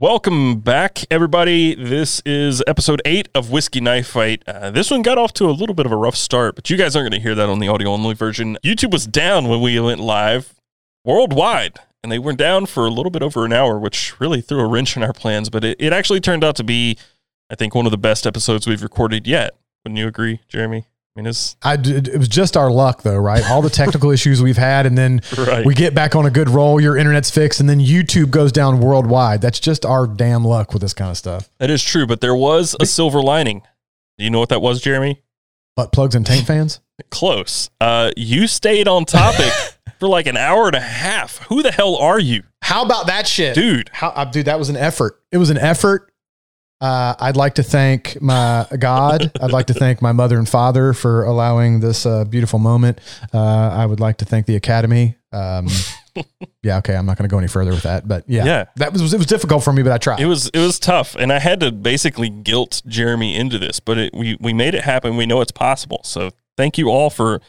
Welcome back, everybody. This is episode eight of Whiskey Knife Fight. Uh, this one got off to a little bit of a rough start, but you guys aren't going to hear that on the audio only version. YouTube was down when we went live worldwide, and they were down for a little bit over an hour, which really threw a wrench in our plans. But it, it actually turned out to be, I think, one of the best episodes we've recorded yet. Wouldn't you agree, Jeremy? I mean, it's I did, it was just our luck though, right? All the technical issues we've had, and then Right. we get back on a good roll. Your internet's fixed, and then YouTube goes down worldwide. That's just our damn luck with this kind of stuff. that is true, but there was a silver lining. Do you know what that was, Jeremy? Butt plugs and tank fans. Close. Uh, you stayed on topic for like an hour and a half. Who the hell are you, How about that shit, dude? How, uh, dude, that was an effort. It was an effort. Uh, I'd like to thank my God. I'd like to thank my mother and father for allowing this uh, beautiful moment. Uh, I would like to thank the Academy. Um, yeah, okay, I'm not going to go any further with that, but yeah, Yeah. that was it was difficult for me, but I tried. It was it was tough, and I had to basically guilt Jeremy into this, but it, we we made it happen. We know it's possible. So thank you all for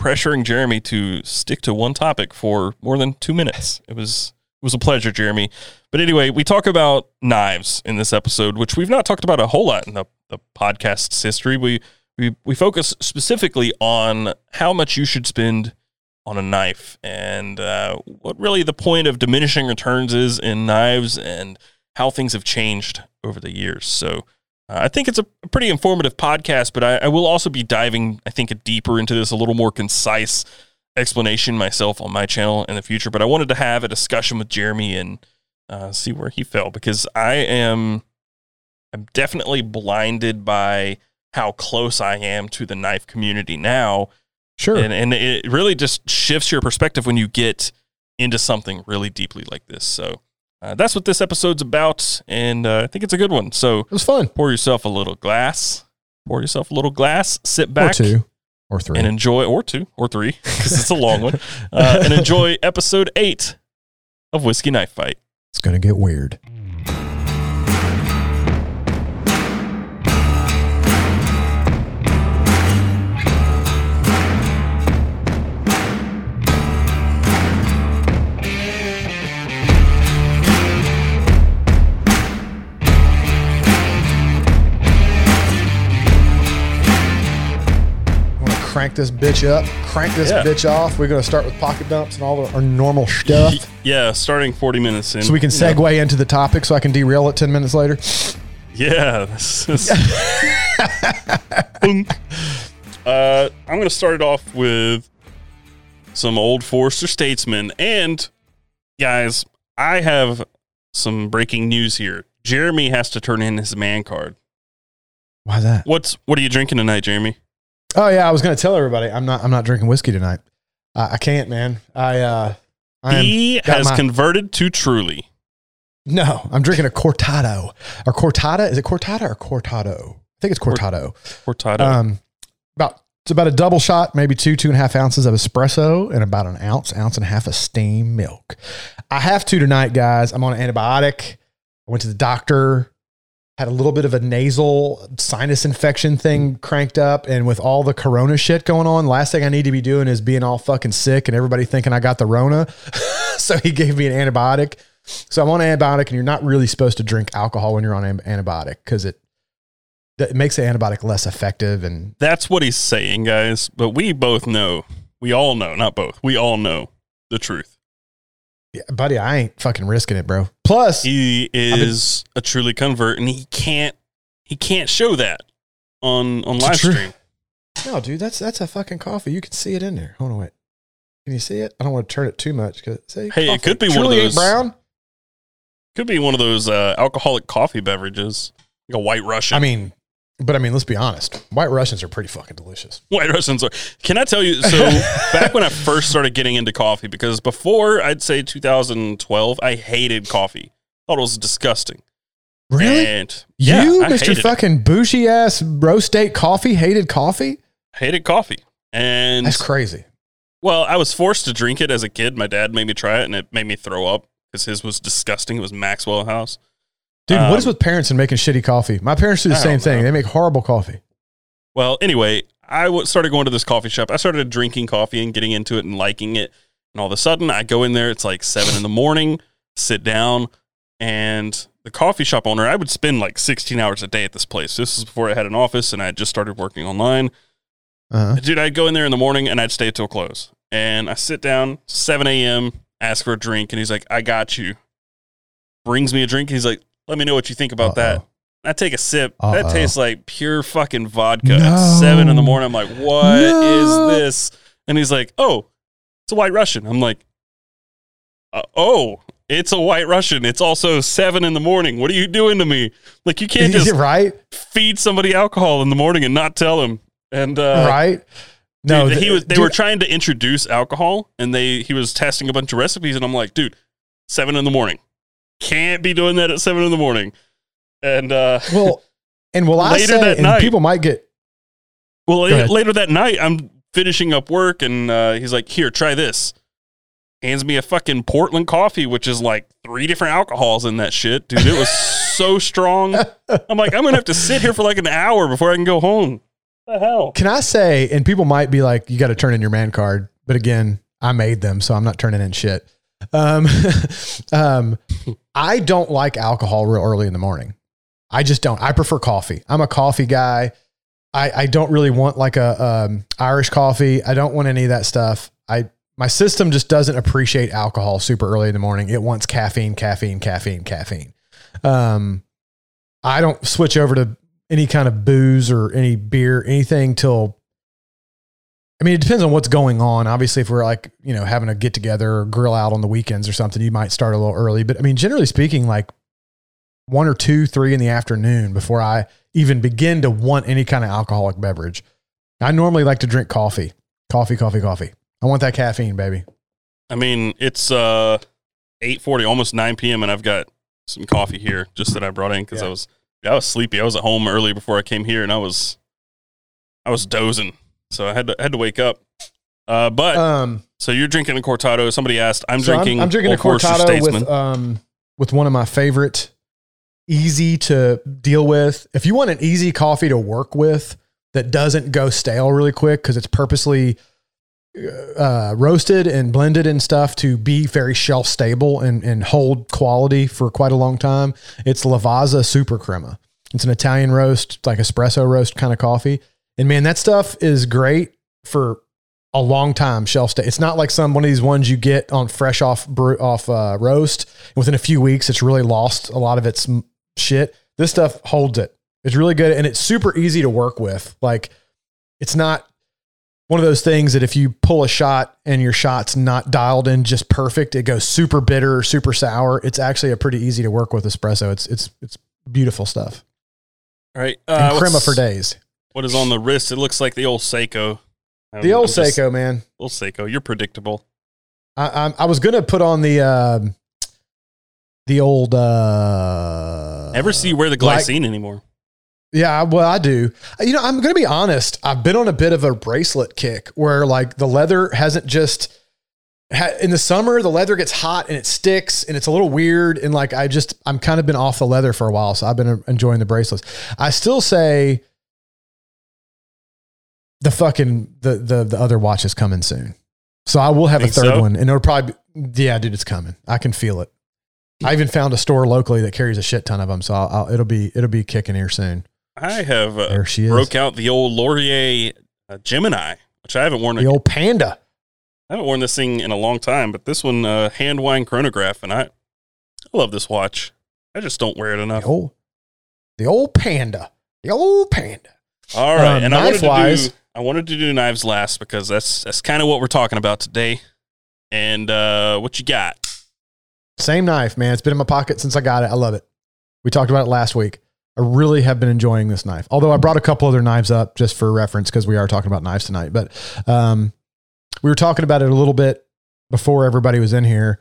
pressuring Jeremy to stick to one topic for more than two minutes. It was was a pleasure, Jeremy. But anyway, we talk about knives in this episode, which we've not talked about a whole lot in the, the podcast's history. We we we focus specifically on how much you should spend on a knife and uh, what really the point of diminishing returns is in knives and how things have changed over the years. So uh, I think it's a pretty informative podcast, but I, I will also be diving, I think, deeper into this, a little more concise explanation myself on my channel in the future. But I wanted to have a discussion with Jeremy and uh, see where he fell because I am, I'm definitely blinded by how close I am to the knife community now sure. and and it really just shifts your perspective when you get into something really deeply like this. So uh, that's what this episode's about, and uh, I think it's a good one. So it was fun. pour yourself a little glass, pour yourself a little glass, sit Or back two, or three. and enjoy, or two, or three, because it's a long one, uh, and enjoy episode eight of Whiskey Knife Fight. it's gonna get weird. Crank this bitch up? Crank this Yeah. bitch off. We're gonna start with pocket dumps and all our normal stuff. Yeah, starting forty minutes in, So we can segue into the topic so I can derail it 10 minutes later. Yeah, this is. Boom. uh, I'm going to start it off with some old Forester Statesman. And, guys, I have some breaking news here. Jeremy has to turn in his man card. Why that? What's What are you drinking tonight, Jeremy? Oh yeah, I was gonna tell everybody I'm not I'm not drinking whiskey tonight. Uh, I can't, man. I uh I he has my- converted to Truly. no, I'm drinking a cortado. Or cortada. Is it cortada or cortado? I think it's cortado. Cortado. Um about it's about a double shot, maybe two, two and a half ounces of espresso and about an ounce, ounce and a half of steamed milk. I have to tonight, guys. I'm on an antibiotic. I went to the doctor, had a little bit of a nasal sinus infection thing mm. cranked up. And with all the corona shit going on, last thing I need to be doing is being all fucking sick and everybody thinking I got the Rona. so he gave me an antibiotic. So I'm on antibiotic, and you're not really supposed to drink alcohol when you're on antibiotic because it, it makes the antibiotic less effective and That's what he's saying, guys. But we both know, we all know, not both, we all know the truth. Yeah, buddy, I ain't fucking risking it, bro. Plus, He is a truly convert, and he can't he can't show that on on live true. stream. no, dude, that's that's a fucking coffee. You can see it in there. Hold on, wait. Can you see it? I don't want to turn it too much because Hey, it could be one of those- brown. Could be one of those uh, alcoholic coffee beverages, like a White Russian. I mean, but I mean, let's be honest. White Russians are pretty fucking delicious. White Russians are. Can I tell you? So back when I first started getting into coffee, because before I'd say 2012, I hated coffee. Thought it was disgusting. Really? And yeah, you, I Mr. Fucking bougie ass roast date coffee, hated coffee? hated coffee. And That's crazy. Well, I was forced to drink it as a kid. My dad made me try it, and it made me throw up because his was disgusting. It was Maxwell House. Dude, what is Um, with parents and making shitty coffee? My parents do the I same thing. They make horrible coffee. Well, anyway, I w- started going to this coffee shop. I started drinking coffee and getting into it and liking it. And all of a sudden, I go in there. It's like seven in the morning. Sit down, and the coffee shop owner, I would spend like 16 hours a day at this place. This is before I had an office and I had just started working online. Uh-huh. Dude, I'd go in there in the morning and I'd stay till close. And I sit down, 7 a.m., ask for a drink, and he's like, I got you. Brings me a drink. He's like, let me know what you think about that. Uh-oh. I take a sip. That Uh-oh. tastes like pure fucking vodka. No. At seven in the morning, I'm like, what is No. this? And he's like, oh, it's a white Russian. I'm like, uh, oh, it's a white Russian. It's also seven in the morning. What are you doing to me? Like, you can't Is just right? feed somebody alcohol in the morning and not tell them. And uh, right? no, th- he was. They dude, were trying to introduce alcohol, and they he was testing a bunch of recipes, and I'm like, dude, seven in the morning, can't be doing that at seven in the morning. And uh, well, and will I Later say, that and night- people might get well, later that night, I'm finishing up work, and uh, he's like, here, try this. Hands me a fucking Portland coffee, which is like three different alcohols in that shit, dude. It was so strong. I'm like, I'm gonna have to sit here for like an hour before I can go home. What the hell? Can I say, and people might be like, you got to turn in your man card, but again, I made them, so I'm not turning in shit. Um, um, I don't like alcohol real early in the morning. I just don't. I prefer coffee. I'm a coffee guy. I, I don't really want like a um, Irish coffee. I don't want any of that stuff. I my system just doesn't appreciate alcohol super early in the morning. It wants caffeine, caffeine, caffeine, caffeine. Um, I don't switch over to any kind of booze or any beer, anything till. I mean, it depends on what's going on. Obviously, if we're like you know having a get together or grill out on the weekends or something, you might start a little early. But I mean, generally speaking, like one or two, three in the afternoon before I even begin to want any kind of alcoholic beverage. I normally like to drink coffee, coffee, coffee, coffee. I want that caffeine, baby. I mean, it's uh 8:40, almost 9 p.m. and I've got some coffee here just that I brought in cuz Yeah. I was I was sleepy. I was at home early before I came here and I was I was dozing. So I had to had to wake up. Uh but Um, so you're drinking a cortado. Somebody asked, I'm so drinking I'm, drinking a cortado with um with one of my favorite, easy to deal with. If you want an easy coffee to work with that doesn't go stale really quick because it's purposely uh, roasted and blended and stuff to be very shelf stable and, and hold quality for quite a long time. It's Lavazza Super Crema. It's an Italian roast, like espresso roast kind of coffee. And man, that stuff is great for a long time shelf stay. It's not like some one of these ones you get on fresh off brew, off uh, roast. Within a few weeks, it's really lost a lot of its shit. This stuff holds it. It's really good and it's super easy to work with. Like it's not one of those things that if you pull a shot and your shot's not dialed in just perfect, it goes super bitter super sour. It's actually a pretty easy to work with espresso. It's it's it's beautiful stuff. All right. And Uh, crema for days. What is on the wrist? It looks like the old Seiko. Um, The old I'm just- Seiko, man. Old Seiko. You're predictable. I, I, I was gonna put on the um the old uh Never see you wear the like- glycine anymore. Yeah, well, I do. You know, I'm to be honest. I've been on a bit of a bracelet kick where like the leather hasn't just in the summer the leather gets hot and it sticks and it's a little weird and like I just I'm kind of been off the leather for a while, so I've been enjoying the bracelets. I still say the fucking the the the other watch is coming soon. So I will have Think a third so? one and it'll probably be, yeah, dude, it's coming. I can feel it. I even found a store locally that carries a shit ton of them, so I'll, I'll, it'll be it'll be kicking here soon. I have uh, There she is. broke out the old Lorier uh, Gemini, which I haven't worn. The old panda. I haven't worn this thing in a long time, but this one, uh, hand wind chronograph, and I, I love this watch. I just don't wear it The enough. old, the old panda. The old panda. All right, Um, and I wanted to do I wanted to do knives last because that's that's kind of what we're talking about today. And uh, what you got? Same knife, man. It's been in my pocket since I got it. I love it. We talked about it last week. I really have been enjoying this knife. Although I brought a couple other knives up just for reference because we are talking about knives tonight. But um, we were talking about it a little bit before everybody was in here.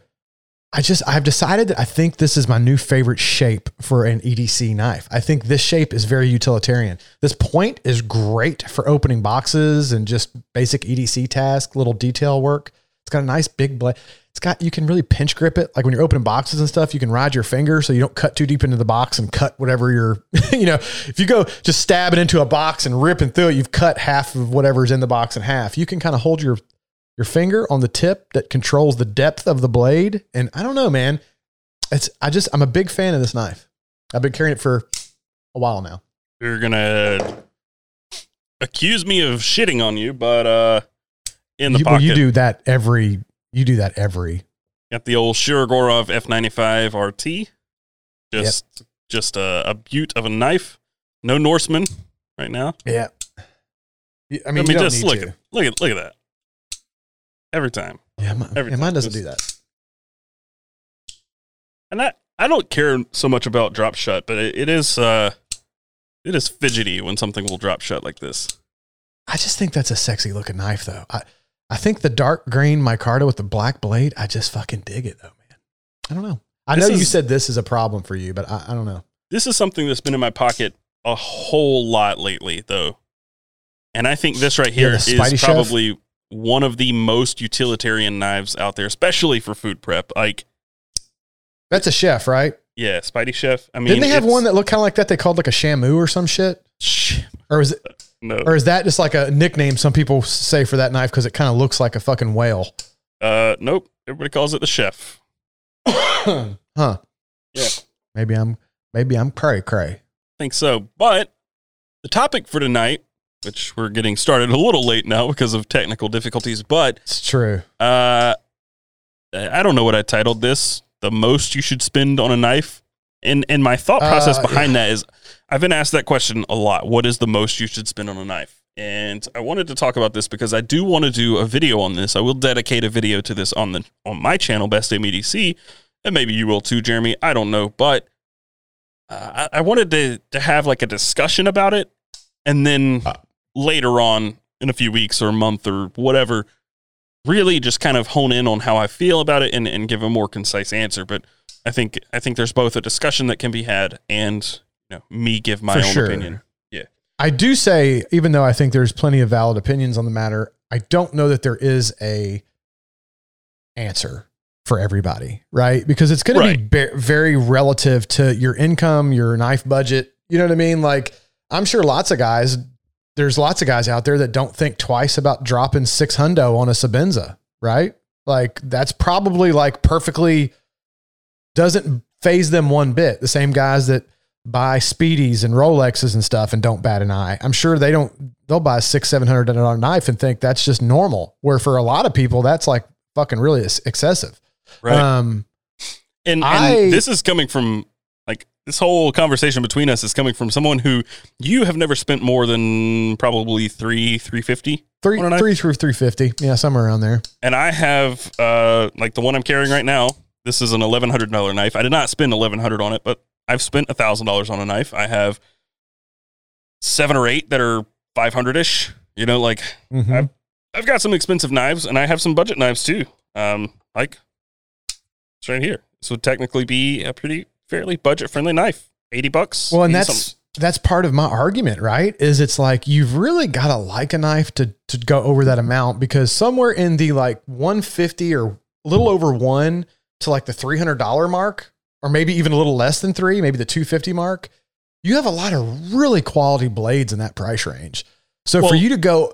I just I've decided that I think this is my new favorite shape for an EDC knife. I think this shape is very utilitarian. This point is great for opening boxes and just basic EDC task, little detail work. It's got a nice big blade. It's got you can really pinch grip it. Like when you're opening boxes and stuff, you can ride your finger so you don't cut too deep into the box and cut whatever you're, you know, if you go just stabbing into a box and ripping through it, you've cut half of whatever's in the box in half. You can kind of hold your your finger on the tip that controls the depth of the blade. And I don't know, man. It's I just I'm a big fan of this knife. I've been carrying it for a while now. You're gonna accuse me of shitting on you, but uh, in the you, well, pocket, you do that every. You do that every. got the old Shirogorov F95 RT. Just, just a, a butte of a knife. No Norseman right now. Yeah. I mean, I mean, mean, you don't just look to. at look at look at that. Every time, Yeah, mine, every yeah, mine doesn't do that. and I I don't care so much about drop shut, but it, it is uh, it is fidgety when something will drop shut like this. I just think that's a sexy looking knife, though. I, I think the dark green micarta with the black blade, I just fucking dig it, though, man. I don't know. I This know you said this is a problem for you, but I, I don't know. This is something that's been in my pocket a whole lot lately, though. And I think this right Yeah, here the is Chef? One of the most utilitarian knives out there, especially for food prep. Like, That's a chef, right? yeah, Spidey Chef. I mean, Didn't they have one that looked kind of like that? They called like a shamu or some shit, or was it, no, or is that just like a nickname some people say for that knife because it kind of looks like a fucking whale? uh, nope. Everybody calls it the chef. huh? Yeah. Maybe I'm maybe I'm cray cray. Think so. But the topic for tonight, which we're getting started a little late now because of technical difficulties, but It's true. uh, I don't know what I titled this. The most you should spend on a knife. And and my thought process Uh, behind that is I've been asked that question a lot. What is the most you should spend on a knife? And I wanted to talk about this because I do want to do a video on this. I will dedicate a video to this on the on my channel, Best EDC, and maybe you will too, Jeremy. I don't know, but uh, I, I wanted to to have like a discussion about it, and then Uh. Later on in a few weeks or a month or whatever, really just kind of hone in on how I feel about it and, and give a more concise answer. But I think I think there's both a discussion that can be had and you know me give my For own sure. opinion. Yeah. I do say, even though I think there's plenty of valid opinions on the matter, I don't know that there is a answer for everybody, right? Because it's going to be be very relative to your income, your knife budget. You know what I mean? Like, I'm sure lots of guys, there's lots of guys out there that don't think twice about dropping six hundo on a Sebenza, right? Like, that's probably like perfectly doesn't phase them one bit. The same guys that buy speedies and Rolexes and stuff and don't bat an eye. I'm sure they don't. They'll buy a six, seven hundred dollar knife and think that's just normal. Where for a lot of people, that's like fucking really excessive. Right. Um, and, and I- this is coming from like this whole conversation between us is coming from someone who you have never spent more than probably three three fifty, three, three through three fifty. Yeah, somewhere around there. and I have uh like the one I'm carrying right now. This is an eleven hundred dollar knife. I did not spend eleven hundred on it, but I've spent thousand dollars on a knife. I have seven or eight that are five hundred ish. You know, like Mhm. I've- I've got some expensive knives, and I have some budget knives too. Um, like it's right here. This would technically be a pretty fairly budget friendly knife. Eighty bucks. Well, and that's something. that's part of my argument, right? Is it's like you've really got to like a knife to to go over that amount because somewhere in the like 150 or a little over one to like the $300 mark, or maybe even a little less than three, maybe the 250 mark, you have a lot of really quality blades in that price range. So Well- for you to go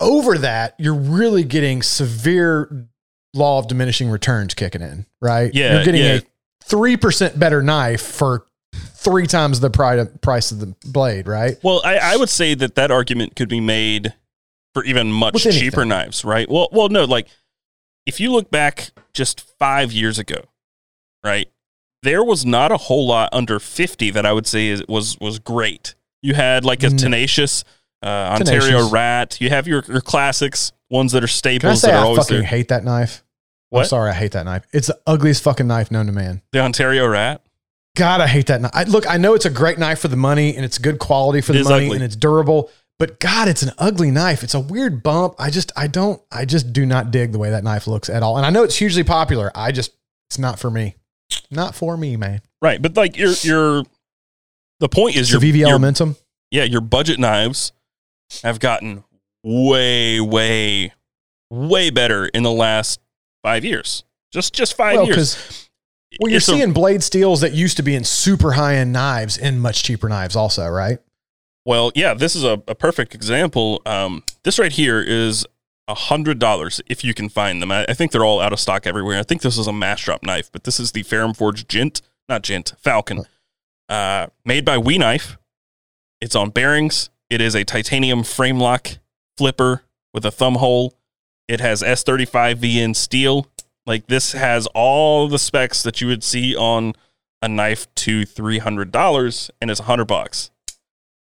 over that, you're really getting severe law of diminishing returns kicking in, right? Yeah, You're getting yeah. a 3% better knife for three times the pri- price of the blade, right? Well, I, I would say that that argument could be made for even much cheaper knives, right? Well, well, no, like if you look back just five years ago, right, there was not a whole lot under fifty that I would say is, was was great. You had like a tenacious uh, Ontario Tenacious. Rat. You have your, your classics, ones that are staples. Can I say that are I always fucking there. hate that knife? I'm sorry, I hate that knife. It's the ugliest fucking knife known to man. The Ontario Rat. God, I hate that knife. I, look, I know it's a great knife for the money and it's good quality for It the money ugly. and it's durable, but God, it's an ugly knife. It's a weird bump. I just, I don't, I just do not dig the way that knife looks at all. And I know it's hugely popular. I just, it's not for me. Not for me, man. Right, but like your your the point is your, the VV your Elementum. yeah, your budget knives have gotten way, way, way better in the last five years. Just just five Well, years. well, you're It's a- seeing blade steels that used to be in super high end knives in much cheaper knives, also, right? well, yeah, this is a, a perfect example. Um, this right here is a hundred dollars if you can find them. I, I think they're all out of stock everywhere. I think this is a mass drop knife, but this is the Ferrum Forge Gent, not Gent, Falcon. Uh, made by We Knife. It's on bearings. It is a titanium frame lock flipper with a thumb hole. It has S35 VN steel. Like this has all the specs that you would see on a knife to three hundred dollars, and it's a hundred bucks,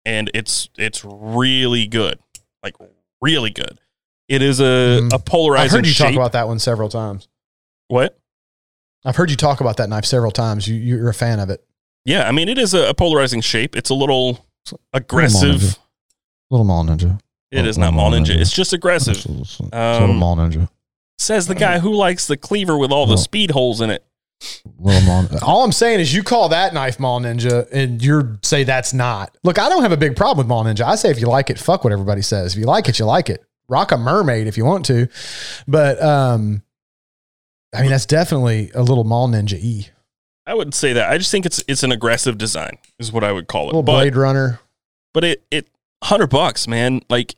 and it's it's really good, like really good. It is a Mm. a polarizing I've heard you shape. talk about that one several times. what? I've heard you talk about that knife several times. You, you're a fan of it. Yeah, I mean it is a, a polarizing shape. It's a little aggressive. Little Mall Ninja. It is not Mall Ninja. It's just aggressive. It's, it's Um, little Mall Ninja. Says the guy who likes the cleaver with all the Well- speed holes in it. Little Mall. All I'm saying is you call that knife Mall Ninja and you say that's not. Look, I don't have a big problem with Mall Ninja. I say if you like it, fuck what everybody says. If you like it, you like it. Rock a mermaid if you want to. But um I mean that's definitely a little Mall Ninja E. I wouldn't say that. I just think it's it's an aggressive design is what I would call it. Little But Blade Runner. but it it hundred bucks, man. Like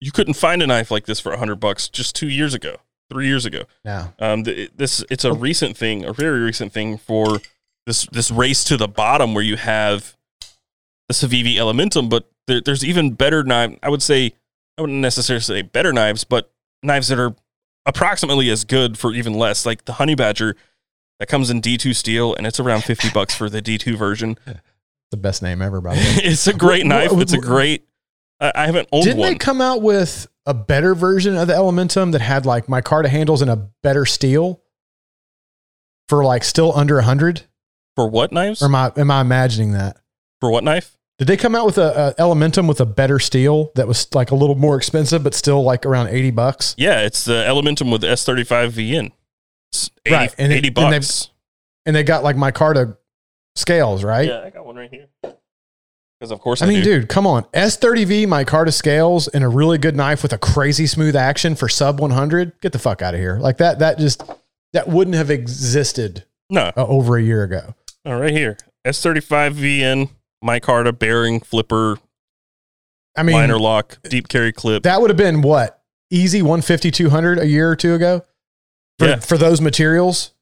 you couldn't find a knife like this for a hundred bucks just two years ago, three years ago. Yeah. Um, th- this it's a recent thing, a very recent thing for this this race to the bottom where you have the Civivi Elementum, but there, there's even better knife. I would say I wouldn't necessarily say better knives, but knives that are approximately as good for even less. Like the Honey Badger that comes in D2 steel, and it's around fifty bucks for the D2 version. The best name ever, by the way. it's a great knife. It's a great. I I haven't owned Didn't one. they come out with a better version of the Elementum that had like micarta handles and a better steel for like still under a hundred? for what knives? Or am I am I imagining that? for what knife? Did they come out with a, a Elementum with a better steel that was like a little more expensive, but still like around eighty bucks? Yeah, it's the Elementum with S35 VN. It's 80, Right, and it- 80 and bucks. And they got like micarta scales, right? Yeah, I got one right here. Because of course I, I mean, do. dude, come on. S30V micarta scales and a really good knife with a crazy smooth action for sub 100. Get the fuck out of here. Like that, that just, that wouldn't have existed No, uh, over a year ago. All right here. S35 VN, micarta, bearing, flipper, I mean, liner lock, deep carry clip. that would have been what? Easy 150, 200 a year or two ago for, Yeah. for those materials.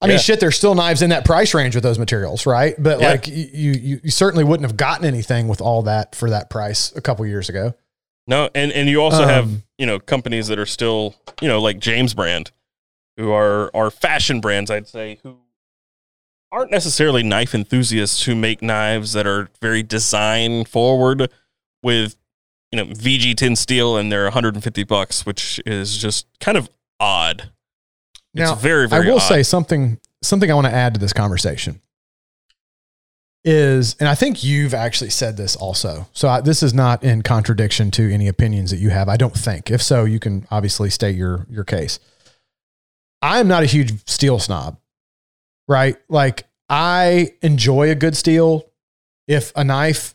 I mean, shit, there's still knives in that price range with those materials, right? But Yeah. like you, you, you certainly wouldn't have gotten anything with all that for that price a couple years ago. no, and, and you also have, Um, you know, companies that are still, you know, like James Brand, who are, are fashion brands, I'd say, who aren't necessarily knife enthusiasts who make knives that are very design forward with, you know, VG-10 steel and they're 150 bucks, which is just kind of odd. It's Now, very, very I will odd. say something something I want to add to this conversation is, and I think you've actually said this also. So I, this is not in contradiction to any opinions that you have. I don't think. If so, you can obviously state your your case. I am not a huge steel snob, right? Like I enjoy a good steel. If a knife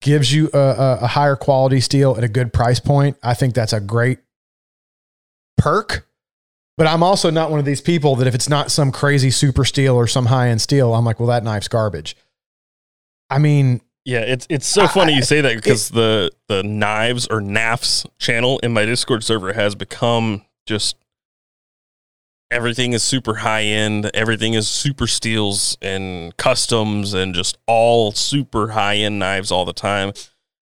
gives you a, a, a higher quality steel at a good price point, I think that's a great perk. But I'm also not one of these people that if it's not some crazy super steel or some high end steel, I'm like, well, that knife's garbage. I mean, Yeah, it's it's so funny I- you say that because the the knives or NAFs channel in my Discord server has become just everything is super high end, everything is super steels and customs and just all super high end knives all the time.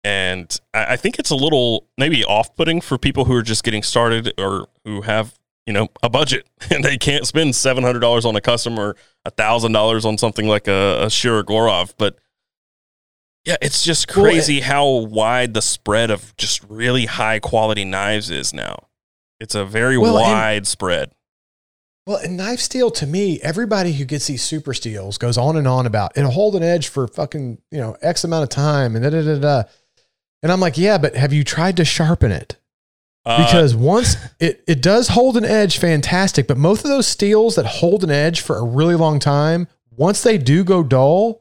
And I, I think it's a little maybe off putting for people who are just getting started or who have you know a budget and they can't spend seven hundred dollars on a custom or a thousand dollars on something like a, a Shirogorov, but yeah, it's just Well, crazy how wide the spread of just really high quality knives is now. It's a very Well, and- wide spread. Well, and knife steel to me, everybody who gets these super steels goes on and on about it'll hold an edge for fucking, you know, X amount of time and da da da da. And I'm like, yeah, but have you tried to sharpen it? Uh, Because once it, it does hold an edge, fantastic. But most of those steels that hold an edge for a really long time, once they do go dull,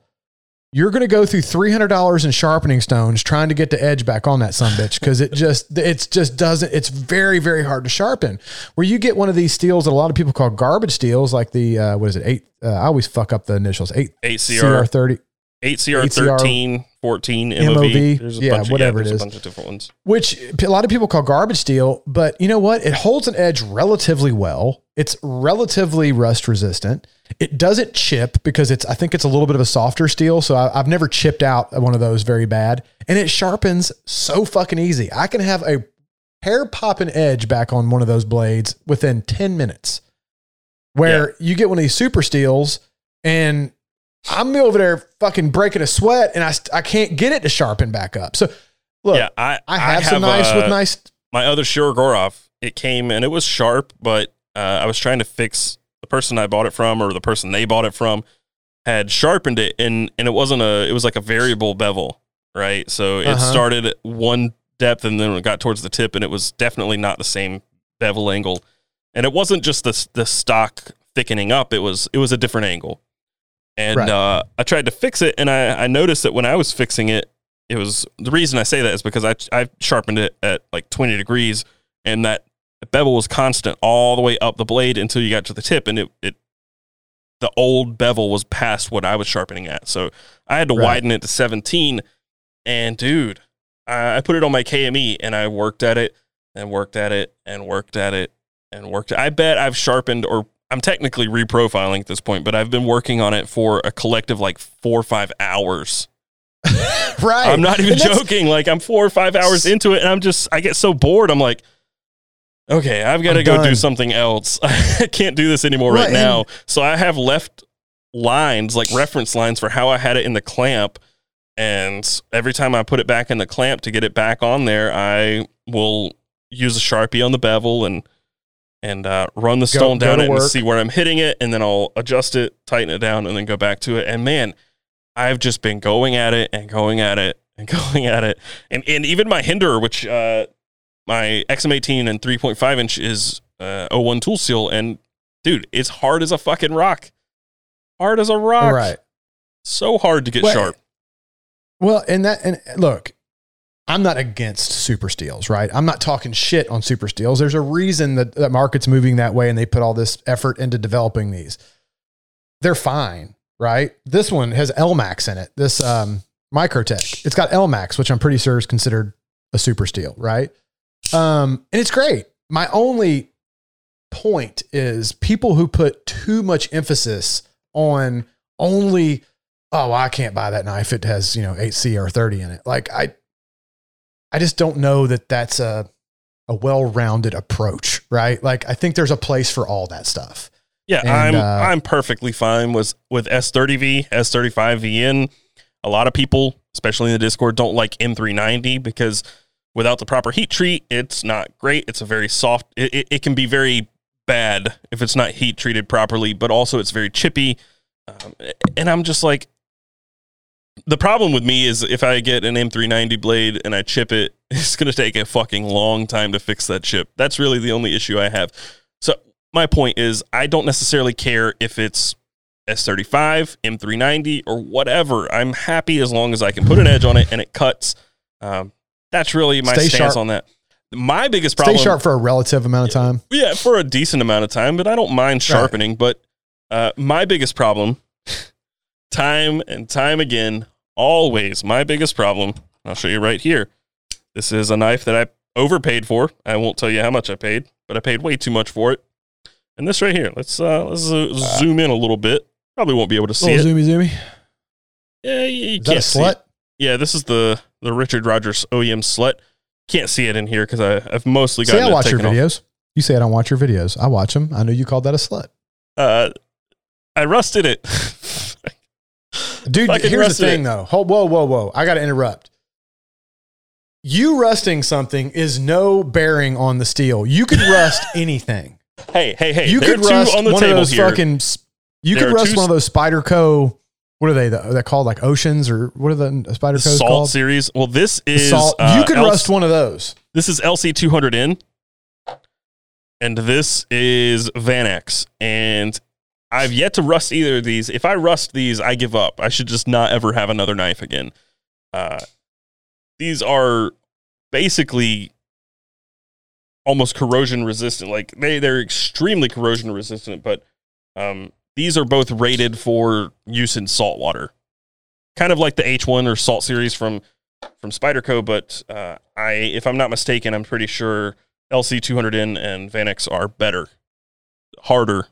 you're going to go through $300 in sharpening stones trying to get the edge back on that sun, bitch because it just, it's just doesn't, it's very, very hard to sharpen. Where you get one of these steels that a lot of people call garbage steels, like the, uh, what is it, eight, uh, I always fuck up the initials, eight 8CR, CR30, 8CR 13, 14 MOV. MOV, There's yeah, bunch of, whatever it there's is. a bunch of different ones. which a lot of people call garbage steel, but you know what? It holds an edge relatively well. It's relatively rust resistant. It doesn't chip because it's, I think it's a little bit of a softer steel. So I, I've never chipped out one of those very bad. And it sharpens so fucking easy. I can have a hair popping edge back on one of those blades within 10 minutes. Where you get one of these super steels and I'm over there fucking breaking a sweat and I, I can't get it to sharpen back up. So look, yeah, I, I have, some nice uh, with nice. my other Shirogorov, it came and it was sharp, but uh, I was trying to fix the person I bought it from or the person they bought it from had sharpened it and and it wasn't a it was like a variable bevel, right? So it Uh-huh. started at one depth and then it got towards the tip and it was definitely not the same bevel angle. And it wasn't just the the stock thickening up, it was it was a different angle. And Right. uh, I tried to fix it and I, I noticed that when I was fixing it, it was the reason I say that is because I I sharpened it at like 20 degrees and that bevel was constant all the way up the blade until you got to the tip and it it the old bevel was past what I was sharpening at. So I had to Right. widen it to 17 and dude, I, I put it on my KME and I worked at it and worked at it and worked at it and worked I bet I've sharpened or I'm technically reprofiling at this point, but I've been working on it for a collective like 4 or 5 hours. right. I'm not even joking. Like I'm four or five hours into it, and I'm just I get so bored. I'm like, okay, I've got to I'm go do something else. I can't do this anymore right, Right, now. So I have left lines, like reference lines for how I had it in the clamp. And every time I put it back in the clamp to get it back on there, I will use a sharpie on the bevel and and uh, run the stone go down to it and see where I'm hitting it, and then I'll adjust it, tighten it down, and then go back to it. And man, I've just been going at it and going at it and going at it, and and even my Hinderer, which uh, my XM18 and 3.5 inch is uh, 01 tool seal, and dude, it's hard as a fucking rock, hard as a rock, right. So hard to get Well, sharp. Well, and that and look, I'm not against super steels, right? I'm not talking shit on super steels. There's a reason that that market's moving that way, and they put all this effort into developing these. They're fine, right? This one has Elmax in it. This um, Microtech, it's got Elmax, which I'm pretty sure is considered a super steel, right? Um, and it's great. My only point is people who put too much emphasis on only oh, I can't buy that knife. It has, you know, 8C or 30 in it. Like I I just don't know that that's a a well-rounded approach, right? Like I think there's a place for all that stuff. Yeah, And, I'm uh, I'm perfectly fine with with S30V, S35VN. A lot of people, especially in the Discord, don't like M390 because without the proper heat treat, it's not great. It's a very soft. It, it, it can be very bad if it's not heat treated properly, but also it's very chippy. Um, and I'm just like, the problem with me is if I get an M390 blade and I chip it, it's going to take a fucking long time to fix that chip. That's really the only issue I have. So my point is, I don't necessarily care if it's S35, M390, or whatever. I'm happy as long as I can put an edge on it and it cuts. Um, that's really my Stay stance sharp. on that. My biggest problem. Stay sharp for a relative amount of time. yeah, for a decent amount of time, but I don't mind sharpening. But uh, my biggest problem, time and time again, always my biggest problem. I'll show you right here. This is a knife that I overpaid for. I won't tell you how much I paid, but I paid way too much for it. And this right here, let's uh, let's uh, zoom in a little bit. Probably won't be able to see Little it. zoomy zoomy. Yeah, you, you Is that a can't see it. slut? Yeah, this is the the Richard Rogers OEM slut. Can't see it in here because I've mostly got. See, I watch your taken off. videos. You say I don't watch your videos. I watch them. I know you called that a slut. Uh, I rusted it. Dude, here's the thing it. though. Hold, whoa, whoa, whoa. I got to interrupt. You rusting something is no bearing on the steel. You could rust anything. hey, hey, hey! you there could are rust on the one table of those here. fucking. You There could rust one of those Spyderco. What are they? They're called like oceans or what are the Spider The Co's Salt called? series. Well, this is Salt. uh, you could L- rust one of those. This is LC two hundred N, and this is Vanax, and I've yet to rust either of these. If I rust these, I give up. I should just not ever have another knife again. Uh, these are basically almost corrosion resistant. Like they they're extremely corrosion resistant, but um, these are both rated for use in salt water. kind of like the H1 or Salt series from from Spyderco, but uh, I, if I'm not mistaken, I'm pretty sure LC 200N and Vanax are better, harder,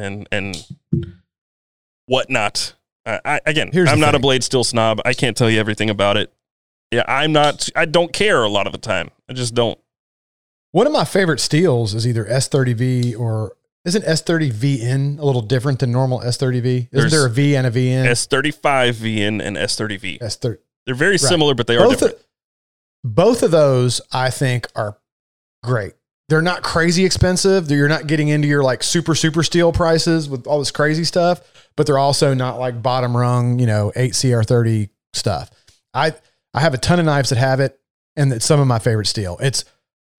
and and whatnot. I, again, Here's I'm not a blade steel snob. I can't tell you everything about it. Yeah, I'm not. I don't care a lot of the time. I just don't. One of my favorite steels is either S30V or isn't S30VN a little different than normal S30V? Isn't There's there a V and a VN? S35 VN and S30V. S30. They're very similar, but they are both different. Of, both of those, I think, are great. They're not crazy expensive. You're not getting into your like super super steel prices with all this crazy stuff, but they're also not like bottom rung, you know, eight CR30 stuff. I I have a ton of knives that have it, and it's some of my favorite steel. It's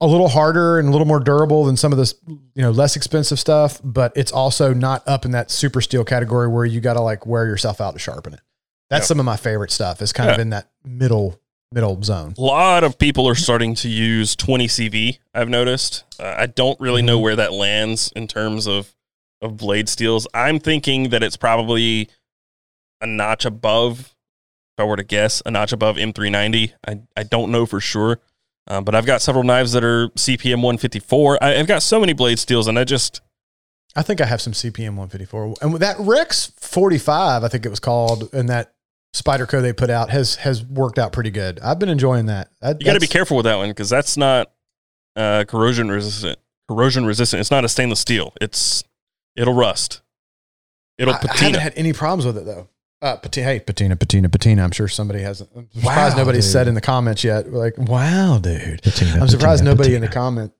a little harder and a little more durable than some of this, you know, less expensive stuff, but it's also not up in that super steel category where you got to like wear yourself out to sharpen it. That's Yeah. some of my favorite stuff. It's kind of in that middle middle zone. A lot of people are starting to use 20 CV. I've noticed. Uh, I don't really know Mhm. where that lands in terms of of blade steels. I'm thinking that it's probably a notch above. If I were to guess, a notch above M390. I I don't know for sure, uh, but I've got several knives that are CPM 154. I, I've got so many blade steels, and I just I think I have some CPM 154. And with that Rex 45, I think it was called, and that Spyderco they put out has has worked out pretty good. I've been enjoying that. that you got to be careful with that one because that's not uh, corrosion resistant. Corrosion resistant. It's not a stainless steel. It's it'll rust. It'll I, I haven't patina. had any problems with it though. Uh, patina, hey, patina, patina, patina. I'm sure somebody hasn't. I'm surprised Wow, nobody's dude. said in the comments yet. We're like, wow, dude. Patina, I'm surprised patina, nobody in the comment.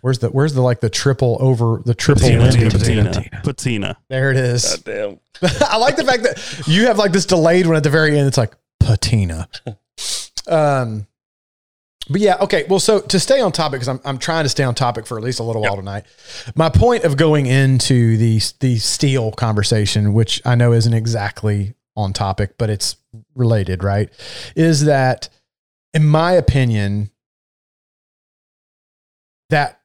Where's the where's the like the triple over the triple Patina, win? patina, patina. patina. There it is. God damn. I like the fact that you have like this delayed one at the very end. It's like patina. Um, but yeah, okay. Well, so to stay on topic, because I'm I'm trying to stay on topic for at least a little while tonight. My point of going into the the steel conversation, which I know isn't exactly on topic, but it's related, right? Is that, in my opinion, that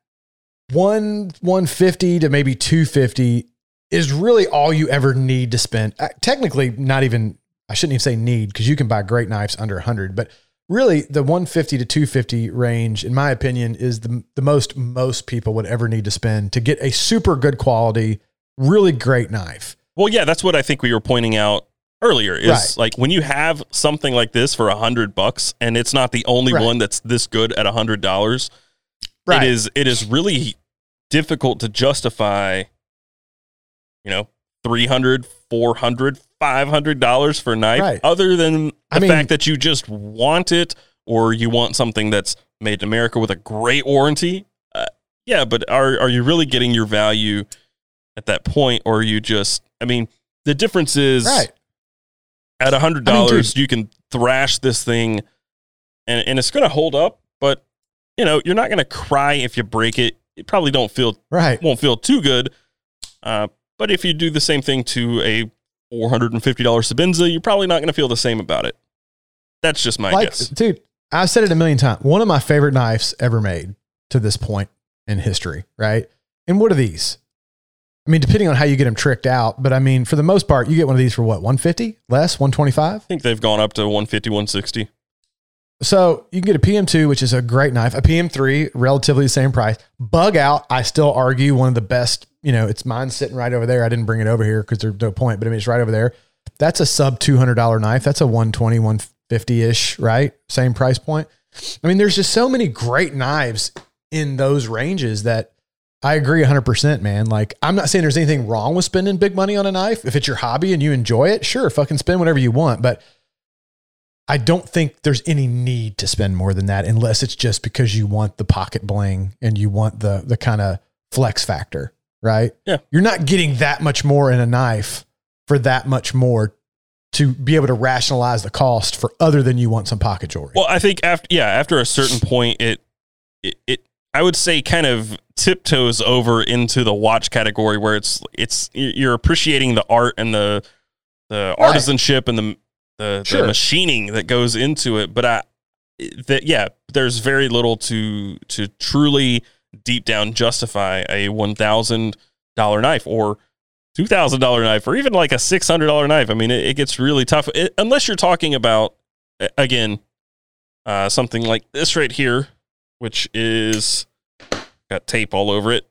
one 150 to maybe 250 is really all you ever need to spend. Uh, Technically, not even, I shouldn't even say need because you can buy great knives under 100, but really the 150 to 250 range, in my opinion, is the, the most most people would ever need to spend to get a super good quality, really great knife. Well, yeah, that's what I think we were pointing out earlier. Is Right. like when you have something like this for a hundred bucks, and it's not the only Right. one that's this good at a hundred dollars. It is it is really difficult to justify. You know, 300 400 500 dollars for a knife Right. other than the I mean- fact that you just want it or you want something that's made in america with a great warranty uh, yeah but are, are you really getting your value at that point or are you just i mean the difference is Right. at a hundred I mean, dollars you can thrash this thing and, and it's going to hold up but you know you're not going to cry if you break it It probably don't feel Right. won't feel too good. Uh, but if you do the same thing to a four hundred and fifty dollars Sebenza, you're probably not going to feel the same about it. That's just my like, guess. dude, I've said it a million times. One of my favorite knives ever made to this point in history, right? And what are these? I mean, depending on how you get them tricked out, but I mean, for the most part, you get one of these for what, 150 less, 125? I think they've gone up to 150, 160. So you can get a PM2, which is a great knife, a PM3, relatively the same price. Bug out, I still argue one of the best. You know, it's mine sitting right over there. I didn't bring it over here because there's no point, but I mean, it's right over there. That's a sub $200 knife. That's a 120, 150 ish, right? Same price point. I mean, there's just so many great knives in those ranges that I agree 100%, man. Like, I'm not saying there's anything wrong with spending big money on a knife. If it's your hobby and you enjoy it, sure, fucking spend whatever you want. But I don't think there's any need to spend more than that unless it's just because you want the pocket bling and you want the the kind of flex factor, right? Yeah. You're not getting that much more in a knife for that much more to be able to rationalize the cost for other than you want some pocket jewelry. Well, I think after yeah, after a certain point, it it, it I would say kind of tiptoes over into the watch category where it's it's you're appreciating the art and the the Right. artisanship and the the, Sure. the machining that goes into it. But I that yeah, there's very little to to truly deep down justify a one thousand dollar knife or two thousand dollar knife or even like a six hundred dollar knife. I mean, it, it gets really tough it, unless you're talking about again uh, something like this right here, which is got tape all over it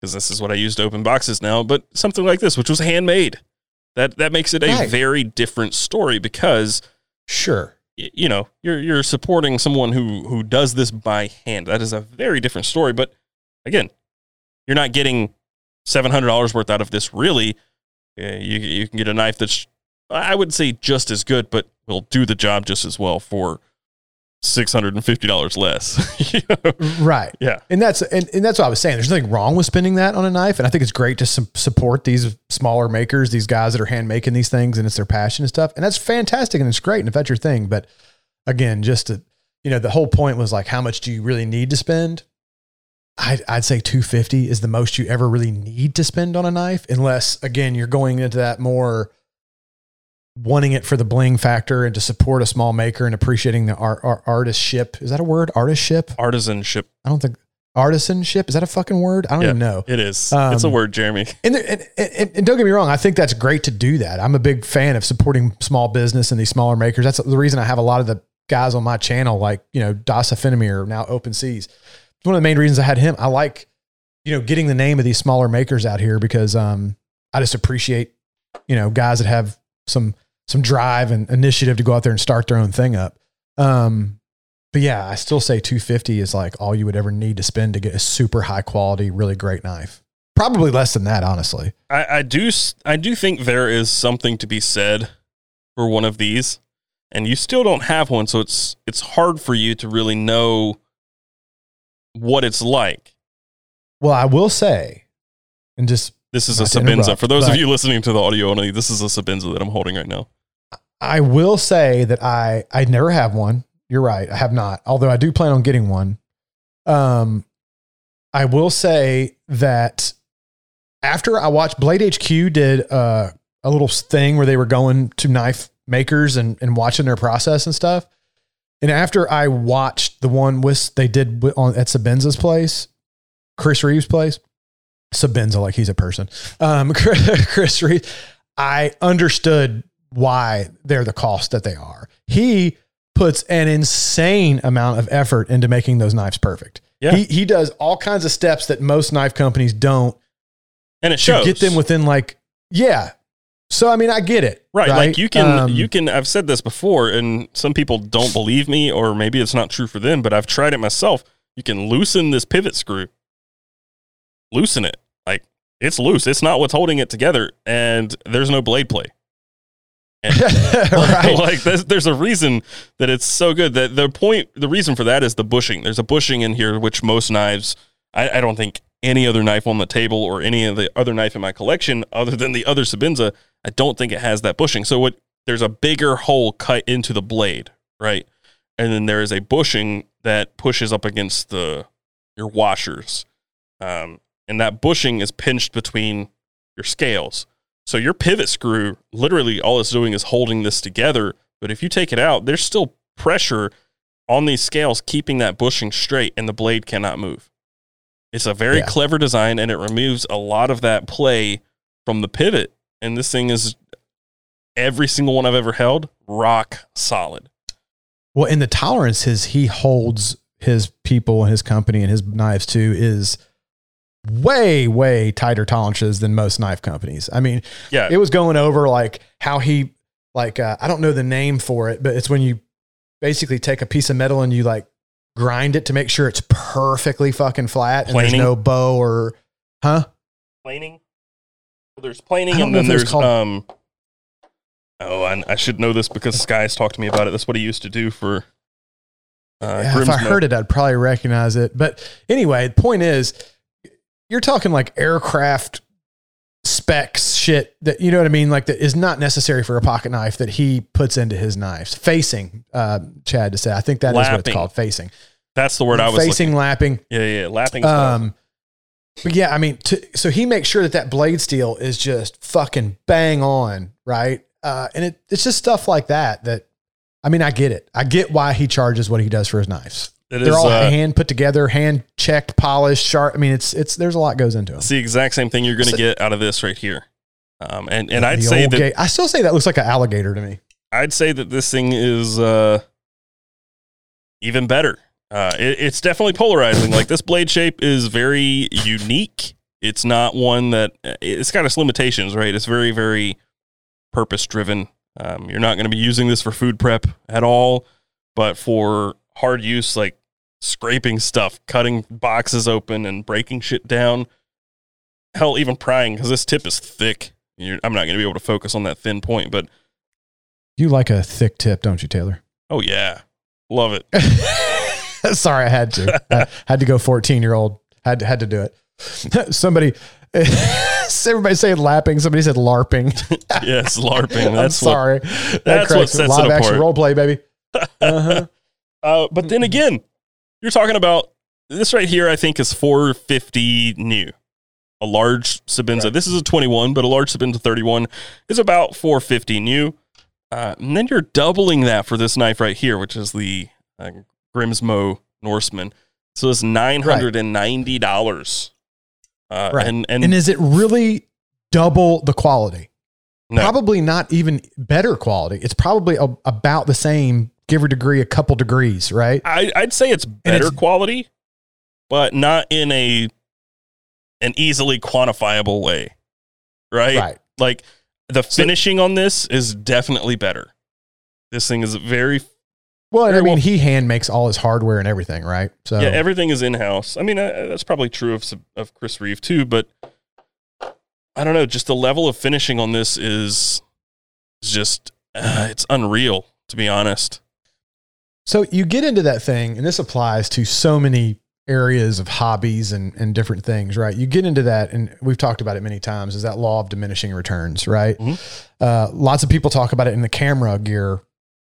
because this is what I use to open boxes now. But something like this, which was handmade, that that makes it a Right. very different story because Sure. you know you're you're supporting someone who who does this by hand. That is a very different story. But again, you're not getting seven hundred dollars worth out of this. Really, you you can get a knife that's I would say just as good, but will do the job just as well for six hundred and fifty dollars less. You know? Right. Yeah, And that's and, and that's what I was saying. There's nothing wrong with spending that on a knife, and I think it's great to su- support these smaller makers, these guys that are hand making these things, and it's their passion and stuff. And that's fantastic, and it's great, and if that's your thing. But again, just to you know, the whole point was like, how much do you really need to spend? I'd, I'd say 250 is the most you ever really need to spend on a knife, unless again you're going into that more wanting it for the bling factor and to support a small maker and appreciating the art, art artistship. Is that a word? Artistship? artisanship. I don't think artisanship is that a fucking word? I don't Yeah. even know. It is. it's a Um, word, Jeremy. And, there, and, and, and don't get me wrong, I think that's great to do that. I'm a big fan of supporting small business and these smaller makers. That's the reason I have a lot of the guys on my channel, like you know Dasa Finamir, now Open Seas. It's one of the main reasons I had him. I like you know getting the name of these smaller makers out here because um, I just appreciate you know guys that have some some drive and initiative to go out there and start their own thing up. Um, but yeah, I still say 250 is like all you would ever need to spend to get a super high quality, really great knife. Probably less than that, honestly. I, I do I do think there is something to be said for one of these, and you still don't have one, so it's it's hard for you to really know what it's like. Well, I will say, and just This is a Sebenza. For those of you listening to the audio only, this is a Sebenza that I'm holding right now. I will say that I I never have one. You're right, I have not. Although I do plan on getting one. Um, I will say that after I watched Blade HQ did uh, a little thing where they were going to knife makers and and watching their process and stuff. And after I watched the one with they did on at Sebenza's place, Chris Reeves' place, Sebenza like he's a person. Um, Chris Reeves, I understood why they're the cost that they are. He puts an insane amount of effort into making those knives perfect. Yeah. He he does all kinds of steps that most knife companies don't And it shows. get them within like yeah. So I mean I get it. Right, like you can Um, you can I've said this before and some people don't believe me or maybe it's not true for them, but I've tried it myself. You can loosen this pivot screw. Loosen it. Like it's loose. It's not what's holding it together and there's no blade play. right. like there's, there's a reason that it's so good. That the point the reason for that is the bushing. There's a bushing in here which most knives I, I don't think any other knife on the table or any of the other knife in my collection other than the other Sebenza I don't think it has that bushing. So what there's a bigger hole cut into the blade right? And then there is a bushing that pushes up against the your washers. Um, and that bushing is pinched between your scales so your pivot screw, literally all it's doing is holding this together. But if you take it out, there's still pressure on these scales keeping that bushing straight and the blade cannot move. It's a very Yeah. clever design and it removes a lot of that play from the pivot. And this thing is every single one I've ever held, rock solid. Well, in the tolerances he holds his people and his company and his knives to is way, way tighter tolerances than most knife companies. I mean, Yeah. it was going over like how he, like, uh, I don't know the name for it, but it's when you basically take a piece of metal and you like grind it to make sure it's perfectly fucking flat and Planing? there's no bow or, huh? planing. There's planing and then there's called- um Oh, I, I should know this because Sky's talked to me about it. That's what he used to do for uh, Yeah, if I heard it, I'd probably recognize it. But anyway, the point is, you're talking like aircraft specs shit that you know what I mean, like that is not necessary for a pocket knife that he puts into his knives. Facing, uh, Chad to say, I think that is what it's called. Facing, That's the word I was facing, looking. lapping. Yeah, yeah, lapping. Um, but yeah, I mean, to, so he makes sure that that blade steel is just fucking bang on, right? Uh, and it, it's just stuff like that that. I mean, I get it. I get why he charges what he does for his knives. It They're is, all uh, hand put together, hand checked, polished, sharp. I mean, it's it's there's a lot goes into it. It's the exact same thing you're going to get out of this right here. Um, and and I'd say that ga- I still say that looks like an alligator to me. I'd say that this thing is uh, even better. Uh, it, it's definitely polarizing. like this blade shape is very unique. It's not one that it's got its limitations, right? It's very, very purpose driven. Um, you're not going to be using this for food prep at all, but for hard use, like scraping stuff, cutting boxes open, and breaking shit down. Hell, even prying because this tip is thick. You're, I'm not going to be able to focus on that thin point, but You like a thick tip, don't you, Taylor? oh yeah, love it. Sorry, I had to. I had to go 14 year old. Had to, had to do it. Somebody, everybody saying lapping. Somebody said LARPing. yes, LARPing. I'm That's what. sorry. That that's what sets it Live action apart. role play, baby. Uh-huh. Uh, but then again, you're talking about this right here. I think is 450 new. A large Sebenza. Right. This is a 21, but a large Sebenza 31 is about 450 new. Uh, and then you're doubling that for this knife right here, which is the uh, Grimsmo Norseman. So it's nine hundred and ninety dollars. Uh, Right. And and, And is it really double the quality? no, Probably not even better quality. It's probably a, about the same, give or degree, a couple degrees, right? I, I'd say it's better it's- quality, but not in a an easily quantifiable way. Right? Right. Like the finishing on this is definitely better. This thing is very Well, and I mean, well- he hand makes all his hardware and everything, right? So yeah, everything is in house. I mean, uh, that's probably true of of Chris Reeve too, but I don't know. Just the level of finishing on this is is just uh, it's unreal to be honest. So you get into that thing, and this applies to so many areas of hobbies and, and different things, right? You get into that, and we've talked about it many times, is that law of diminishing returns, right? Mhm. Uh, lots of people talk about it in the camera gear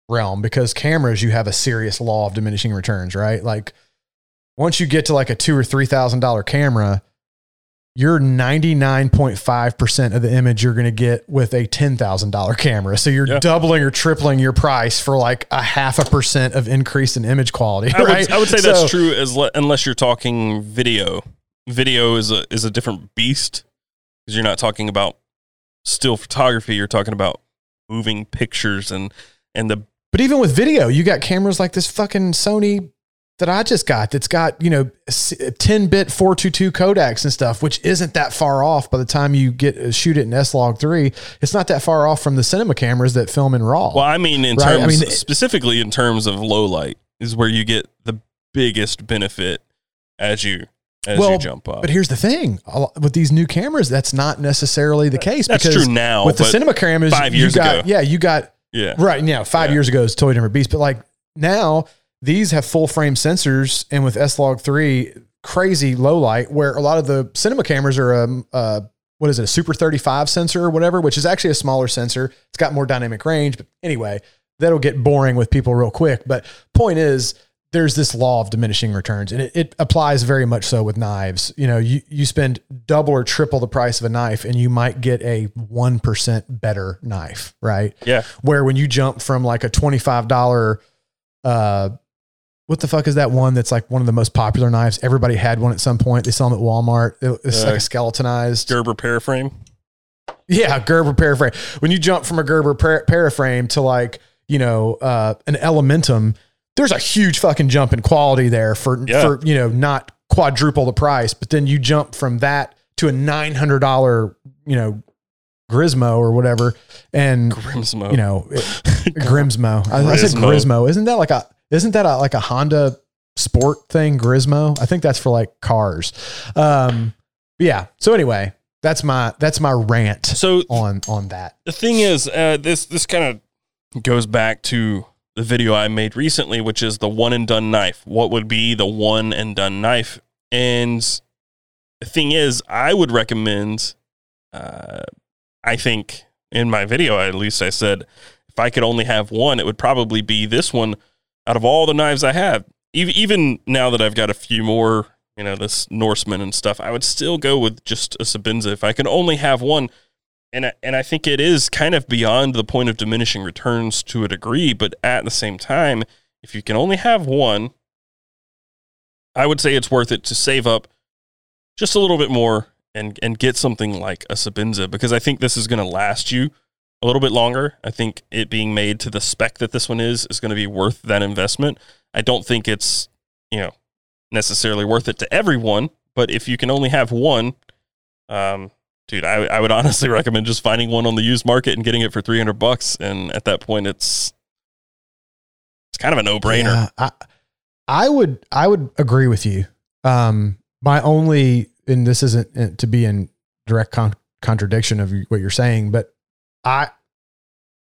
realm because cameras, you have a serious law of diminishing returns, right? Like once you get to like a two or three thousand dollar camera, you're 99.5% of the image you're going to get with a $10,000 camera. So you're Yeah. doubling or tripling your price for like a half a percent of increase in image quality. I right? would, I would say So- that's true as le- unless you're talking video. Video is a is a different beast because you're not talking about still photography. You're talking about moving pictures and and the But even with video, you got cameras like this fucking Sony that I just got that's got, you know, 10 bit 422 codecs and stuff, which isn't that far off by the time you get uh, shoot it in S Log 3. It's not that far off from the cinema cameras that film in RAW. well, I mean in Right, I terms mean, specifically in terms of low light is where you get the biggest benefit as you as Well, you jump up. But here's the thing with these new cameras, that's not necessarily the case. That's because true now, With the cinema cameras, five you years got, ago. Yeah, you got, yeah, right. now. five Yeah. years ago is totally different beast. But like now, these have full frame sensors, and with S Log 3, crazy low light, where a lot of the cinema cameras are, um, uh, what is it, a Super 35 sensor or whatever, which is actually a smaller sensor. It's got more dynamic range. But anyway, that'll get boring with people real quick. But point is, there's this law of diminishing returns, and it, it applies very much so with knives. You know, you, you spend double or triple the price of a knife, and you might get a 1% better knife, right? yeah. Where when you jump from like a $25, uh, what the fuck is that one that's like one of the most popular knives? Everybody had one at some point. They sell them at Walmart. It- It's Uh, like a skeletonized. Gerber paraframe. Yeah, Gerber paraframe. When you jump from a Gerber par- paraframe to like, you know, uh, an Elementum, there's a huge fucking jump in quality there for, Yeah. for, you know, not quadruple the price. But then you jump from that to a $900, you know, Grismo or whatever. And, Grimsmo. you know, it- Grimsmo. I, I said Grismo. Grismo. Isn't that like a, isn't that a, like a Honda sport thing? Grismo. I think that's for like cars. Um, yeah. So anyway, that's my, that's my rant so on on that. the thing is, uh, this this kind of goes back to the video I made recently, which is the one and done knife. What would be the one and done knife? And the thing is, I would recommend. Uh, I think in my video, at least, I said if I could only have one, it would probably be this one. Out of all the knives I have, even now that I've got a few more, you know, this Norseman and stuff, I would still go with just a Sebenza if I could only have one. And I, and I think it is kind of beyond the point of diminishing returns to a degree, but at the same time, if you can only have one, I would say it's worth it to save up just a little bit more and and get something like a Sebenza because I think this is going to last you a little bit longer. I think it being made to the spec that this one is is going to be worth that investment. I don't think it's you know necessarily worth it to everyone, but if you can only have one, um, dude, I, I would honestly recommend just finding one on the used market and getting it for three hundred bucks. And at that point, it's it's kind of a no brainer. Yeah, I, I would I would agree with you. Um, my only and this isn't uh, to be in direct con- contradiction of what you're saying, but I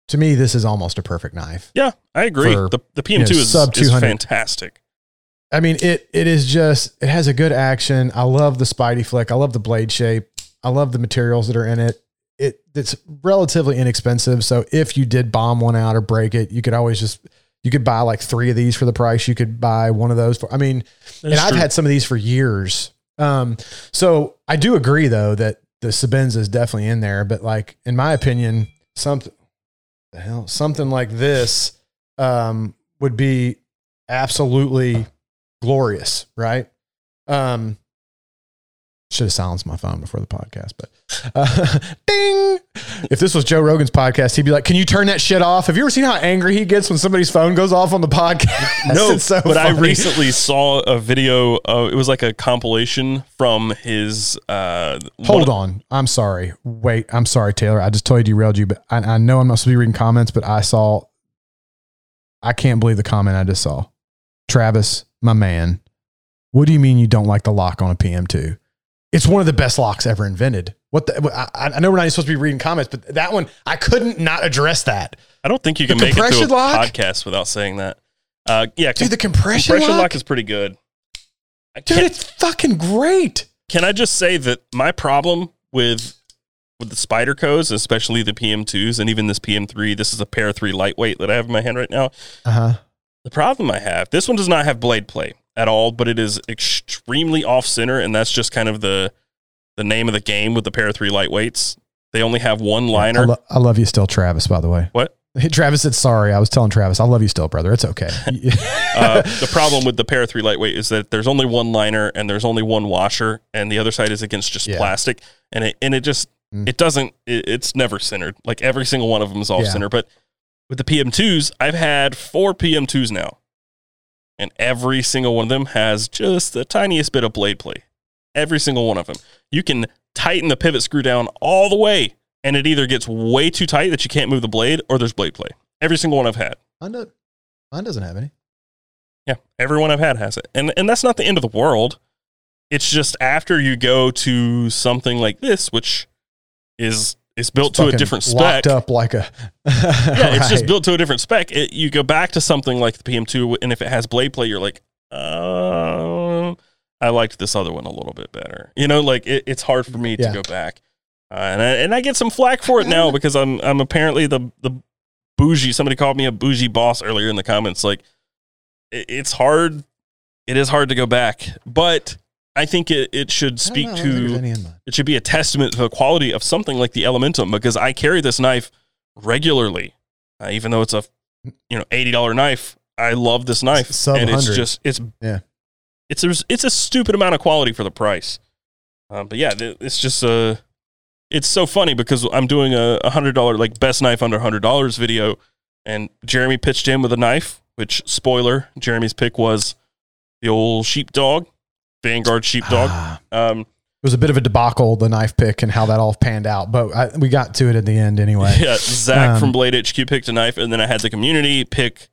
to me this is almost a perfect knife. Yeah, I agree. For, the the PM2 you know, is, sub is 200. fantastic. I mean it it is just it has a good action. I love the Spidey flick. I love the blade shape. I love the materials that are in it. It it's relatively inexpensive. So if you did bomb one out or break it, you could always just you could buy like three of these for the price. You could buy one of those for I mean, and That's I've had some of these for years. Um, so I do agree though that the Sebenza is definitely in there, but like in my opinion, something the hell something like this um, would be absolutely glorious, right? Um, should have silenced my phone before the podcast, but uh, ding. If this was Joe Rogan's podcast, he'd be like, "Can you turn that shit off?" Have you ever seen how angry he gets when somebody's phone goes off on the podcast? no, so but I recently saw a video. Uh, it was like a compilation from his. Uh, Hold on. I'm sorry. Wait, I'm sorry, Taylor. I just totally derailed you, but I, I know I'm not supposed to be reading comments, but I saw, I can't believe the comment I just saw. Travis, my man, what do you mean you don't like the lock on a PM2? It's one of the best locks ever invented. What the, I, I know we're not even supposed to be reading comments, but that one, I couldn't not address that. I don't think you The can make it to a lock? podcast without saying that. Uh, yeah, Dude, the compression, compression lock, lock is pretty good. I dude, it's fucking great. can I just say that my problem with with the Spyderco's, especially the PM2s and even this PM3, this is a Para 3 lightweight that I have in my hand right now. Uh huh. The problem I have, this one does not have blade play at all, but it is extremely off center, and that's just kind of the the name of the game with the Para 3 lightweights. They only have one I, liner. lo- I love you still, Travis, by the way. What? Hey, Travis said sorry. I was telling Travis, I love you still, brother. It's okay. uh, the problem with the Para 3 lightweight is that there's only one liner and there's only one washer, and the other side is against just Yeah. plastic, and it and it just Mm. it doesn't it, it's never centered. Like every single one of them is off Yeah. center. But with the PM2s, I've had four PM2s now, and every single one of them has just the tiniest bit of blade play. Every single one of them. You can tighten the pivot screw down all the way, and it either gets way too tight that you can't move the blade, or there's blade play. Every single one I've had. mine, do- mine doesn't have any. Yeah, everyone I've had has it, and and that's not the end of the world. It's just after you go to something like this, which is is built to a different spec. Locked up like a. Yeah, it's just built to a different spec. It, you go back to something like the PM2, and if it has blade play, you're like, um, I liked this other one a little bit better. You know, like it, it's hard for me Yeah. to go back, uh, and I, and I get some flack for it now because I'm I'm apparently the the bougie. Somebody called me a bougie boss earlier in the comments. Like, it, it's hard. It is hard to go back, but I think it, it should speak to it should be a testament to the quality of something like the Elementum because I carry this knife regularly, uh, even though it's a you know eighty dollar knife. I love this knife, Sub and it's 100. just it's Yeah. It's a, it's a stupid amount of quality for the price. Um, but yeah, it's just a it's so funny because I'm doing a a hundred dollar like best knife under hundred dollars video, and Jeremy pitched in with a knife. Which spoiler, Jeremy's pick was the old sheepdog, Vanguard sheepdog. Ah, Um, it was a bit of a debacle, the knife pick and how that all panned out, but I, we got to it at the end anyway. Yeah, Zach Um, from Blade HQ picked a knife, and then I had the community pick,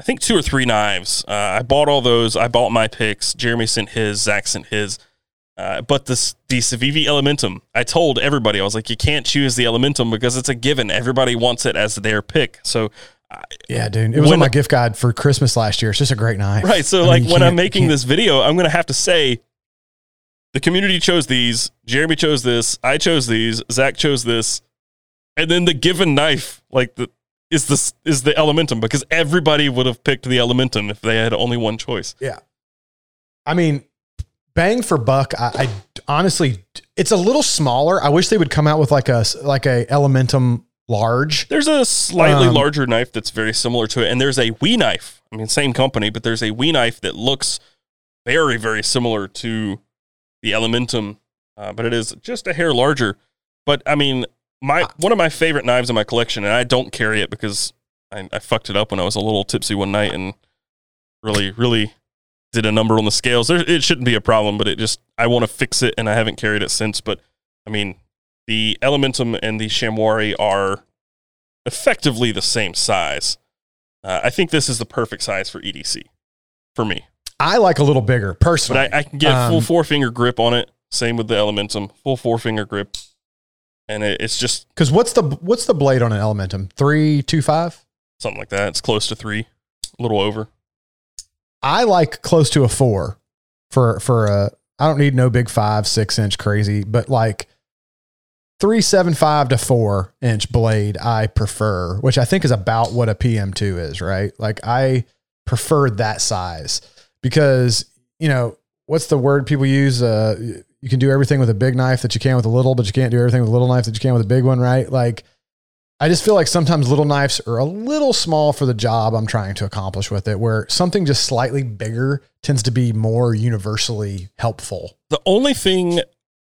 I think two or three knives. Uh, I bought all those. I bought my picks. Jeremy sent his. Zach sent his. Uh, but this the Civivi Elementum, I told everybody I was like, you can't choose the Elementum because it's a given. Everybody wants it as their pick. So Yeah, dude. It was When- on my gift guide for Christmas last year. It's just a great knife. right. So I mean, like when I'm making this video, I'm gonna have to say. The community chose these. Jeremy chose this. I chose these. Zach chose this, and then the given knife, like the is this is the Elementum because everybody would have picked the Elementum if they had only one choice. Yeah, I mean, bang for buck. I, I honestly, it's a little smaller. I wish they would come out with like a like a Elementum large. There's a slightly Um, larger knife that's very similar to it, and there's a WE Knife. I mean, same company, but there's a WE Knife that looks very very similar to the Elementum. uh, but it is just a hair larger. But I mean, my one of my favorite knives in my collection, and I don't carry it because I, I fucked it up when I was a little tipsy one night and really, really did a number on the scales. There, it shouldn't be a problem, but it just I want to fix it, and I haven't carried it since. But I mean, the Elementum and the Shamwari are effectively the same size. Uh, I think this is the perfect size for EDC for me. I like a little bigger personally. But I, I can get a full Um, four finger grip on it. Same with the Elementum, full four finger grip, and it, it's just Because what's the what's the blade on an Elementum? Three two five. something like that. It's close to three, a little over. I like close to a four for for a. I don't need no big five six inch crazy, but like three seven five to four inch blade. I prefer, which I think is about what a PM two is, right? Like I prefer that size because you know what's the word people use? Uh, you can do everything with a big knife that you can with a little, but you can't do everything with a little knife that you can with a big one, right? Like I just feel like sometimes little knives are a little small for the job I'm trying to accomplish with it, where something just slightly bigger tends to be more universally helpful. The only thing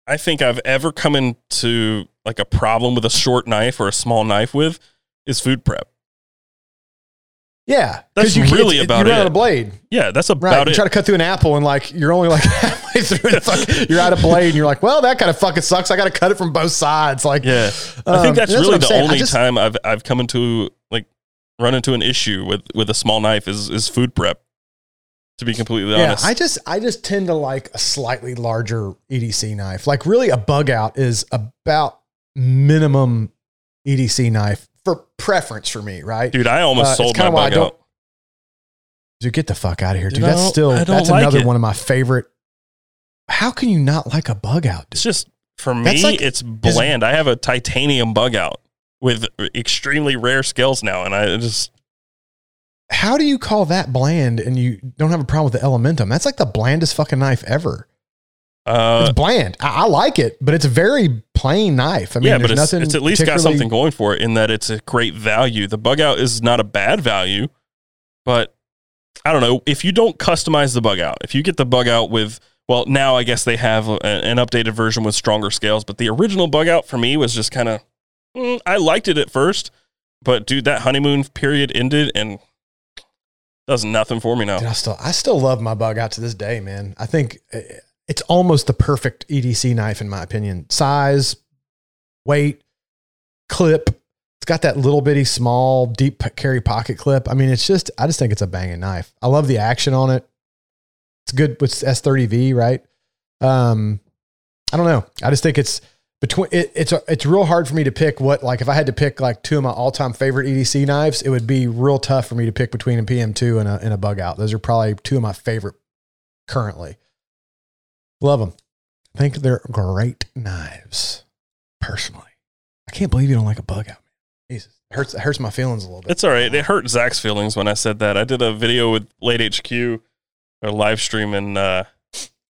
I think I've ever come into like a problem with a short knife or a small knife with is food prep. Yeah, That's you really you about run out of blade, Yeah, that's right? about you it. try to cut through an apple and like you're only like halfway through. And fuck, you're out of blade, and you're like, well, that kind of fucking sucks. I got to cut it from both sides. Like, yeah, I um, think that's, what really the saying. Only just- time I've I've come into like run into an issue with with a small knife is is food prep. To be completely Yeah, honest, I just I just tend to like a slightly larger EDC knife. Like really a bug out is about minimum EDC knife for preference for me, right? dude, I almost Uh, sold my kinda I bug don't- out. Dude, get the fuck out of here, dude. Dude, that's still that's like another it. one of my favorite. How can you not like a bug out? It's just for me, That's like- it's bland. I have a titanium bug out with extremely rare scales now, and I just How do you call that bland and you don't have a problem with the Elementum? That's like the blandest fucking knife ever. Uh, it's bland. I, I like it, but it's a very plain knife. I mean, yeah, but it's, nothing. it's at least got something going for it in that it's a great value. The bug out is not a bad value, but I don't know if you don't customize the bug out. If you get the bug out with well, now I guess they have a, an updated version with stronger scales, but the original bug out for me was just kind of mm, I liked it at first, but dude, that honeymoon period ended and does nothing for me now. Dude, I still I still love my bug out to this day, man. I think uh, it's almost the perfect EDC knife in my opinion. Size, weight, clip. It's got that little bitty small deep carry pocket clip. I mean, it's just I just think it's a banging knife. I love the action on it. It's good with S30V, right? Um I don't know. I just think it's between it, it's a, it's real hard for me to pick what like if I had to pick like two of my all time favorite EDC knives, it would be real tough for me to pick between a PM2 and a and a bug out. Those are probably two of my favorite currently. Love them. I think they're great knives. Personally, I can't believe you don't like a bug out. Man. Jesus, it hurts. It hurts my feelings a little bit. It's all right. It hurt Zach's feelings when I said that. I did a video with Blade HQ, a live stream, and uh,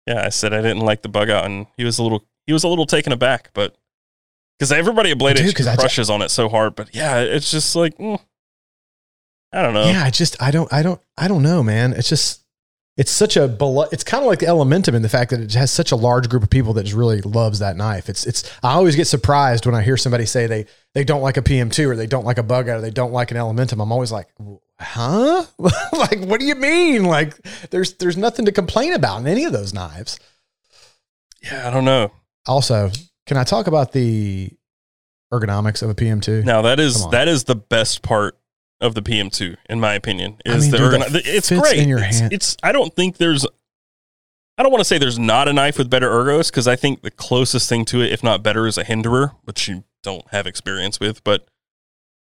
yeah, I said I didn't like the bug out, and he was a little he was a little taken aback, but because everybody at Blade Dude, HQ 'cause I crushes on it so hard, but yeah, it's just like mm, I don't know. Yeah, I just I don't I don't I don't know, man. It's just it's such a it's kind of like the Elementum in the fact that it has such a large group of people that just really loves that knife. It's it's I always get surprised when I hear somebody say they they don't like a PM2 or they don't like a bug out or they don't like an Elementum. I'm always like, "Huh? like what do you mean? Like there's there's nothing to complain about in any of those knives." Yeah, I don't know. Also, can I talk about the ergonomics of a PM2? Now that is that is the best part of the PM2, in my opinion. I Is mean, the dude, that ergonom- it's great. in your it's, hand. it's I don't think there's I don't want to say there's not a knife with better ergos because I think the closest thing to it, if not better, is a Hinderer, which you don't have experience with, but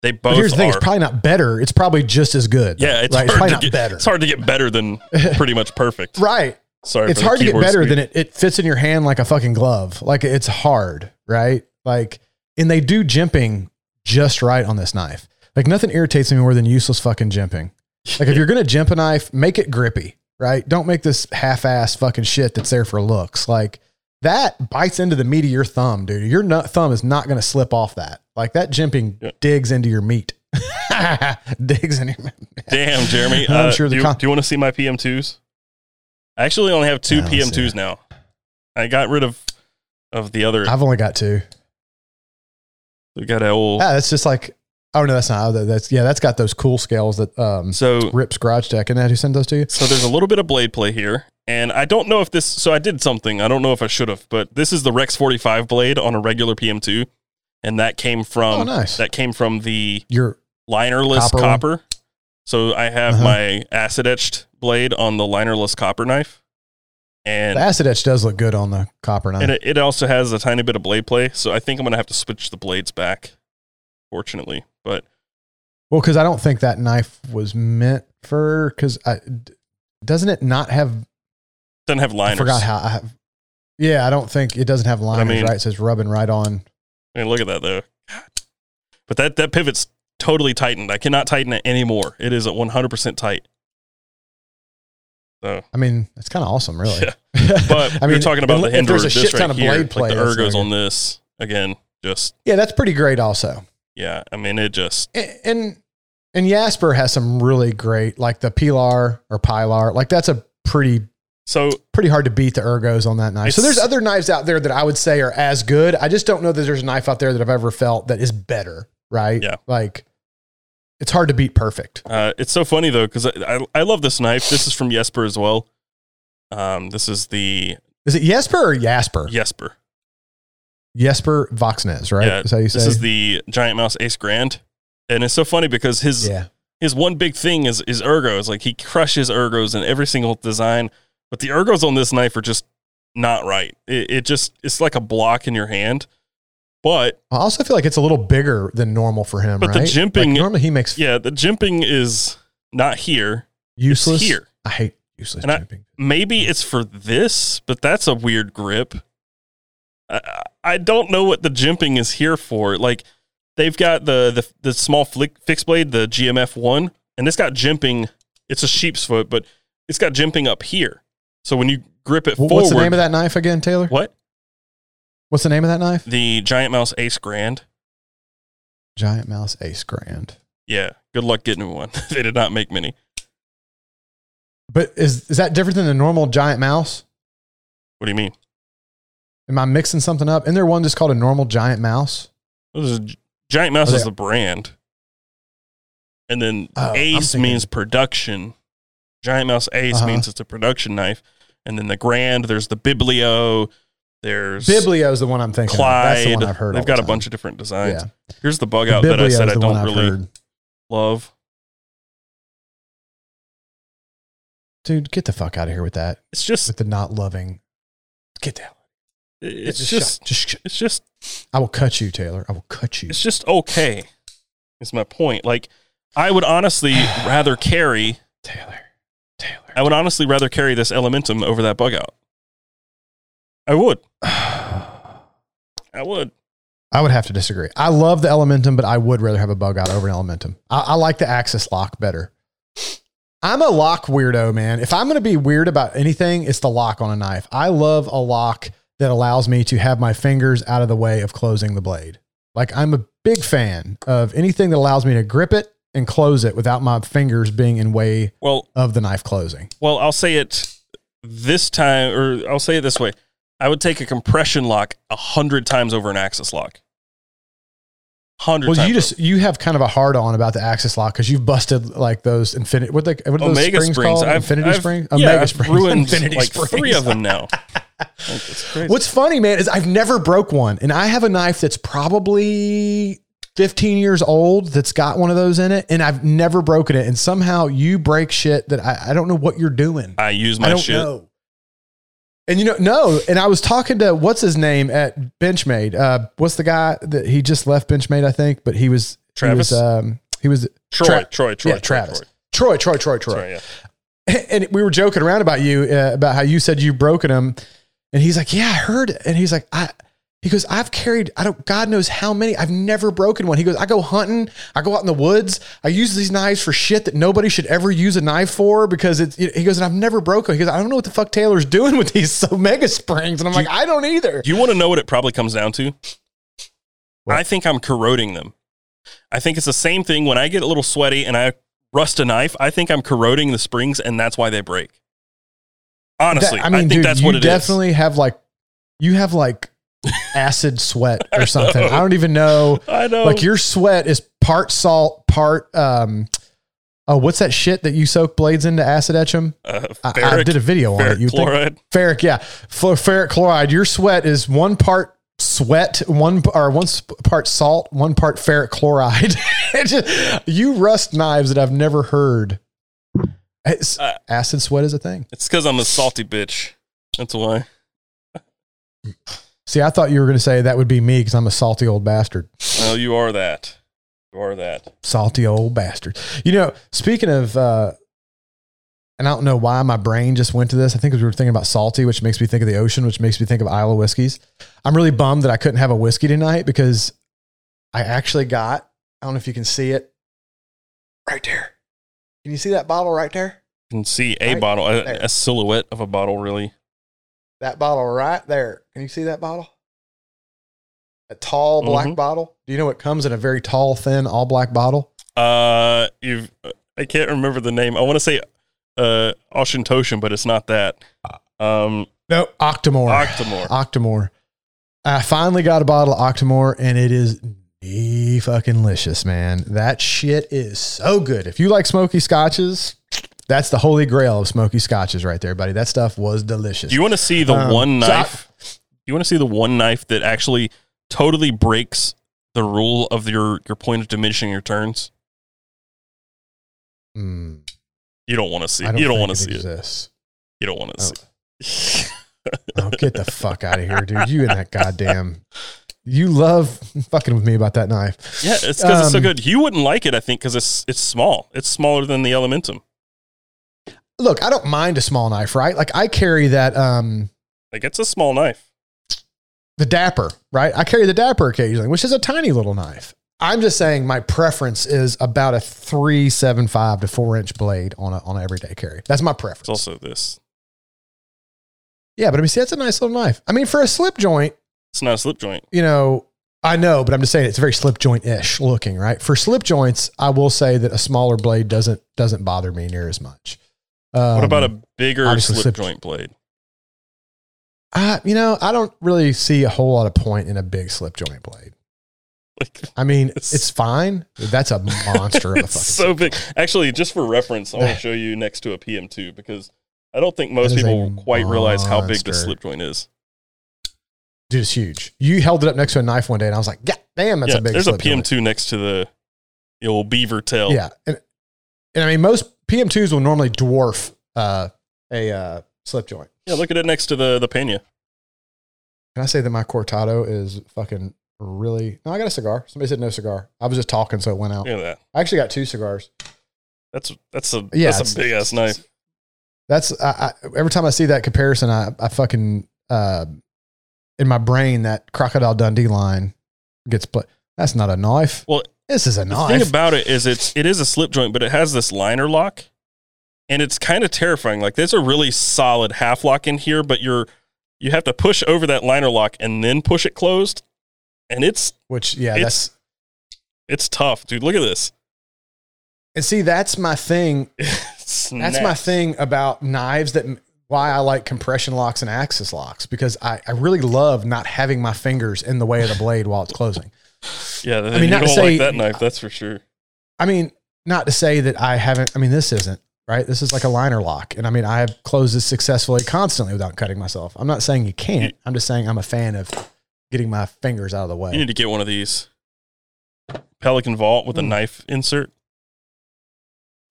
they both But here's the thing: are. it's probably not better. It's probably just as good. yeah, it's right. hard probably to not get better. It's hard to get better than pretty much perfect. Right. Sorry, it's hard to get better than it, it fits in your hand like a fucking glove. Like it's hard, right? Like, and they do jimping just right on this knife. Like nothing irritates me more than useless fucking jimping. Like if you're gonna jimp a knife, make it grippy, right? Don't make this half-ass fucking shit that's there for looks. Like that bites into the meat of your thumb, dude. Your nut thumb is not gonna slip off that. Like that jimping Yeah. digs into your meat. digs into your Damn, Jeremy. I'm uh, sure do, you, con- do you want to see my PM2s? I actually only have two Yeah, PM2s now. I got rid of of the other. I've only got two. We got a old. Yeah, that's just like. Oh no, that's not. That's yeah, that's got those cool scales that um So Rip's Garage Tech. And that who sent those to you? so there's a little bit of blade play here, and I don't know if this. So I did something. I don't know if I should have, but this is the Rex 45 blade on a regular PM2, and that came from Oh, nice. that came from the Your linerless Copper copper. So I have Uh-huh. my acid etched blade on the linerless copper knife, and the acid etch does look good on the copper knife. and it, it also has a tiny bit of blade play. So I think I'm gonna have to switch the blades back. Fortunately, but well, because I don't think that knife was meant for. Because I doesn't it not have? doesn't have liners. I forgot how. I have, yeah, I don't think it doesn't have liners. mean- right? It says rubbing right on. I mean, look at that though. God. But that that pivot's totally tightened. I cannot tighten it anymore. It is at 100% tight. So, I mean, it's kind of awesome, really. Yeah. but I mean, are talking about the hinder. there's a shit ton right of here, blade like play, the that's ergos on this again. Just yeah, that's pretty great, also. Yeah. I mean, it just And and, and Jasper has some really great, like the Pilar or Pilar. Like that's a pretty so pretty hard to beat the ergos on that knife. so there's other knives out there that I would say are as good. I just don't know that there's a knife out there that I've ever felt that is better. Right? Yeah. Like it's hard to beat perfect. Uh, it's so funny though because I, I I love this knife. This is from Jesper as well. Um, this is the Is it Jesper or Jasper? Jesper. Jesper Voxnaes, right? Yeah, Is how you say? This is the Giant Mouse Ace Grand, and it's so funny because his yeah. his one big thing is is ergos. Like he crushes ergos in every single design, but the ergos on this knife are just not right. It, it just it's like a block in your hand. But I also feel like it's a little bigger than normal for him, But the right? jimping- Like, normally he makes yeah, the jimping is not here. useless. It's here. I hate useless And I- jimping. Maybe it's for this, but that's a weird grip. I, I don't know what the jimping is here for. Like they've got the the, the small flick, fixed blade, the GMF one, and it's got jimping. It's a sheep's foot, but it's got jimping up here. So when you grip it Wh- forward, What's the name of that knife again, Taylor? what What's the name of that knife? the Giant Mouse Ace Grand? Giant Mouse Ace Grand. Yeah, good luck getting one. they did not make many. But is is that different than the normal giant mouse? What do you mean? Am I mixing something up? Isn't there one just called a normal giant mouse? This is Giant Mouse is the brand, and then Oh, Ace thinking- means production. Giant Mouse Ace Uh-huh. means it's a production knife, and then the Grand. There's the Biblio. There's Biblio is the one I'm thinking. Of. That's the Clyde. one I've heard. They've got the a bunch of different designs. Yeah, Here's the bug The out that I said I don't really heard. love. Dude, get the fuck out of here with that. It's just With the not loving. Get down. It's Just just just. it's just I will cut you, Taylor. I will cut you. it's just okay. Is my point. Like I would honestly rather carry Taylor. Taylor. I would honestly rather carry this Elementum over that bug out. I would. I would. I would have to disagree. I love the Elementum, but I would rather have a bug out over an Elementum. I, I like the Axis lock better. I'm a lock weirdo, man. If I'm going to be weird about anything, it's the lock on a knife. I love a lock that allows me to have my fingers out of the way of closing the blade. Like I'm a big fan of anything that allows me to grip it and close it without my fingers being in way Well, of the knife closing. well, I'll say it this time, or I'll say it this way. I would take a compression lock a hundred times over an axis lock. Hundred Well, you just you have kind of a hard on about the Axis lock because you've busted like those infinity. What they what are those Omega springs, springs. called? I've, infinity I've, springs. Yeah, I've springs. ruined Infinity like springs. three of them now. Like, it's crazy. What's funny, man, is I've never broke one, and I have a knife that's probably 15 years old that's got one of those in it, and I've never broken it. And somehow you break shit that I, I don't know what you're doing. I use I my don't shit. know. And you know, no. And I was talking to what's his name at Benchmade. Uh, what's the guy that he just left Benchmade? I think, but he was Travis? He was, um, he was Troy, Tra- Troy, Troy, yeah, Troy, Travis. Troy. Troy, Troy, Troy, Troy. Sorry, yeah. and we were joking around about you uh, about how you said you've broken them and he's like yeah i heard it. and he's like i he goes i've carried i don't god knows how many i've never broken one he goes i go hunting i go out in the woods i use these knives for shit that nobody should ever use a knife for because it's he goes and i've never broken he goes i don't know what the fuck taylor's doing with these so mega springs and i'm like i don't either Do you want to know what it probably comes down to? What? I think I'm corroding them. I think it's the same thing when I get a little sweaty and I rust a knife. I think I'm corroding the springs, and that's why they break. Honestly, That- I, think dude, that's you what it is. definitely have like you have like acid sweat or something. I don't even know. I know. Like your sweat is part salt, part um. Oh, what's that shit that you soak blades into acid etch them? uh, I, I did a video on ferric it. You think chloride. ferric, yeah, ferric chloride. Your sweat is one part sweat, one or one part salt, one part ferric chloride. Just- you rust knives that I've never heard. It's- Uh, acid sweat is a thing. It's because I'm a salty bitch. That's why. See, I thought you were going to say that would be me because I'm a salty old bastard. Well, you are that. You are that. Salty old bastard. You know, speaking of, uh, and I don't know why my brain just went to this. I think we were thinking about salty, which makes me think of the ocean, which makes me think of Islay whiskeys. I'm really bummed that I couldn't have a whiskey tonight because I actually got, I don't know if you can see it right there. Can you see that bottle right there? You can see a Right bottle, a, a silhouette of a bottle, really. That bottle right there. Can you see that bottle? A tall black Mhm. bottle. Do you know it comes in a very tall, thin, all black bottle? Uh, you've. I can't remember the name. I want to say uh Ocean but it's not that. Um, No, Octomore. Octomore. Octomore. I finally got a bottle of Octomore and it is the fucking licious, man. That shit is so good. If you like smoky scotches, that's the holy grail of smoky scotches right there, buddy. That stuff was delicious. Do you want to see the Um, one so I- knife? you want to see the one knife that actually totally breaks the rule of your your point of diminishing returns? Mm, You don't want to see. Don't you don't want to see it. exists. You don't want to Oh. see. Oh, get the fuck out of here, dude. You and that goddamn. You love fucking with me about that knife. Yeah, it's because it's so Um, good. You wouldn't like it, I think, because it's it's small. It's smaller than the Elementum. Look, I don't mind a small knife, right? Like I carry that um Like it's a small knife. the dapper, right? I carry the dapper occasionally, which is a tiny little knife. I'm just saying my preference is about a three seven five to four inch blade on a on an everyday carry. That's my preference. It's also this. yeah, but I mean, see, that's a nice little knife. I mean, for a slip joint, It's not a slip joint. you know, I know, but I'm just saying it's very slip joint ish looking, right? For slip joints, I will say that a smaller blade doesn't doesn't bother me near as much. Um, What about a bigger slip, slip- joint blade? Uh, you know, I don't really see a whole lot of point in a big slip joint blade. Like I mean, It's- it's, fine. That's a monster of a fucking. so big. Actually, just for reference, I want to show you next to a PM2 because I don't think most people quite realize how big the slip joint is. Dude, it's huge. You held it up next to a knife one day, and I was like, "God damn, that's yeah, a big." there's a slip joint." PM2 next to the, the old beaver tail. Yeah, and, and I mean, most PM2s will normally dwarf uh, a uh, slip joint. Yeah, look at it next to the the Pena. Can I say that my Cortado is fucking really? No, I got a cigar. Somebody said no cigar. I was just talking, so it went out. Look at that. I actually got two cigars. That's that's a Yeah, that's a big ass knife. That's I, I, every time I see that comparison, I, I fucking uh, in my brain that crocodile Dundee line gets put. That's not a knife. Well, this is a knife. The thing about it is it's it is a slip joint, but it has this liner lock, and it's kind of terrifying. Like there's a really solid half lock in here, but you're you have to push over that liner lock and then push it closed, and it's Which yeah, It's- that's it's tough, dude. Look at this. and see that's my thing. That's my thing about knives. That why I like compression locks and axis locks because I, I really love not having my fingers in the way of the blade while it's closing. Yeah, I mean, you not to say- like that knife, that's for sure. I mean, not to say that I haven't. I mean, this isn't right. This is like a liner lock, and I mean, I have closed this successfully constantly without cutting myself. I'm not saying you can't. I'm just saying I'm a fan of getting my fingers out of the way. You need to get one of these Pelican Vault with a Hmm. knife insert.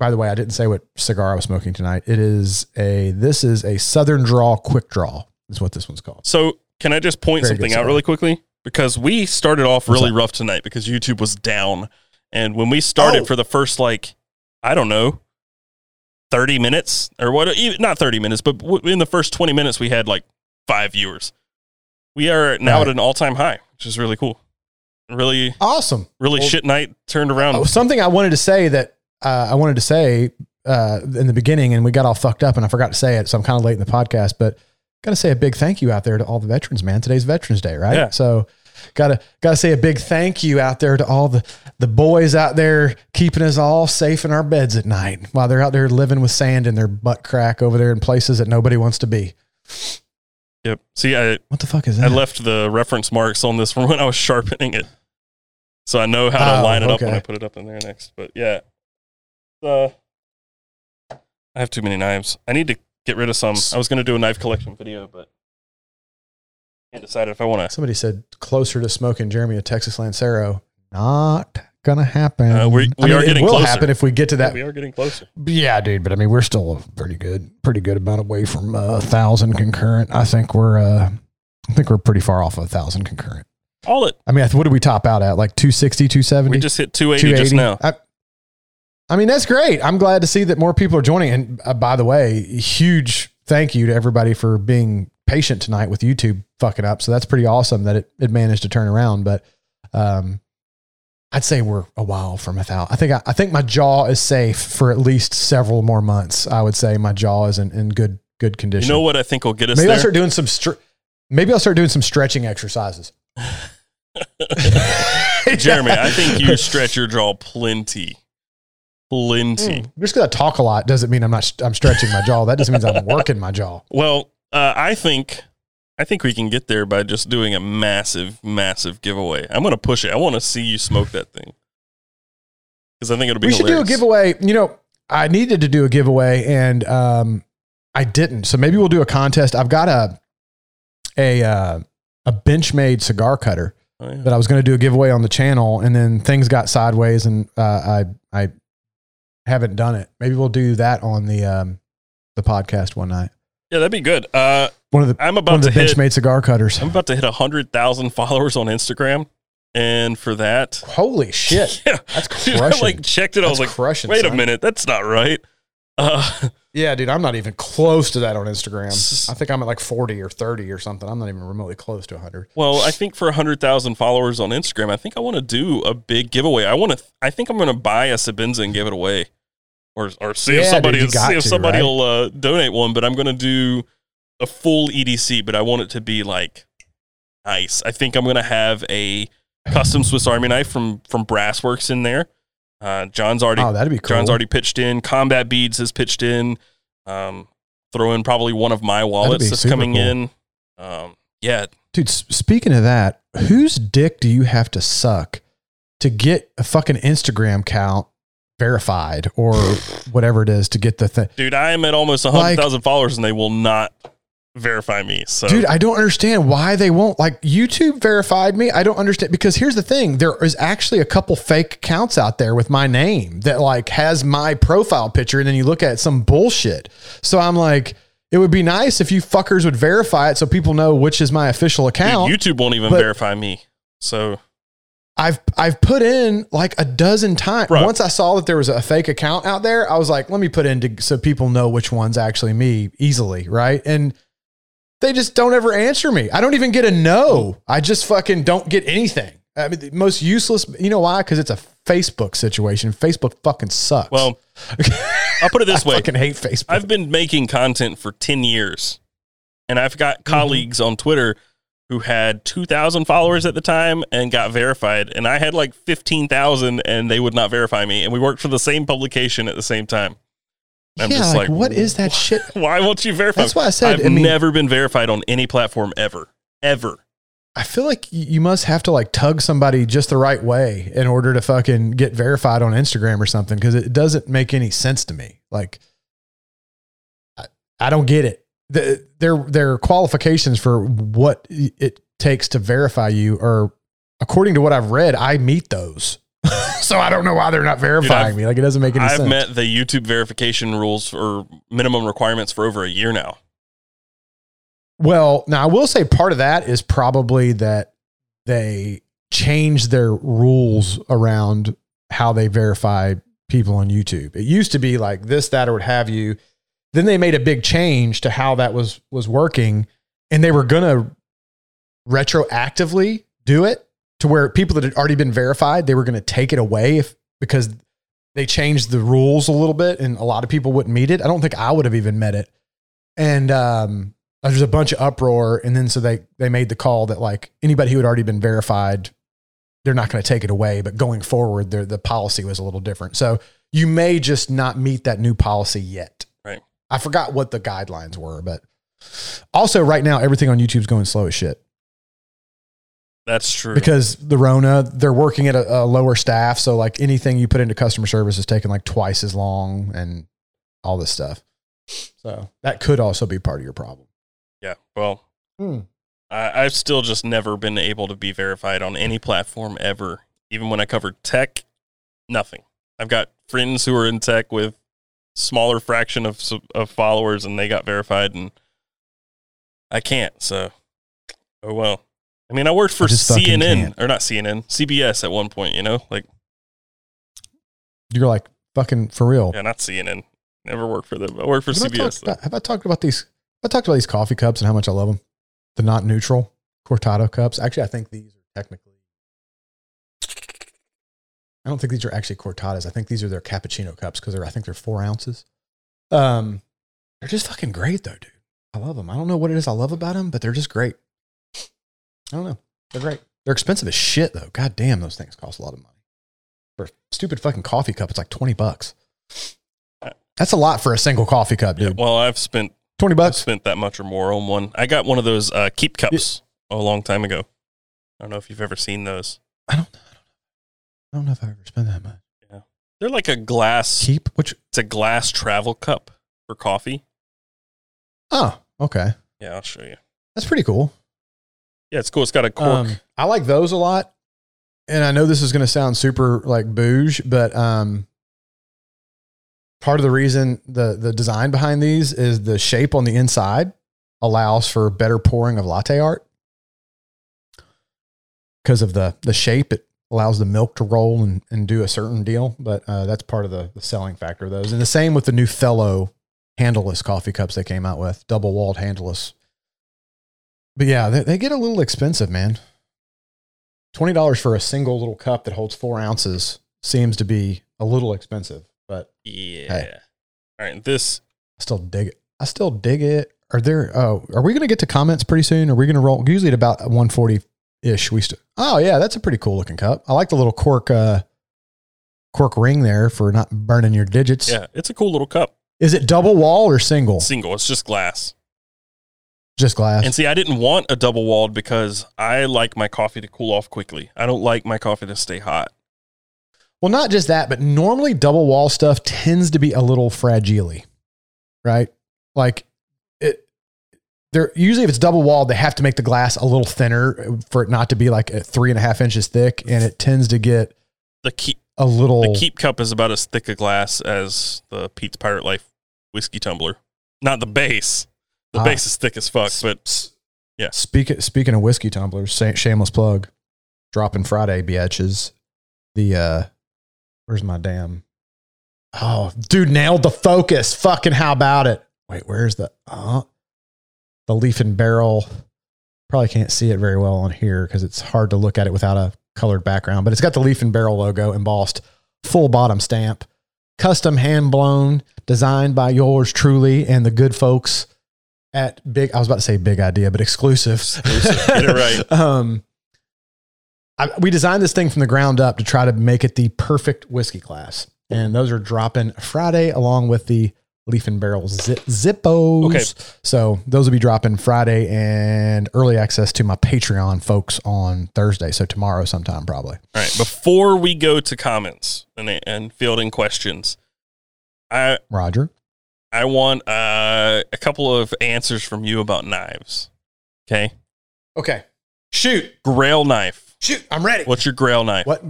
By the way, I didn't say what cigar I was smoking tonight. It is a. This is a Southern Draw Quick Draw. Is what this one's called. So, can I just point Very something out really quickly? Because we started off really rough tonight because YouTube was down. And when we started Oh. for the first, like, I don't know, 30 minutes or what, even- not 30 minutes, but w- in the first 20 minutes, we had like five viewers. We are now Right. at an all time high, which is really cool. Really, Awesome. really Well- shit night turned around. Oh, something I wanted to say that uh, I wanted to say uh, in the beginning, and we got all fucked up, and I forgot to say it, so I'm kind of late in the podcast. But got to say a big thank you out there to all the veterans, man. Today's Veterans Day, right? Yeah. So gotta gotta say a big thank you out there to all the the boys out there keeping us all safe in our beds at night while they're out there living with sand in their butt crack over there in places that nobody wants to be. Yep. See, I What the fuck is that? I left the reference marks on this from when I was sharpening it, so I know how to Oh, line it up when. I put it up in there next. But yeah, uh, I have too many knives. I need to get rid of some. I was going to do a knife collection video, but I can't decide if I want to. Somebody said closer to smoking Jeremy a Texas Lancero. Not gonna happen. Uh, we- we I mean, are getting it will closer. happen if we get to that. we are getting closer. Yeah, dude. But I mean, we're still a pretty good, pretty good amount away from uh, a thousand concurrent. I think we're, uh, I think we're pretty far off of a thousand concurrent. All it. I mean, what did we top out at? Like 260, 270? We just hit 280 just now. I, I mean, that's great. I'm glad to see that more people are joining. And uh, by the way, huge thank you to everybody for being patient tonight with YouTube fucking up. So that's pretty awesome that it, it managed to turn around. But um, I'd say we're a while from a thousand. I think I, I think my jaw is safe for at least several more months. I would say my jaw is in, in good good condition. You know what I think will get us maybe there? I'll start doing some str- maybe I'll start doing some stretching exercises. Jeremy, I think you stretch your jaw plenty. Plenty. Mm. Just because I talk a lot doesn't mean I'm not. I'm stretching my jaw. That just means I'm working my jaw. Well, uh, I think I think we can get there by just doing a massive, massive giveaway. I'm going to push it. I want to see you smoke that thing because I think it'll be. we should do a giveaway. You know, I needed to do a giveaway and um, I didn't. So maybe we'll do a contest. I've got a a uh, a Benchmade cigar cutter Oh, yeah. that I was going to do a giveaway on the channel, and then things got sideways, and uh, I I haven't done it. Maybe we'll do that on the um, the podcast one night. Yeah, that'd be good. Uh, One of the I'm one about of the to hit. Benchmade cigar cutters. I'm about to hit hundred thousand followers on Instagram, and for that, Holy shit! yeah, That's Dude, I crushing. like checked it. I was like, crushing. wait a minute, that's not right. Uh, Yeah, dude, I'm not even close to that on Instagram. I think I'm at like 40 or 30 or something. I'm not even remotely close to 100. Well, I think for 100,000 followers on Instagram, I think I want to do a big giveaway. I want to I think I'm going to buy a Sebenza and give it away. Or or see if somebody dude, see if to, somebody right? will uh, donate one, but I'm going to do a full EDC, but I want it to be like nice. I think I'm going to have a custom Swiss Army knife from from Brassworks in there. Uh, John's already Oh, that'd be cool. John's already pitched in. Combat Beads has pitched in. Um, throw in probably one of my wallets that's coming cool. in. Um, yeah, Dude, speaking of that, whose dick do you have to suck to get a fucking Instagram count verified or whatever it is to get the thing? dude, I am at almost hundred thousand followers, and they will not verify me. So, Dude, I don't understand why they won't. Like YouTube verified me. I don't understand because here's the thing: there is actually a couple fake accounts out there with my name that like has my profile picture, and then you look at some bullshit. So I'm like, it would be nice if you fuckers would verify it so people know which is my official dude, account. YouTube won't even verify me. So, I've I've put in like a dozen times. Bruh. Once I saw that there was a fake account out there, I was like, let me put in to, so people know which one's actually me easily, right? And they just don't ever answer me. I don't even get a no. I just fucking don't get anything. I mean, the most useless. You know why? Because it's a Facebook situation. Facebook fucking sucks. well, I'll put it this way: I fucking hate Facebook. I've been making content for ten years, and I've got Mm-hmm. colleagues on Twitter who had two thousand followers at the time and got verified, and I had like fifteen thousand, and they would not verify me, and we worked for the same publication at the same time. I'm yeah, just like, like, what is that shit? Why won't you verify? That's why I said, I've I mean- never been verified on any platform ever, ever. I feel like you must have to like tug somebody just the right way in order to fucking get verified on Instagram or something because it doesn't make any sense to me. Like, I, I don't get it. The, their their qualifications for what it takes to verify you are, according to what I've read, I meet those. So I don't know why they're not verifying I've- me. Like it doesn't make any sense. I've met the YouTube verification rules or minimum requirements for over a year now. Well, now I will say part of that is probably that they changed their rules around how they verify people on YouTube. It used to be like this, that, or what have you. Then they made a big change to how that was was working, and they were gonna retroactively do it to where people that had already been verified, they were gonna take it away if because they changed the rules a little bit, and a lot of people wouldn't meet it. I don't think I would have even met it. And um, there's a bunch of uproar, and then so they they made the call that like anybody who had already been verified, they're not going to take it away. But going forward, the the policy was a little different. So you may just not meet that new policy yet. Right. I forgot what the guidelines were, but Also, right now, everything on YouTube's going slow as shit That's true. because the Rona, they're working at a, a lower staff. So, like anything you put into customer service is taking like twice as long and all this stuff. So, that could also be part of your problem. yeah. Well, Hmm. I, I've still just never been able to be verified on any platform ever. Even when I covered tech, nothing. I've got friends who are in tech with smaller fraction of of followers, and they got verified, and I can't. So, oh well. I mean, I worked for I CNN or not CNN, CBS at one point. You know, like You're like, fucking for real. yeah, not CNN. Never worked for them. I worked for Have CBS. talked about, have I talked about these? Have I talked about these coffee cups and how much I love them? The not neutral cortado cups. Actually, I think these are technically. I don't think these are actually cortadas. I think these are their cappuccino cups because they're. I think they're four ounces. Um, they're just fucking great though, dude. I love them. I don't know what it is I love about them, but they're just great. I don't know. They're great. They're expensive as shit though. God damn, those things cost a lot of money. For a stupid fucking coffee cup, it's like twenty bucks. That's a lot for a single coffee cup, Yeah, dude. well, I've spent Twenty I've bucks. spent that much or more on one. I got one of those uh, keep cups a long time ago. I don't know if you've ever seen those. I don't. Know. I don't know if I ever spent that much. Yeah, they're like a glass. Keep which? It's a glass travel cup for coffee. Oh, okay. Yeah, I'll show you. That's pretty cool. Yeah, it's cool. It's got a cork. Um, I like those a lot. And I know this is going to sound super like bouge, but um, part of the reason the the design behind these is the shape on the inside allows for better pouring of latte art because of the the shape. It allows the milk to roll and, and do a certain deal. But uh, that's part of the, the selling factor of those. And the same with the new Fellow handleless coffee cups they came out with, double walled handleless. But yeah, they, they get a little expensive, man. Twenty dollars for a single little cup that holds four ounces seems to be a little expensive, but yeah. All right. This I still dig it. I still dig it. Are there? Oh, are we going to get to comments pretty soon? Are we going to roll? Usually at about one forty ish. We st- oh yeah, that's a pretty cool looking cup. I like the little cork uh, cork ring there for not burning your digits. yeah, it's a cool little cup. Is it double wall or single? Single. It's just glass. Just glass. And see, I didn't want a double walled because I like my coffee to cool off quickly. I don't like my coffee to stay hot. Well, not just that, but normally double wall stuff tends to be a little fragile, right? Like it, they're usually if it's double walled, they have to make the glass a little thinner uh, for it not to be like a three and a half inches thick, and it tends to get The keep a little. the keep cup is about as thick a glass as the Pete's Pirate Life whiskey tumbler. Not the base. The Ah. base is thick as fuck, but yeah. Speaking speaking of whiskey tumblers, shameless plug, dropping Friday, biatches. The uh, where's my damn? Oh, dude, nailed the focus. Fucking how about it? Wait, where's the uh, the leaf and barrel? Probably can't see it very well on here because it's hard to look at it without a colored background. But it's got the leaf and barrel logo embossed, full bottom stamp, custom hand blown, designed by yours truly and the good folks at big. I was about to say big idea, but exclusives. Exclusive. Get it right. um, I, we designed this thing from the ground up to try to make it the perfect whiskey class, and those are dropping Friday along with the Leaf and Barrel zip, Zippos. Okay. so those will be dropping Friday and early access to my Patreon folks on Thursday. So tomorrow, sometime probably. All right. Before we go to comments and, and fielding questions, I Roger. I want uh, a couple of answers from you about knives. Okay. Okay. Shoot. Grail knife. Shoot. I'm ready. What's your grail knife? What?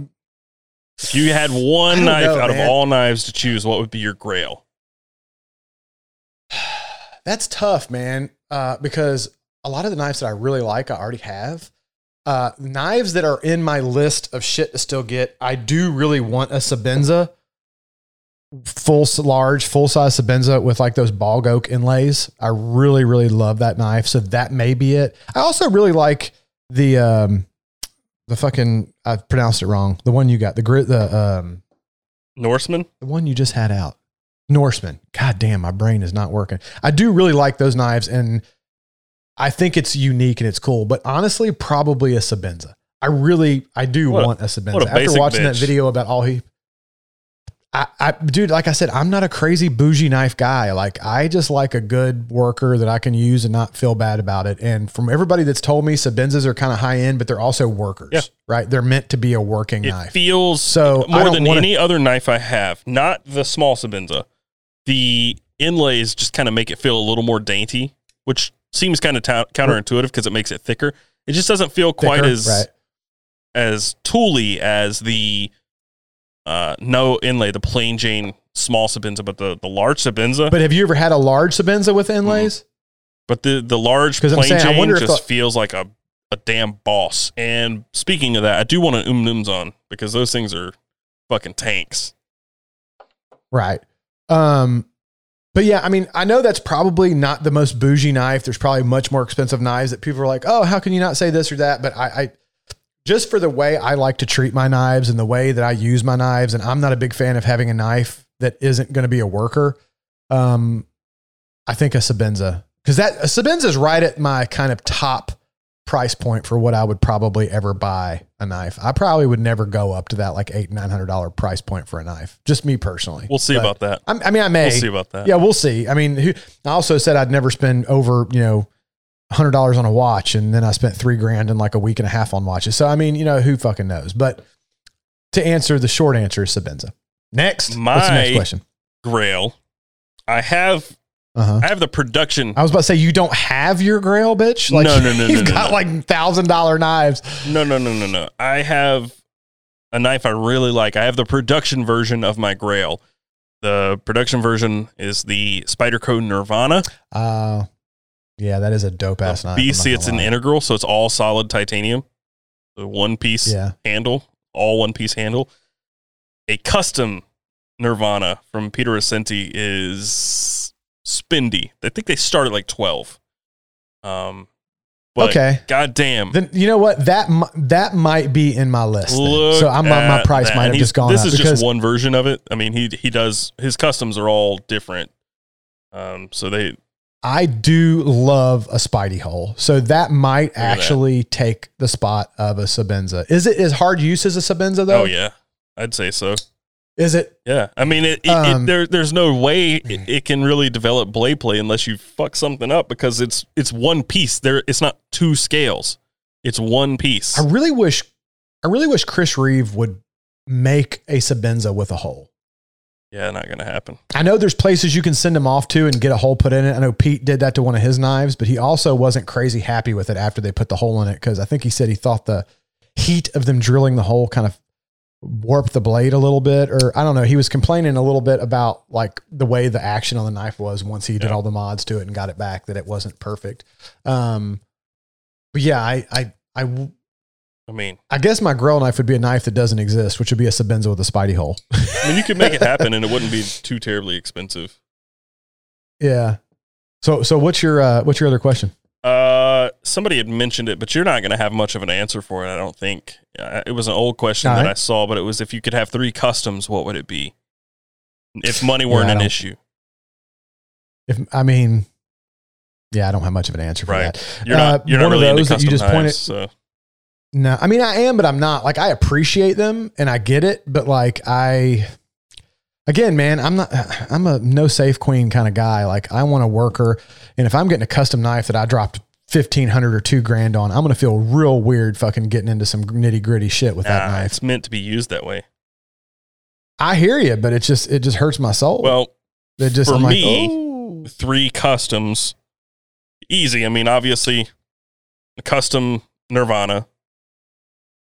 If you had one knife know, out man. of all knives to choose, what would be your grail? That's tough, man. Uh, because a lot of the knives that I really like, I already have. Uh, knives that are in my list of shit to still get, I do really want a Sebenza, full large, full size Sebenza with like those bog oak inlays. I really, really love that knife. So that may be it. I also really like the um, the fucking I pronounced it wrong. The one you got, the grit, the um, Norseman? the one you just had out. Norseman. God damn, my brain is not working. I do really like those knives and I think it's unique and it's cool, but honestly, probably a Sebenza. I really, I do What want a Sebenza. a After basic watching that video about all he, I, I, dude, like I said, I'm not a crazy bougie knife guy. Like I just like a good worker that I can use and not feel bad about it. And from everybody that's told me, Sebenzas are kind of high end, but they're also workers, Yeah. right? They're meant to be a working knife. It knife. feels So, more than wanna- any other knife I have. Not the small Sebenza. The inlays just kind of make it feel a little more dainty, which seems kind of ta- counterintuitive because it makes it thicker. It just doesn't feel quite Thicker, as right. as tooly as the uh no inlay, the plain Jane small Sebenza, but the the large Sebenza. But, have you ever had a large Sebenza with inlays? But the the large plain saying, Jane just the- feels like a a damn boss. And speaking of that, I do want an um on because those things are fucking tanks. Right. Um, but yeah, I mean, I know that's probably not the most bougie knife. There's probably much more expensive knives that people are like, oh, how can you not say this or that? But I, I just for the way I like to treat my knives and the way that I use my knives, and I'm not a big fan of having a knife that isn't going to be a worker. Um, I think a Sebenza because that a Sebenza is right at my kind of top price point for what I would probably ever buy a knife. I probably would never go up to that like eight nine hundred dollar price point for a knife. Just me personally. We'll see But- about that. I'm- I mean, I may. We'll see about that. Yeah, we'll see. I mean, who, I also said I'd never spend over, you know, hundred dollars on a watch, and then I spent three grand in like a week and a half on watches. So I mean, you know, who fucking knows? But to answer the short answer is Sebenza. Next, what's the next My- question? Grail. I have Uh huh. I have the production. I was about to say you don't have your Grail, bitch. Like, No, no, no, You've no, got no. like thousand dollar knives. No, no, no, no, no. I have a knife I really like. I have the production version of my Grail. The production version is the Spyderco Nirvana. Uh yeah, that is a dope ass knife. BC, it's an lie. integral, so it's all solid titanium. The one piece Yeah. handle, all one piece handle. A custom Nirvana from Peter Rassenti is spendy. I think they start at like 12. Um, but Okay. goddamn. Then you know what that that might be in my list. Look So I'm, my, my price that. might have just gone This is just one version of it. I mean, he he does his customs are all different. Um, so they I do love a Spidey hole. So that might at that. actually take the spot of a Sebenza. Is it as hard use as a Sebenza though? oh yeah, I'd say so. Is it? Yeah, I mean, it, it, Um, it there there's no way it, it can really develop blade play unless you fuck something up because it's it's one piece. There, it's not two scales. It's one piece. I really wish I really wish Chris Reeve would make a Sebenza with a hole. Yeah, not gonna happen. I know there's places you can send them off to and get a hole put in it. I know Pete did that to one of his knives, but he also wasn't crazy happy with it after they put the hole in it because I think he said he thought the heat of them drilling the hole kind of warped the blade a little bit, or I don't know. He was complaining a little bit about like the way the action on the knife was once he did Yeah. all the mods to it and got it back that it wasn't perfect. Um, but yeah, I I I I mean, I guess my grill knife would be a knife that doesn't exist, which would be a Sebenza with a Spidey hole. I mean, you could make it happen and it wouldn't be too terribly expensive. Yeah. So so what's your uh, what's your other question? Uh, somebody had mentioned it, but you're not going to have much of an answer for it. I don't think Uh, it was an old question All that right. I saw, but it was if you could have three customs, what would it be? If money weren't I an issue, If I mean, yeah, I don't have much of an answer for Right. that. you're not. Uh, You're not really into custom you just pointed- so No, I mean I am, but I'm not. Like I appreciate them and I get it, but like I, again, man, I'm not. I'm a no safe queen kind of guy. Like I want a worker, and if I'm getting a custom knife that I dropped fifteen hundred or two grand on, I'm gonna feel real weird fucking getting into some nitty gritty shit with that knife. it's meant to be used that way. I hear you, but it just it just hurts my soul. Well, it just for I'm like, me, oh. three customs, easy. I mean, obviously, a custom Nirvana.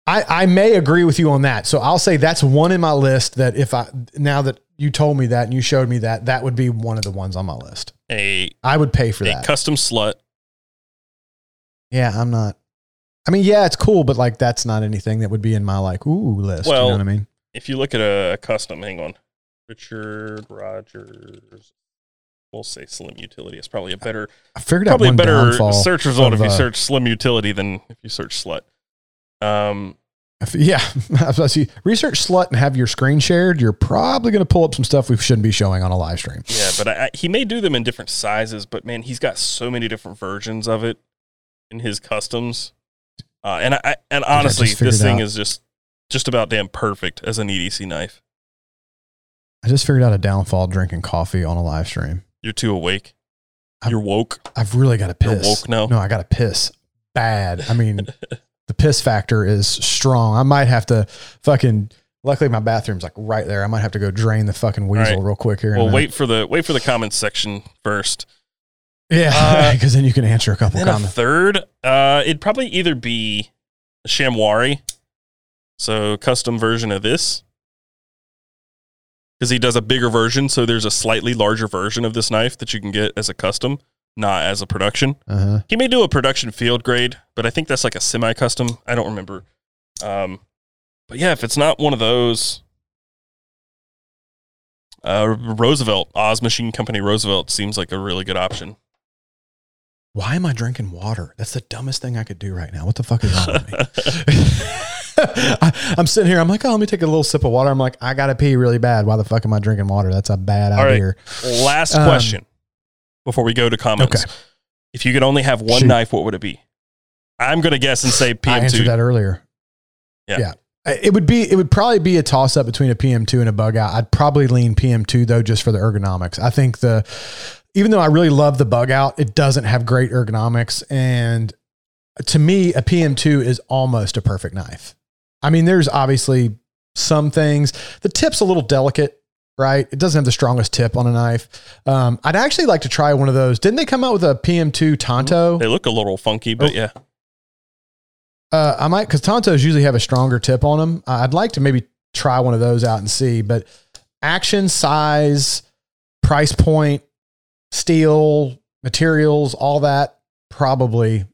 I, I may agree with you on that. So I'll say that's one in my list that if I now that you told me that and you showed me that, that would be one of the ones on my list. A, I would pay for a that. custom slut. yeah, I'm not. I mean, yeah, it's cool, but like that's not anything that would be in my like ooh list. you Well, know what I mean? If you look at a custom, hang on, Richard Rogers. We'll say Slim Utility. It's probably a better, I figured out probably a one better downfall. search result of, if you uh, search Slim Utility than if you search slut. Um, Yeah, I was about to say, research slut and have your screen shared. You're probably going to pull up some stuff we shouldn't be showing on a live stream. Yeah, but I, I, he may do them in different sizes. But man, he's got so many different versions of it in his customs. Uh, and I, I and honestly, figured this thing out. is just just about damn perfect as an EDC knife. I just figured out a downfall drinking coffee on a live stream. You're too awake. I'm- You're woke. I've really got to You're piss. woke now. No, I got to piss bad. I mean, the piss factor is strong. I might have to fucking. Luckily, my bathroom's like right there. I might have to go drain the fucking weasel right. real quick here. Well, wait for the wait for the comments section first. Yeah, Uh, because then you can answer a couple Then a comments. third, uh, it'd probably either be a Shamwari, so custom version of this, because he does a bigger version. So there's a slightly larger version of this knife that you can get as a custom, not as a production. Uh-huh. He may do a production field grade, but I think that's like a semi-custom. I don't remember. Um, but yeah, if it's not one of those, uh, Roosevelt, Oz Machine Company Roosevelt seems like a really good option. Why am I drinking water? That's the dumbest thing I could do right now. What the fuck is wrong with me? I, I'm sitting here. I'm like, oh, let me take a little sip of water. I'm like, I gotta pee really bad. Why the fuck am I drinking water? That's a bad All right. idea. Last Um, question before we go to comments. Okay. If you could only have one Shoot. knife, what would it be? I'm going to guess and say PM2. I answered PM2. that earlier. Yeah. It would be. It would probably be a toss up between a PM2 and a bug out. I'd probably lean PM2 though, just for the ergonomics. I think the, even though I really love the bug out, it doesn't have great ergonomics, and to me, a PM2 is almost a perfect knife. I mean, there's obviously some things. The tip's a little delicate, right? It doesn't have the strongest tip on a knife. Um, I'd actually like to try one of those. Didn't they come out with a PM2 Tonto? They look a little funky, but Oh. yeah. Uh, I might because Tontos usually have a stronger tip on them. Uh, I'd like to maybe try one of those out and see. But action, size, price point, steel, materials, all that probably,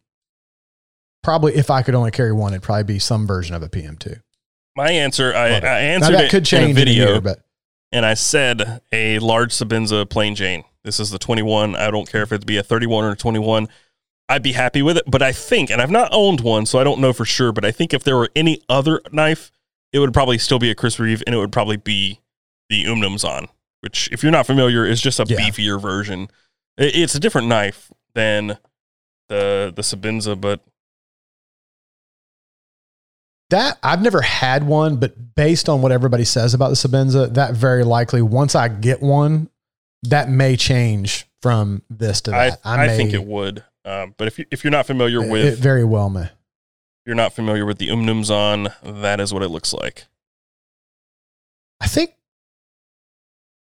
probably if I could only carry one, it'd probably be some version of a PM2. My answer, I. I Now answered that it could change in a video, year, but and I said a large Sebenza plain Jane. This is the 21. I don't care if it'd be a 31 or a 21. I'd be happy with it. But I think, and I've not owned one, so I don't know for sure, but I think if there were any other knife, it would probably still be a Chris Reeve, and it would probably be the Umnumzaan, which, if you're not familiar, is just a Yeah. beefier version. It's a different knife than the the Sebenza, but that I've never had one, but based on what everybody says about the Sebenza, that very likely once I get one, that may change from this to I, that. I, may, think it would. Um, but if you, if you're not familiar it with very well may. if you're not familiar with the Umnumzaan, that is what it looks like. I think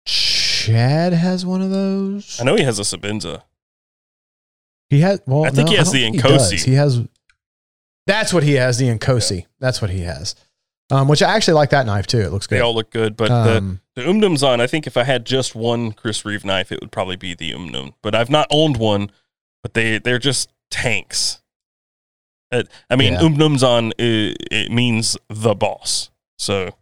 Chad has one of those. I know he has a Sebenza. He has. Well, I think no, he has the think he He has. That's what he has. The Inkosi. That's what he has. Um, which I actually like that knife too. It looks good. They all look good, but um, the, the Umnumzaan, I think if I had just one Chris Reeve knife, it would probably be the Umnum. But I've not owned one, but they, they're just tanks. It, I mean, Yeah. Umnumzaan, it, it means the boss. So,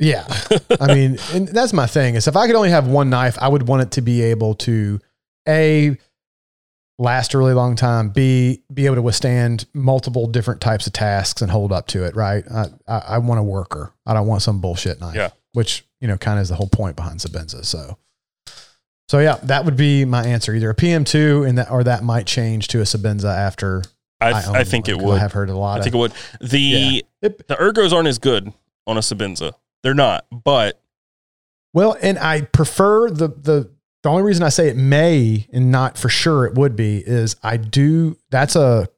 yeah. I mean, and that's my thing is if I could only have one knife, I would want it to be able to a last a really long time, b be able to withstand multiple different types of tasks and hold up to it. Right. I, I, I want a worker. I don't want some bullshit knife. Yeah. Which you know kind of is the whole point behind Sebenza. So. So yeah, that would be my answer. Either a PM2 and that, or that might change to a Sebenza after I, I, I, think one, it would. I have heard a lot. I of, think it would. The Yeah. It- the ergos aren't as good on a Sebenza. They're not, but Well, and I prefer the the the only reason I say it may and not for sure it would be is I do that's a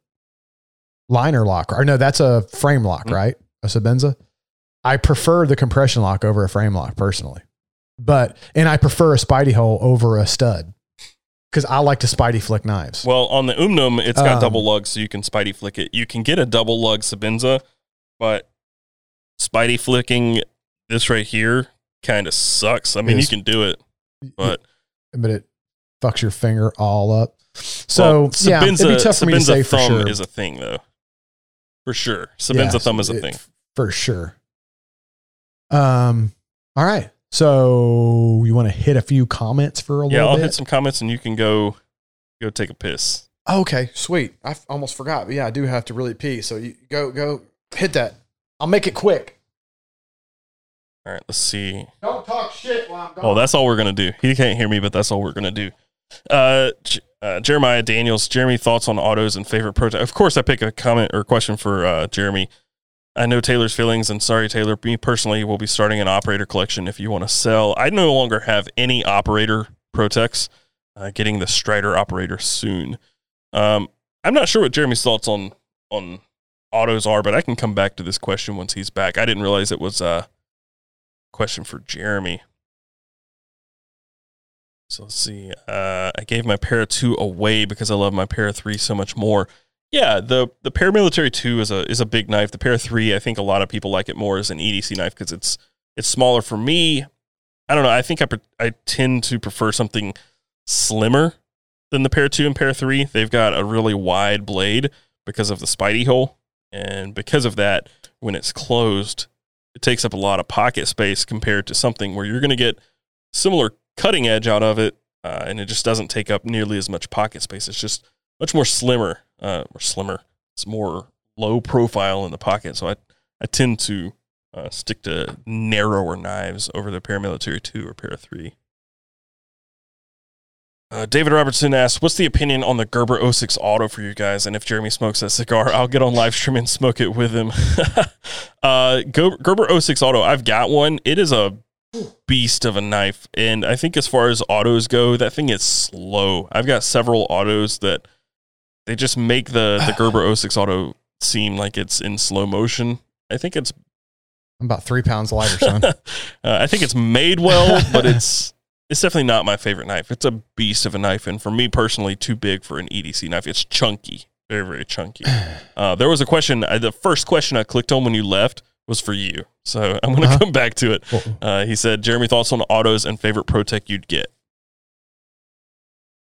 liner lock or no that's a frame lock Mhm. right a Sebenza. I prefer the compression lock over a frame lock personally, but and I prefer a Spidey hole over a stud because I like to Spidey flick knives. well, on the Umnum, it's got Um, double lugs, so you can Spidey flick it. You can get a double lug Sebenza, but Spidey flicking this right here kind of sucks. I mean, Is- you can do it, but but it fucks your finger all up. So well, yeah, it'd be tough for me to say for thumb sure. is a thing, though. For sure, Sebenza Yeah, thumb is a it- thing. for sure. Um. All right. So you want to hit a few comments for a Yeah, little Yeah, I'll bit? hit some comments and you can go go take a piss. okay, sweet. I f- almost forgot. But yeah, I do have to really pee. So you go go hit that. I'll make it quick. All right, let's see. Don't talk shit while I'm gone. Oh, that's all we're gonna do. He can't hear me, but that's all we're gonna do. Uh, uh, Jeremiah Daniels, Jeremy, thoughts on autos and favorite prototype? Of course, I pick a comment or question for uh, Jeremy. I know Taylor's feelings, and sorry, Taylor. Me personally will be starting an operator collection if you want to sell. I no longer have any operator ProTechs. Uh, getting the Strider operator soon. Um, I'm not sure what Jeremy's thoughts on on autos are, but I can come back to this question once he's back. I didn't realize it was a question for Jeremy. So let's see. Uh, I gave my Para 2 away because I love my Para 3 so much more. Yeah, the the Paramilitary 2 is a is a big knife. The Para 3, I think a lot of people like it more as an EDC knife because it's it's smaller for me. I don't know. I think I I tend to prefer something slimmer than the Para 2 and Para 3. They've got a really wide blade because of the Spidey hole. And because of that, when it's closed, it takes up a lot of pocket space compared to something where you're going to get similar cutting edge out of it, uh, and it just doesn't take up nearly as much pocket space. It's just much more slimmer, uh, or slimmer. It's more low profile in the pocket. So I, I tend to uh, stick to narrower knives over the paramilitary 2 or para 3. Uh, David Robertson asks, "What's the opinion on the Gerber 06 Auto for you guys? And if Jeremy smokes that cigar, I'll get on live stream and smoke it with him." uh, Gerber 06 Auto, I've got one. It is a beast of a knife, and I think as far as autos go, that thing is slow. I've got several autos that they just make the the Gerber 06 Auto seem like it's in slow motion. I think it's I'm about three pounds lighter, son. uh, I think it's made well, but it's it's definitely not my favorite knife. It's a beast of a knife, and for me personally, too big for an EDC knife. It's chunky, very very chunky. Uh, there was a question. Uh, the first question I clicked on when you left was for you, so I'm going to uh-huh. come back to it. Uh, he said, "Jeremy, thoughts on autos and favorite pro ProTech you'd get."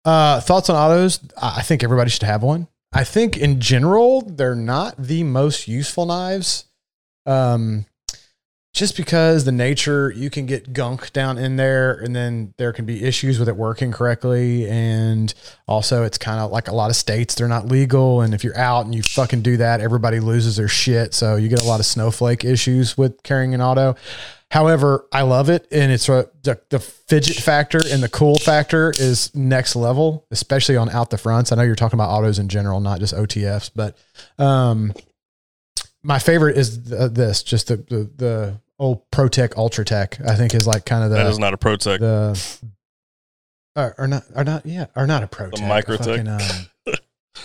Uh, thoughts on autos? I think everybody should have one. I think in general they're not the most useful knives. Um, just because the nature you can get gunk down in there and then there can be issues with it working correctly. And also it's kind of like a lot of states they're not legal. And if you're out and you fucking do that everybody loses their shit. So you get a lot of snowflake issues with carrying an auto. However i love it. And it's the, the fidget factor and the cool factor is next level especially on out the fronts. I know you're talking about autos in general not just otfs but um my favorite is this just the, the the oh ProTech Ultratech, I think is like kind of the that is not a ProTech. The or, or not or not yeah or not a ProTech. The Microtech. um,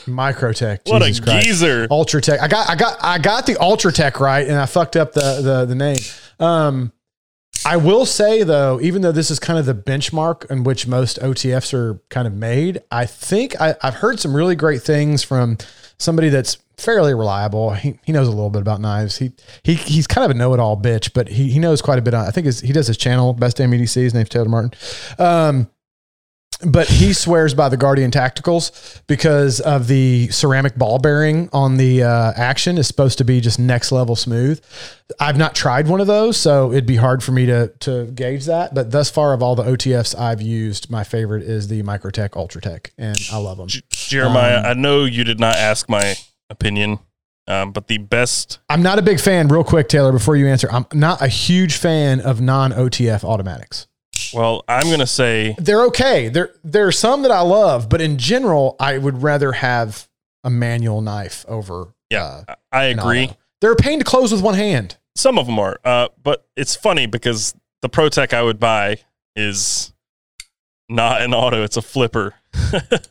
Microtech. what Jesus a Christ. geezer. Ultratech. I got I got I got the Ultratech right and I fucked up the the the name. Um I will say though, even though this is kind of the benchmark in which most OTFs are kind of made, I think I, I've heard some really great things from somebody that's fairly reliable. He, he knows a little bit about knives. He he he's kind of a know it all bitch, but he, he knows quite a bit. On, I think his, he does his channel, Best Damn EDC. His name's Taylor Martin. Um, but he swears by the Guardian Tacticals because of the ceramic ball bearing on the uh, action is supposed to be just next level smooth. I've not tried one of those, so it'd be hard for me to to gauge that. But thus far, of all the OTFs I've used, my favorite is the Microtech Ultratech, and I love them. Jeremiah, um, I know you did not ask my opinion. Um, but the best. I'm not a big fan, real quick, Taylor, before you answer. I'm not a huge fan of non OTF automatics. Well, I'm going to say they're okay. There, there are some that I love, but in general, I would rather have a manual knife over. Yeah, uh, I agree. They're a pain to close with one hand. Some of them are, uh, but it's funny because the ProTech I would buy is not an auto; it's a flipper.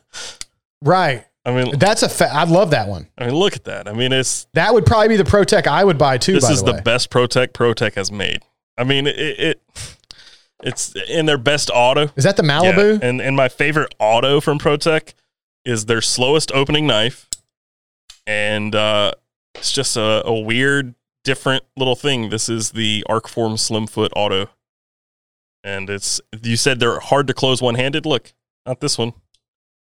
right. I mean, that's a. Fa- I love that one. I mean, look at that. I mean, it's that would probably be the ProTech I would buy too. This is the, the best ProTech ProTech has made. I mean, it, it it's in their best auto. Is that the Malibu? Yeah. And and my favorite auto from ProTech is their slowest opening knife, and uh, it's just a, a weird, different little thing. This is the Arcform Slimfoot auto, and it's you said they're hard to close one handed. Look, not this one.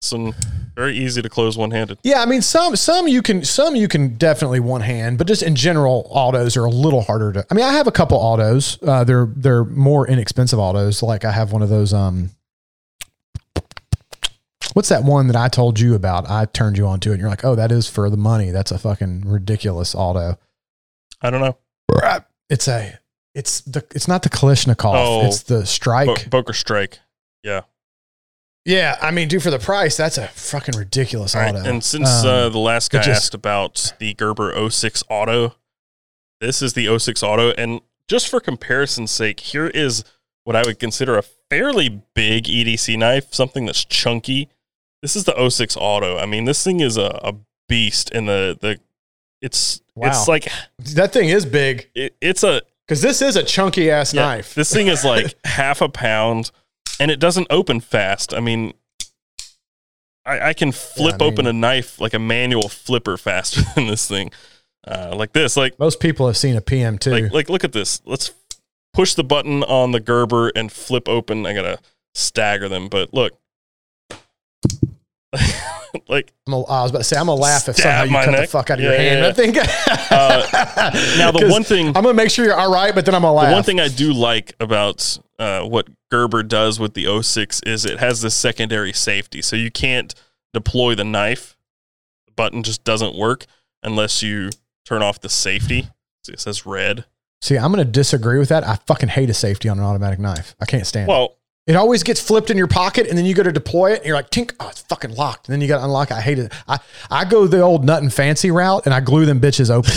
Some very easy to close one handed. Yeah, I mean some some you can some you can definitely one hand, but just in general, autos are a little harder to. I mean, I have a couple autos. Uh, they're they're more inexpensive autos. Like I have one of those. Um, what's that one that I told you about? I turned you on to it. and You're like, oh, that is for the money. That's a fucking ridiculous auto. I don't know. It's a. It's the. It's not the Kalashnikov. Oh, it's the Strike. Bo- Boker Strike. Yeah. Yeah, I mean, dude, for the price, that's a fucking ridiculous auto. And since uh, um, uh, the last guy just, asked about the Gerber 06 auto, This is the 06 Auto. And just for comparison's sake, here is what I would consider a fairly big EDC knife, something that's chunky. This is the 06 Auto. I mean, this thing is a, a beast and the the it's Wow. it's like That thing is big it, it's a because this is a chunky ass yeah, knife. This thing is like half a pound and it doesn't open fast. I mean I, I can flip I open a knife like a manual flipper faster than this thing. Uh, like this, like Most people have seen a PM2. like like look at this. Let's push the button on the Gerber and flip open. I gotta stagger them, but look. like I'm a, I was about to say, I'm gonna laugh if somehow you cut the fuck out of Yeah, your hand. yeah, I think. Uh, now the one thing I'm gonna make sure you're all right, but then I'm gonna laugh. The one thing I do like about uh, what Gerber does with the 06 is it has this secondary safety. So you can't deploy the knife. The button just doesn't work unless you turn off the safety. See, it says red. See, I'm gonna disagree with that. I fucking hate a safety on an automatic knife. I can't stand it. Well, It always gets flipped in your pocket, and then you go to deploy it, and you're like, "Tink!" Oh, it's fucking locked. And then you got to unlock it. I hate it. I I go the old nut and fancy route, and I glue them bitches open.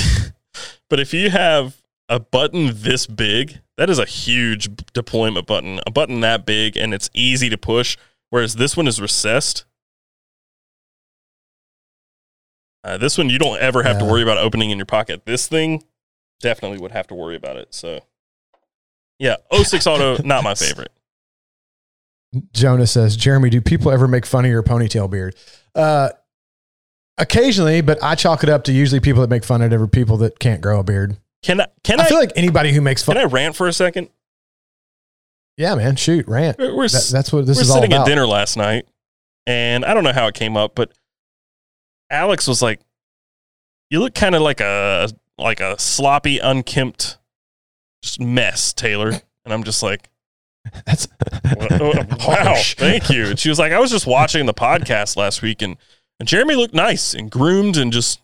but if you have a button this big, that is a huge deployment button. A button that big and it's easy to push, whereas this one is recessed. Uh, this one you don't ever have to worry about opening in your pocket. This thing definitely would have to worry about it. So, yeah, 06 Auto, not my favorite. Jonah says, "Jeremy, do people ever make fun of your ponytail beard?" Uh, occasionally, but I chalk it up to usually people that make fun of it are people that can't grow a beard. Can I? Can I I? feel like anybody who makes fun. can I rant for a second? yeah, man, shoot, rant. We're, we're, That, that's what this is. we're is all sitting at dinner last night, and I don't know how it came up, but Alex was like, "You look kind of like a like a sloppy, unkempt just mess, Taylor." And I'm just like, That's "Wow, Harsh. thank you." And she was like, "I was just watching the podcast last week, and and Jeremy looked nice and groomed and just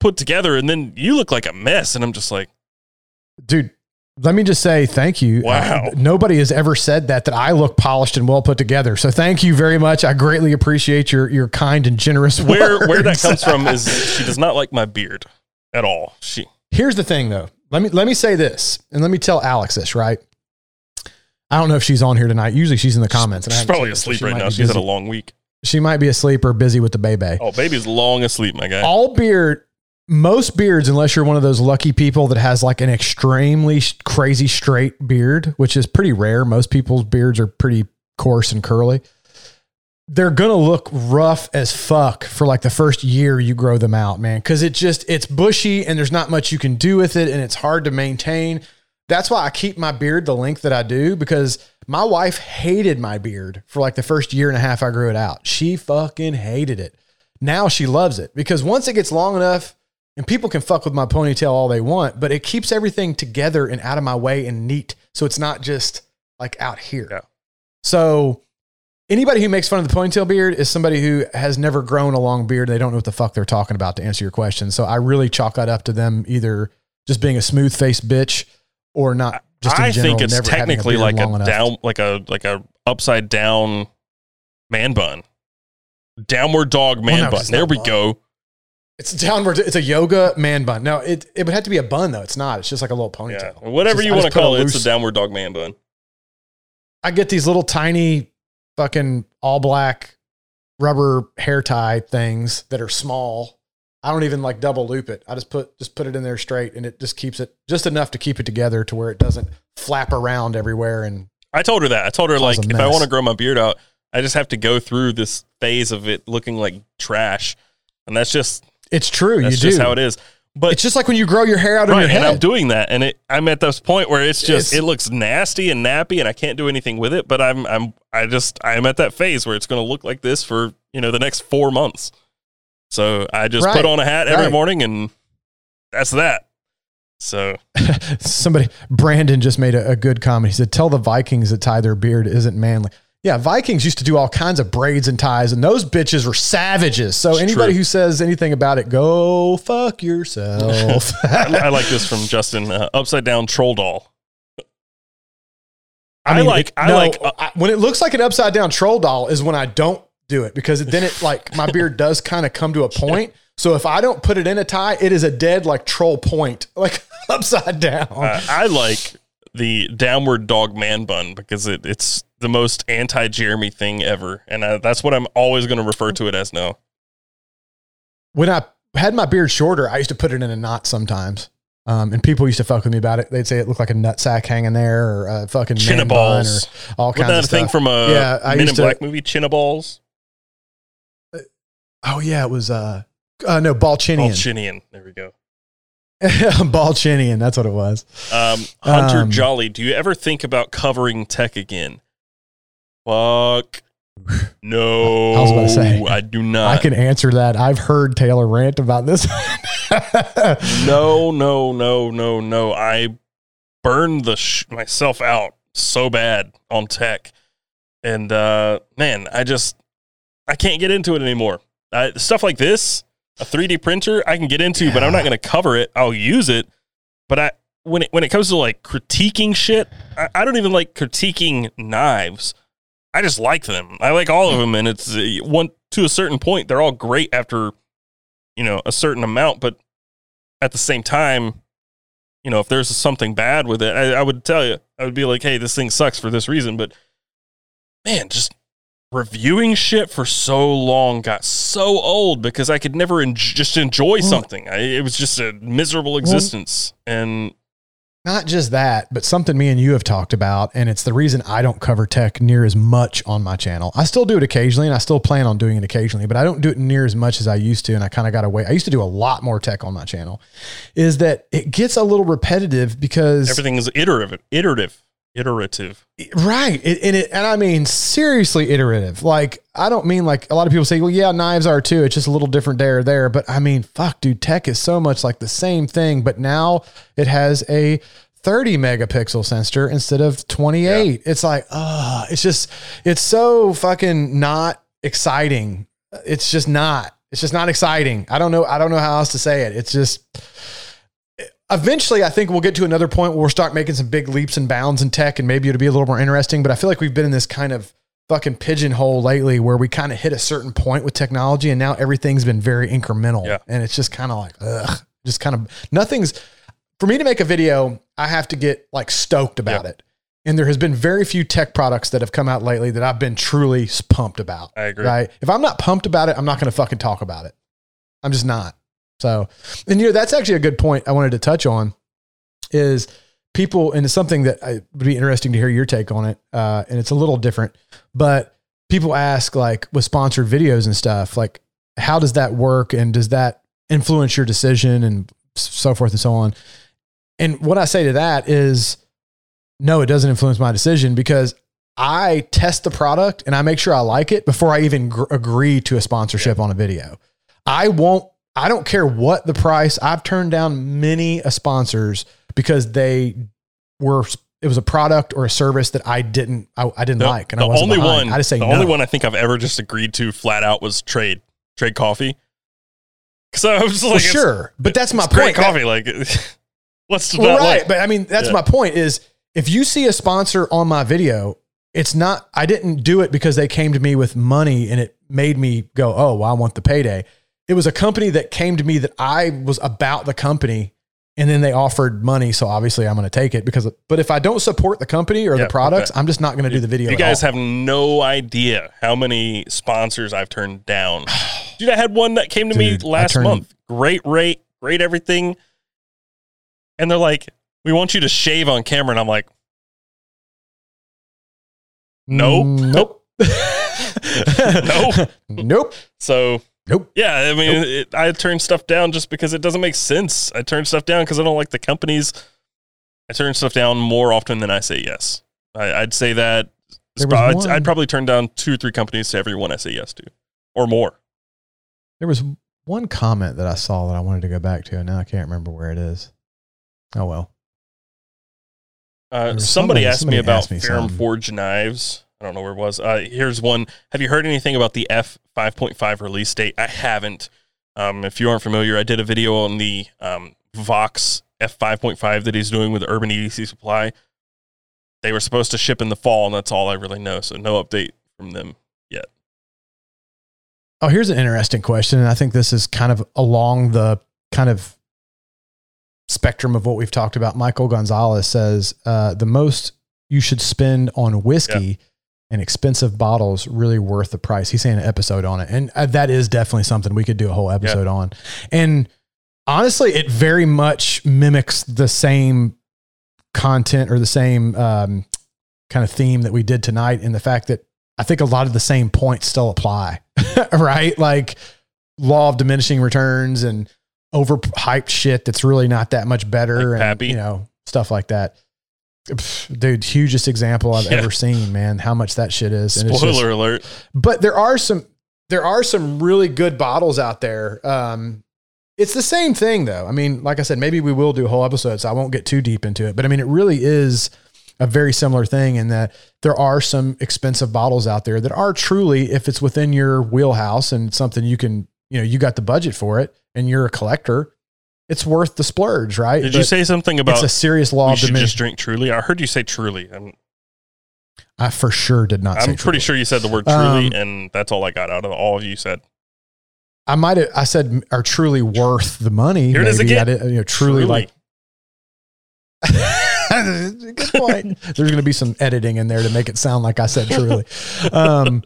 put together, and then you look like a mess." And I'm just like, dude. Let me just say thank you. Wow. Uh, nobody has ever said that that I look polished and well put together. So thank you very much. I greatly appreciate your your kind and generous where where that comes from is she does not like my beard at all. She Here's the thing though. Let me let me say this and let me tell Alex this, right? I don't know if she's on here tonight. Usually she's in the comments. she's probably her, so asleep right now. She's had a long week. She might be asleep or busy with the baby. Oh, baby's long asleep, my guy. All beard, most beards, unless you're one of those lucky people that has like an extremely crazy straight beard, which is pretty rare. Most people's beards are pretty coarse and curly. They're gonna look rough as fuck for like the first year you grow them out, man. Cause it just it's bushy and there's not much you can do with it and it's hard to maintain. That's why I keep my beard the length that I do because my wife hated my beard for like the first year and a half I grew it out. She fucking hated it. Now she loves it because once it gets long enough, and people can fuck with my ponytail all they want, but it keeps everything together and out of my way and neat. So it's not just like out here. So anybody who makes fun of the ponytail beard is somebody who has never grown a long beard. They don't know what the fuck they're talking about to answer your question. So I really chalk that up to them either just being a smooth faced bitch or not just in I general, think it's having a technically like a enough. down, like a like a upside down man bun, downward dog man no, bun. There we bun. go. It's downward. It's a yoga man bun. No, it, it would have to be a bun though. It's not. It's just like a little Yeah, ponytail. whatever Just- you want to just put a call it, it's a downward dog man bun. I get these little tiny fucking all black rubber hair tie things that are small. I don't even like double loop it. I just put just put it in there straight and it just keeps it just enough to keep it together to where it doesn't flap around everywhere and I told her that. I told her like if I want to grow my beard out, I just have to go through this phase of it looking like trash, and that's just it's true. that's you do. just how it is. But It's just like when you grow your hair out right, your and I'm doing that, and it I'm at this point where it's just It's- it looks nasty and nappy, and I can't do anything with it. But I'm I'm I just I'm at that phase where it's going to look like this for you know the next four months. So I just Right, put on a hat every right. morning, and that's that. So Somebody Brandon just made a, a good comment. He said, "Tell the Vikings that tie their beard isn't manly." Yeah, Vikings used to do all kinds of braids and ties, and those bitches were savages. So It's anybody true. who says anything about it, go fuck yourself. I, I like this from Justin. Uh, upside down troll doll. I mean, like- it- I no, like- uh, I- when it looks like an upside down troll doll is when I don't do it because then it like my beard does kind of come to a point. So if I don't put it in a tie, it is a dead like troll point, like upside down. Uh, I like the downward dog man bun because it, it's the most anti Jeremy thing ever, and I, that's what I'm always going to refer to it as now. when I had my beard shorter, I used to put it in a knot sometimes. Um, and people used to fuck with me about it. They'd say it looked like a nut sack hanging there, or a fucking Chin man of bun balls. or all Wasn't kinds that of a thing from a Yeah, I Men in to- Black movie, Chin of Balls? Oh yeah, it was uh, uh no Ballchinian, Ballchinian. There we go. Ballchinian. That's what it was. Um, Hunter Um, Jolly, do you ever think about covering tech again? Fuck. No. I was about to say, I do not. I can answer that. I've heard Taylor rant about this. no, no, no, no, no. I burned the sh- myself out so bad on tech, and uh, man, I just I can't get into it anymore. I, stuff like this, a 3D printer, I can get into, but I'm not going to cover it. I'll use it, but I when it when it comes to like critiquing shit, I, I don't even like critiquing knives. I just like them. I like all of them, and it's uh, one to a certain point. They're all great after you know a certain amount, but at the same time, you know, if there's something bad with it, I, I would tell you. I would be like, hey, this thing sucks for this reason. But man, just reviewing shit for so long got so old because I could never en- just enjoy mm. something. I, it was just a miserable existence. and Not just that, but something me and you have talked about, and it's the reason I don't cover tech near as much on my channel. I still do it occasionally, and I still plan on doing it occasionally, but I don't do it near as much as I used to, and I kind of got away. I used to do a lot more tech on my channel. Is that it gets a little repetitive because everything is iterative, iterative, iterative. Right. It, and it, and I mean seriously iterative. Like I don't mean like a lot of people say, well, yeah, knives are too. It's just a little different there or there. But I mean, fuck, dude, tech is so much like the same thing, but now it has a 30 megapixel sensor instead of 28. It's like, uh, it's just, it's so fucking not exciting. It's just not. It's just not exciting. I don't know. I don't know how else to say it. It's just eventually I think we'll get to another point where we'll start making some big leaps and bounds in tech and maybe it'll be a little more interesting. But I feel like we've been in this kind of fucking pigeonhole lately where we kind of hit a certain point with technology and now everything's been very incremental. Yeah. And it's just kind of like, ugh, just kind of nothing's for me to make a video, I have to get like stoked about it. And there has been very few tech products that have come out lately that I've been truly pumped about. I agree. Right. If I'm not pumped about it, I'm not going to fucking talk about it. I'm just not. So, and you know, that's actually a good point I wanted to touch on is people, and it's something that I, would be interesting to hear your take on it. Uh, and it's a little different, but people ask like with sponsored videos and stuff, like, how does that work? And does that influence your decision and so forth and so on? And what I say to that is, no, it doesn't influence my decision because I test the product and I make sure I like it before I even gr- agree to a sponsorship on a video. I won't, I don't care what the price. I've turned down many a sponsors because they were, it was a product or a service that I didn't, I, I didn't The, like. And the I wasn't only behind. one, I just say the no. only one I think I've ever just agreed to flat out was trade, trade coffee. So I was just like, well, sure. But that's my point. That- coffee. Like, let's well, right. like, but I mean, that's Yeah. my point is if you see a sponsor on my video, it's not, I didn't do it because they came to me with money and it made me go, oh, well, I want the payday. It was a company that came to me that I was about the company and then they offered money. So obviously I'm going to take it because, but if I don't support the company or Yeah, the products, okay. I'm just not going to do the video. you guys all. have no idea how many sponsors I've turned down. Dude, I had one that came to me Dude, I last turned- month. Great rate, great everything. And they're like, we want you to shave on camera. And I'm like, no. Mm, nope. Nope. nope. so Nope. yeah, I mean, it, I turn stuff down just because it doesn't make sense. I turn stuff down because I don't like the companies. I turn stuff down more often than I say yes. I, I'd say that I'd, I'd probably turn down two or three companies to every one I say yes to, or more. There was one comment that I saw that I wanted to go back to, and now I can't remember where it is. Oh well. Uh, somebody, somebody- asked me about asked me. Forge knives. I don't know where it was. Uh, here's one. Have you heard anything about the F 5.5 release date? I haven't. Um, if you aren't familiar, I did a video on the um, Vox F 5.5 that he's doing with Urban EDC Supply. They were supposed to ship in the fall, and that's all I really know. So no update from them yet. Oh, here's an interesting question. And I think this is kind of along the kind of spectrum of what we've talked about. Michael Gonzalez says uh, the most you should spend on whiskey and expensive bottles really worth the price. He's saying an episode on it. And uh, that is definitely something we could do a whole episode on. And honestly, it very much mimics the same content or the same um, kind of theme that we did tonight in the fact that I think a lot of the same points still apply, right? Like law of diminishing returns and overhyped shit that's really not that much better Like and you know stuff like that. Dude, hugest example I've Yeah. ever seen, man. How much that shit is. And it's Spoiler just- alert. but there are some there are some really good bottles out there. Um, it's the same thing though. I mean, like I said, maybe we will do a whole episode, so I won't get too deep into it. But I mean, it really is a very similar thing in that there are some expensive bottles out there that are truly, if it's within your wheelhouse and something you can, you know, you got the budget for it, and you're a collector, it's worth the splurge, right? Did you say something about it's a serious law of should just drink Truly? I heard you say Truly. I'm, I for sure did not. I'm pretty Truly. sure you said the word Truly, Um, and that's all I got out of all you said. I might have. I said are truly worth the money. Here it is maybe. I again. didn't, you know, truly, like. Good point. There's going to be some editing in there to make it sound like I said truly. Um,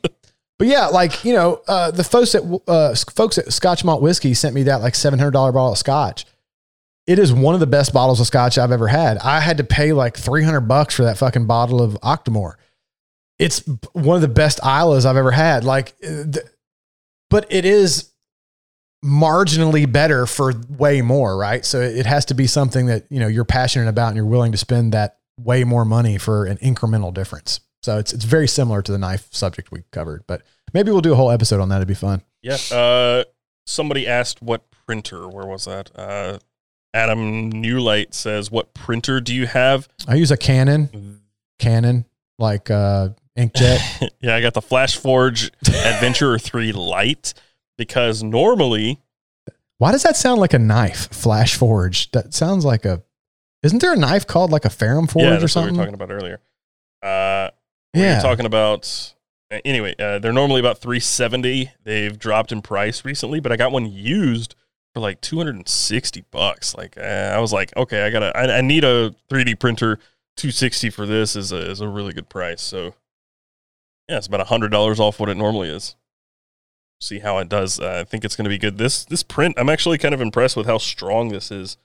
but yeah, like you know, uh, the folks at uh, folks at Scotch Malt Whiskey sent me that like seven hundred dollar bottle of Scotch. It is one of the best bottles of Scotch I've ever had. I had to pay like three hundred bucks for that fucking bottle of Octomore. It's one of the best Islays I've ever had. Like, uh, but it is marginally better for way more, right? So it has to be something that, you know, you're passionate about and you're willing to spend that way more money for an incremental difference. So it's it's very similar to the knife subject we covered, but maybe we'll do a whole episode on that. It'd be fun. Yeah. Uh, somebody asked what printer. Where was that? Uh, Adam Newlight says, "What printer do you have?" I use a Canon, Canon like uh inkjet. yeah, I got the FlashForge Adventurer 3 Lite because normally, Why does that sound like a knife? FlashForge. That sounds like a Isn't there a knife called like a Ferrum Forge yeah, or something? what we were talking about earlier. Uh, we yeah. were talking about anyway. Uh, they're normally about 370. They've dropped in price recently, but I got one used for like 260 bucks. Like uh, I was like, okay, I gotta, I, I need a 3D printer. 260 for this is a is a really good price. So yeah, it's about a hundred dollars off what it normally is. See how it does. Uh, I think it's going to be good. This this print, I'm actually kind of impressed with how strong this is.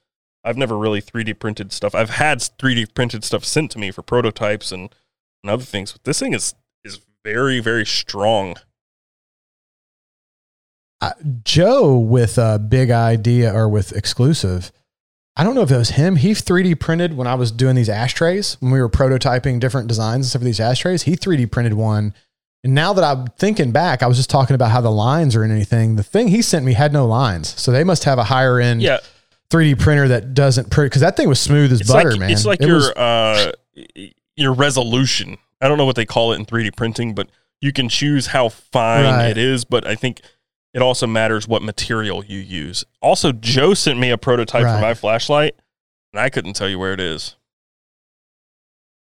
I've never really 3D printed stuff. I've had 3D printed stuff sent to me for prototypes and, and other things, but this thing is is very very strong. Joe with a big idea or with exclusive. I don't know if it was him. He 3D printed when I was doing these ashtrays when we were prototyping different designs and stuff for these ashtrays. He 3D printed one. And now that I'm thinking back, I was just talking about how the lines are in anything. The thing he sent me had no lines. So they must have a higher end Yeah, 3D printer that doesn't print because that thing was smooth as it's butter, like man. it's like It your was- uh your resolution. I don't know what they call it in 3D printing, but you can choose how fine Right. it is. But I think it also matters what material you use. Also, Joe sent me a prototype Right. for my flashlight, and I couldn't tell you where it is.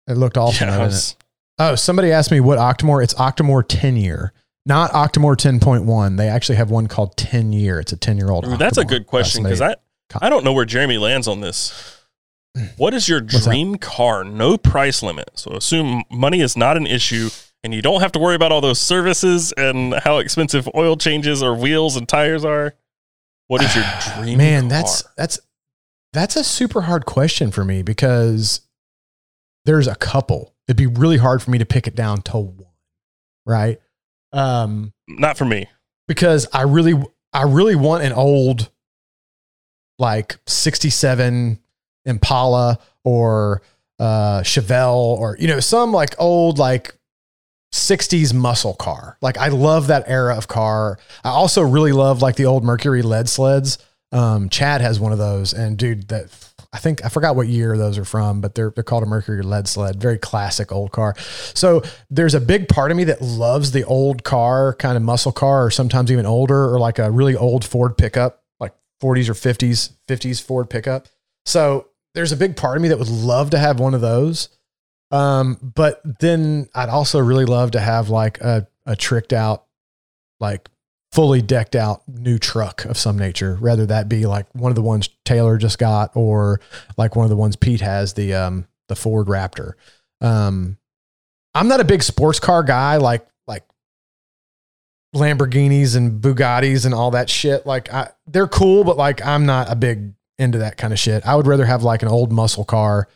it looked awesome. Yeah, didn't it? Oh, somebody asked me what Octomore. It's Octomore 10 year, not Octomore 10.1. They actually have one called 10 year. It's a 10 year old. That's a good question because I I don't know where Jeremy lands on this. What is your What's that? dream car? No price limit. So assume money is not an issue and you don't have to worry about all those services and how expensive oil changes or wheels and tires are. What is your dream man car? that's that's that's a super hard question for me because there's a couple it'd be really hard for me to pick it down to one right um not for me. because i really i really want an old like 67 impala or uh chevelle or you know some like old like 60s muscle car. Like I love that era of car. I also really love like the old Mercury lead sleds. Um, Chad has one of those, and dude, that I think I forgot what year those are from, but they're they're called a Mercury lead sled. Very classic old car. So there's a big part of me that loves the old car, kind of muscle car, or sometimes even older, or like a really old Ford pickup, like 40s or 50s, 50s Ford pickup. So there's a big part of me that would love to have one of those. Um, but then I'd also really love to have like a, a tricked out, like fully decked out new truck of some nature. Rather that be like one of the ones Taylor just got, or like one of the ones Pete has, the um the Ford Raptor. Um, I'm not a big sports car guy, like like Lamborghinis and Bugattis and all that shit. Like I, they're cool, but like I'm not a big into that kind of shit. I would rather have like an old muscle car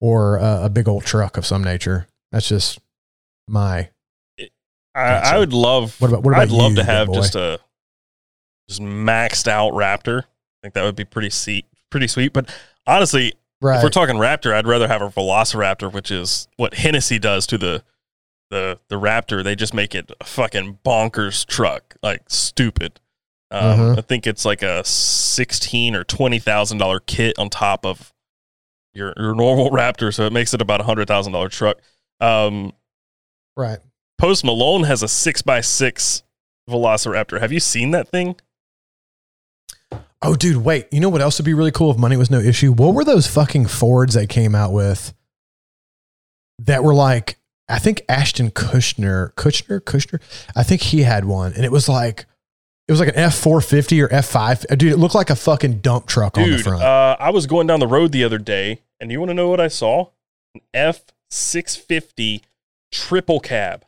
or a, a big old truck of some nature. That's just my I, I would love. What about- what about I'd love you, to have just a just maxed out Raptor. I think that would be pretty sweet. Pretty sweet. But honestly, right. if we're talking Raptor, I'd rather have a Velociraptor, which is what Hennessey does to the the the Raptor. They just make it a fucking bonkers truck, like stupid. Um, Mhm. I think it's like a sixteen or twenty thousand dollar kit on top of your your normal Raptor, so it makes it about a hundred thousand dollar truck. Um, right. Post Malone has a six x six Velociraptor. Have you seen that thing? Oh, dude, wait. You know what else would be really cool if money was no issue? What were those fucking Fords they came out with that were like, I think Ashton Kushner, Kushner, Kushner, I think he had one, and it was like, it was like an F four fifty or F five. Dude, it looked like a fucking dump truck on the Dude, front. uh, I was going down the road the other day, and you want to know what I saw? An F six fifty triple cab.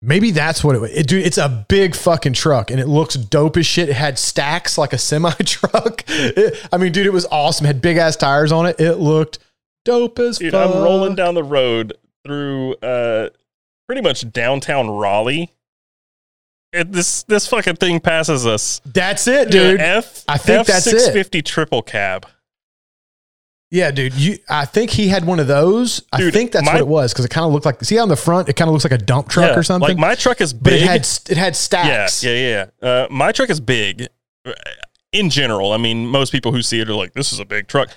Maybe that's what it was. It, dude, it's a big fucking truck and it looks dope as shit. It had stacks like a semi truck. I mean, dude, it was awesome. It had big ass tires on it. It looked dope as Dude, fuck. I'm rolling down the road through uh, pretty much downtown Raleigh. And this this fucking thing passes us. That's it, dude. F I think F that's it. six fifty triple cab. Yeah, dude. You, I think he had one of those. I think that's my- what it was because it kind of looked like. See on the front, it kind of looks like a dump truck Yeah, or something. Like my truck is but big. it had it had stacks. yeah, yeah. yeah. Uh, my truck is big. In general, I mean, most people who see it are like, "This is a big truck."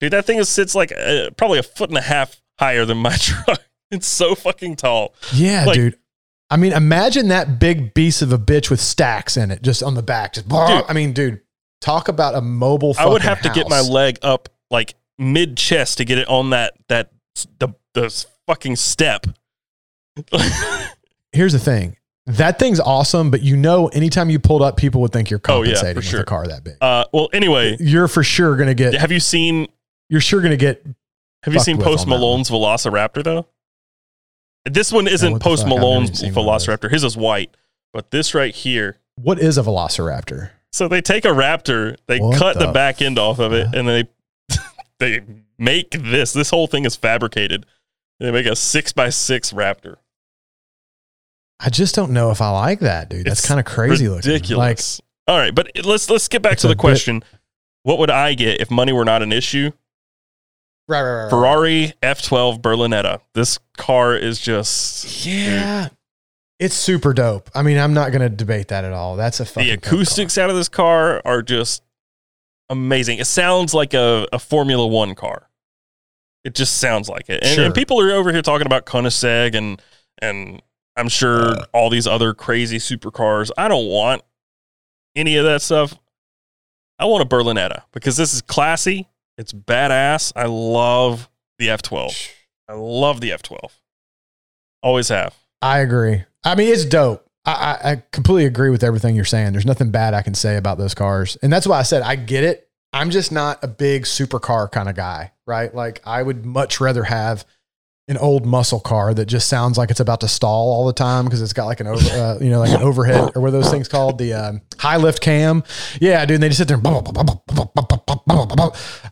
Dude, that thing is, sits like uh, probably a foot and a half higher than my truck. It's so fucking tall. Yeah, Like- dude. I mean, imagine that big beast of a bitch with stacks in it, just on the back. Just. I mean, dude, talk about a mobile. I would have to get my leg up like mid chest to get it on that that the the fucking step. Here's the thing. That thing's awesome, but you know, anytime you pulled up, people would think you're Oh, yeah, compensating for with sure. a car that big. uh, well, anyway, You're for sure gonna get. have you seen You're sure gonna get. have you seen Post Malone's Velociraptor though? This one isn't Post? Malone's seen one of those. Velociraptor. His is white, but this right here. What is a Velociraptor? So they take a Raptor, they What cut the, the back end off of it, and they they make this. This whole thing is fabricated. They make a six by six Raptor. I just don't know if I like that, dude. That's kind of crazy looking. Like, Ridiculous. All right, but let's let's get back to the bit- question. What would I get if money were not an issue? Right, right, right. Ferrari F12 Berlinetta. This car is just Yeah. It's super dope. I mean, I'm not going to debate that at all. That's a fucking the acoustics out of this car are just amazing. It sounds like a, a Formula One car. It just sounds like it. And, Sure. and people are over here talking about Koenigsegg and and I'm sure Uh. all these other crazy supercars. I don't want any of that stuff. I want a Berlinetta because this is classy. It's badass. I love the F12. I love the F12. Always have. I agree. I mean, it's dope. I, I, I completely agree with everything you're saying. There's nothing bad I can say about those cars. And that's why I said I get it. I'm just not a big supercar kind of guy, right? Like, I would much rather have an old muscle car that just sounds like it's about to stall all the time because it's got like an over, uh, you know, like an overhead or what are those things called? The um, high lift cam. Yeah, dude. And they just sit there. And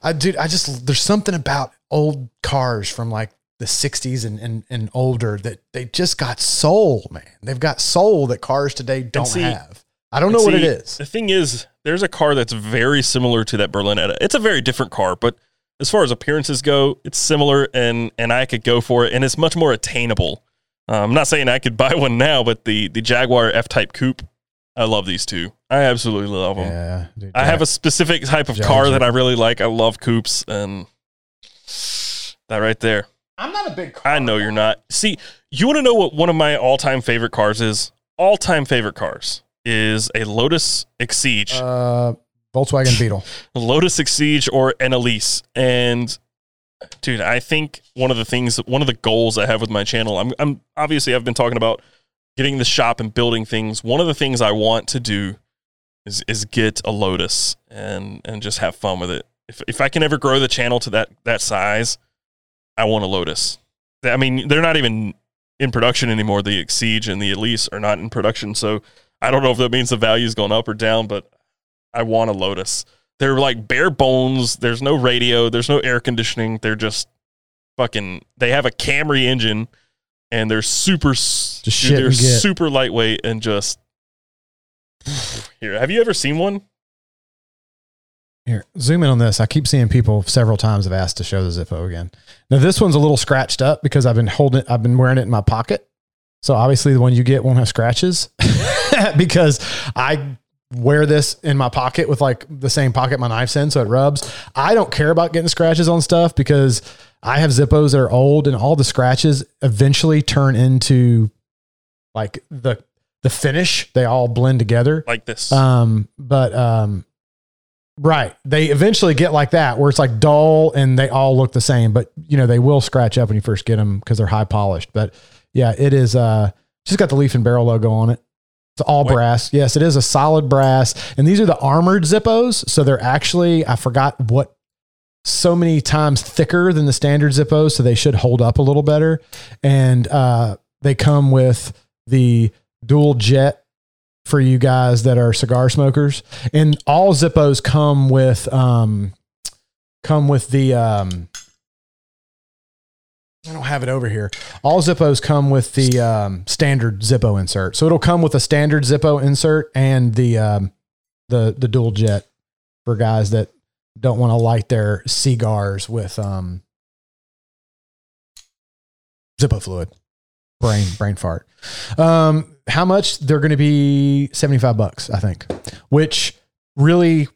I, dude, I just there's something about old cars from like the 60s and, and and older that they just got soul, man. They've got soul that cars today don't see- have. I don't know And what it see, is. The thing is, there's a car that's very similar to that Berlinetta. It's a very different car, but as far as appearances go, it's similar, and and I could go for it, and it's much more attainable. Uh, I'm not saying I could buy one now, but the the Jaguar F Type Coupe, I love these two. I absolutely love them. Yeah, dude, I have a specific type of Jag- car that I really like. I love coupes, and that right there. I'm not a big car. I know you're not. See, you want to know what one of my all time favorite cars is? All time favorite cars is a Lotus Exige. Uh, Volkswagen Beetle. Lotus Exige or an Elise. And dude, I think one of the things, one of the goals I have with my channel, I'm, I'm obviously I've been talking about getting the shop and building things. One of the things I want to do is is get a Lotus and and just have fun with it. If if I can ever grow the channel to that that size, I want a Lotus. I mean, they're not even in production anymore. The Exige and the Elise are not in production, so I don't know if that means the value's going up or down, but I want a Lotus. They're like bare bones. There's no radio. There's no air conditioning. They're just fucking. They have a Camry engine, and they're super. Just shit they're super lightweight and just. Here, have you ever seen one? Here, zoom in on this. I keep seeing people several times have asked to show the Zippo again. Now this one's a little scratched up because I've been holding it, I've been wearing it in my pocket. So obviously the one you get won't have scratches because I wear this in my pocket with like the same pocket my knife's in, so it rubs. I don't care about getting scratches on stuff because I have Zippos that are old and all the scratches eventually turn into like the the finish. They all blend together. Like this. Um, but um, right, they eventually get like that where it's like dull and they all look the same. But you know they will scratch up when you first get them because they're high polished. But yeah, it is. Uh, just got the leaf and barrel logo on it. It's all Wait. brass. Yes, it is a solid brass, and these are the armored Zippos. So they're actually I forgot what so many times thicker than the standard Zippos, so they should hold up a little better. And uh, they come with the dual jet for you guys that are cigar smokers. And all Zippos come with um, come with the um, I don't have it over here. All Zippos come with the um, standard Zippo insert, so it'll come with a standard Zippo insert and the um, the the dual jet for guys that don't want to light their cigars with um, Zippo fluid. Brain brain fart. Um, how much? They're going to be seventy five bucks, I think. Which really,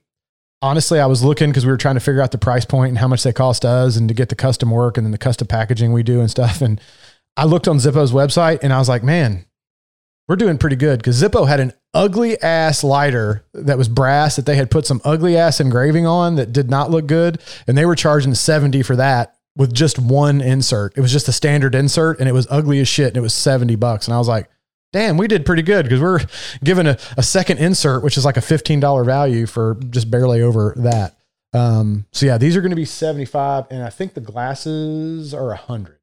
honestly, I was looking because we were trying to figure out the price point and how much they cost us, and to get the custom work and then the custom packaging we do and stuff. And I looked on Zippo's website and I was like, man, we're doing pretty good because Zippo had an ugly ass lighter that was brass that they had put some ugly ass engraving on that did not look good. And they were charging 70 for that with just one insert. It was just a standard insert and it was ugly as shit and it was 70 bucks. And I was like, damn, we did pretty good because we're given a, a second insert, which is like a $15 value for just barely over that. Um, so yeah, these are going to be 75 and I think the glasses are a 100,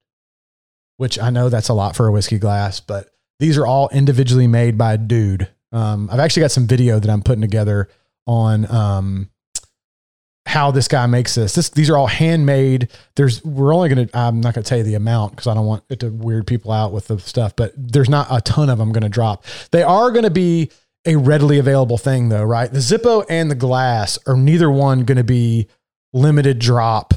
which I know that's a lot for a whiskey glass, but these are all individually made by a dude. Um, I've actually got some video that I'm putting together on um, how this guy makes this. This these are all handmade. There's we're only gonna I'm not gonna tell you the amount because I don't want it to weird people out with the stuff, but there's not a ton of them gonna drop. They are gonna be a readily available thing though, right? The Zippo and the glass are neither one gonna be limited drop.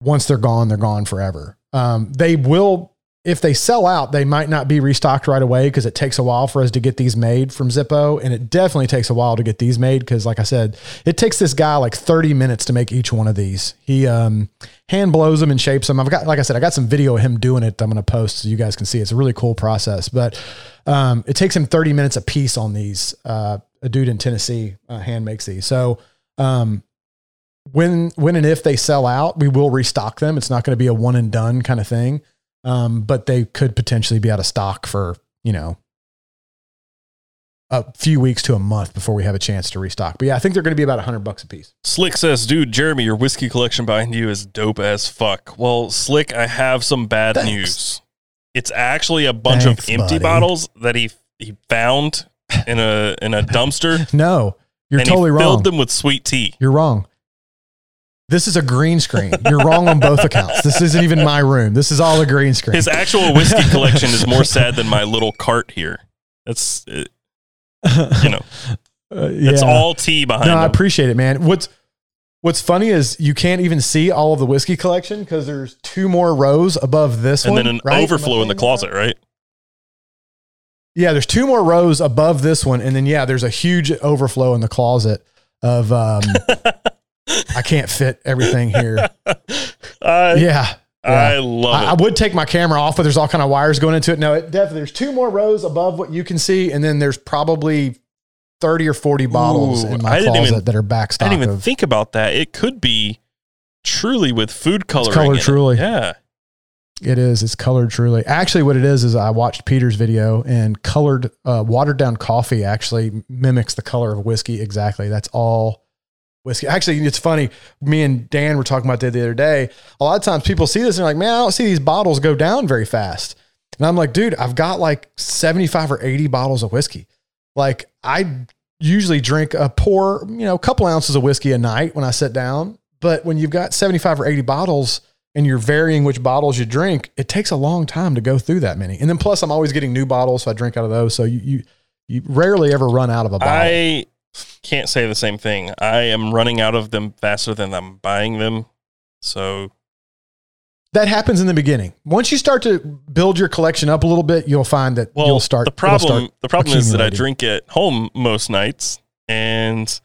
Once they're gone, they're gone forever. Um, they will if they sell out, they might not be restocked right away because it takes a while for us to get these made from Zippo. And it definitely takes a while to get these made because, like I said, it takes this guy like 30 minutes to make each one of these. He um, hand blows them and shapes them. I've got, like I said, I got some video of him doing it. I'm going to post so you guys can see. It's a really cool process, but um, it takes him 30 minutes a piece on these. Uh, a dude in Tennessee uh, hand makes these. So, um, when when and if they sell out, we will restock them. It's not going to be a one and done kind of thing um, but they could potentially be out of stock for you know a few weeks to a month before we have a chance to restock. But yeah, I think they're going to be about a hundred bucks a piece. Slick says, dude, Jeremy, your whiskey collection behind you is dope as fuck. Well, Slick, I have some bad Thanks. news. It's actually a bunch Thanks, of empty buddy. bottles that he he found in a in a dumpster. No, you're totally he wrong. filled them with sweet tea. You're wrong. This is a green screen. You're wrong on both accounts. This isn't even my room. This is all a green screen. His actual whiskey collection is more sad than my little cart here. That's uh, you know, Uh, it's all tea behind No, I appreciate it, man. What's What's funny is you can't even see all of the whiskey collection because there's two more rows above this one. and one. then an right? Overflow in the closet, right? Yeah, there's two more rows above this one, and then yeah, there's a huge overflow in the closet of um I can't fit everything here. I Yeah. I yeah. love I, I would take my camera off, but there's all kind of wires going into it. No, it definitely there's two more rows above what you can see, and then there's probably 30 or 40 bottles Ooh, in my closet even- that are I didn't even of think about that. It could be truly with food coloring. colored in it. Truly. Yeah. It is. It's colored truly. Actually, what it is is I watched Peter's video and colored, uh, watered down coffee actually mimics the color of whiskey exactly. That's all whiskey. Actually, it's funny. Me and Dan were talking about that the other day. A lot of times people see this and they're like, man, I don't see these bottles go down very fast. And I'm like, dude, I've got like 75 or 80 bottles of whiskey. Like, I usually drink a pour, you know, a couple ounces of whiskey a night when I sit down. But when you've got 75 or 80 bottles, and you're varying which bottles you drink, it takes a long time to go through that many. And then plus, I'm always getting new bottles, so I drink out of those. So you you, you rarely ever run out of a bottle. I can't say the same thing. I am running out of them faster than I'm buying them. So that happens in the beginning. Once you start to build your collection up a little bit, you'll find that well, you'll start. The problem start the problem is that I drink at home most nights, and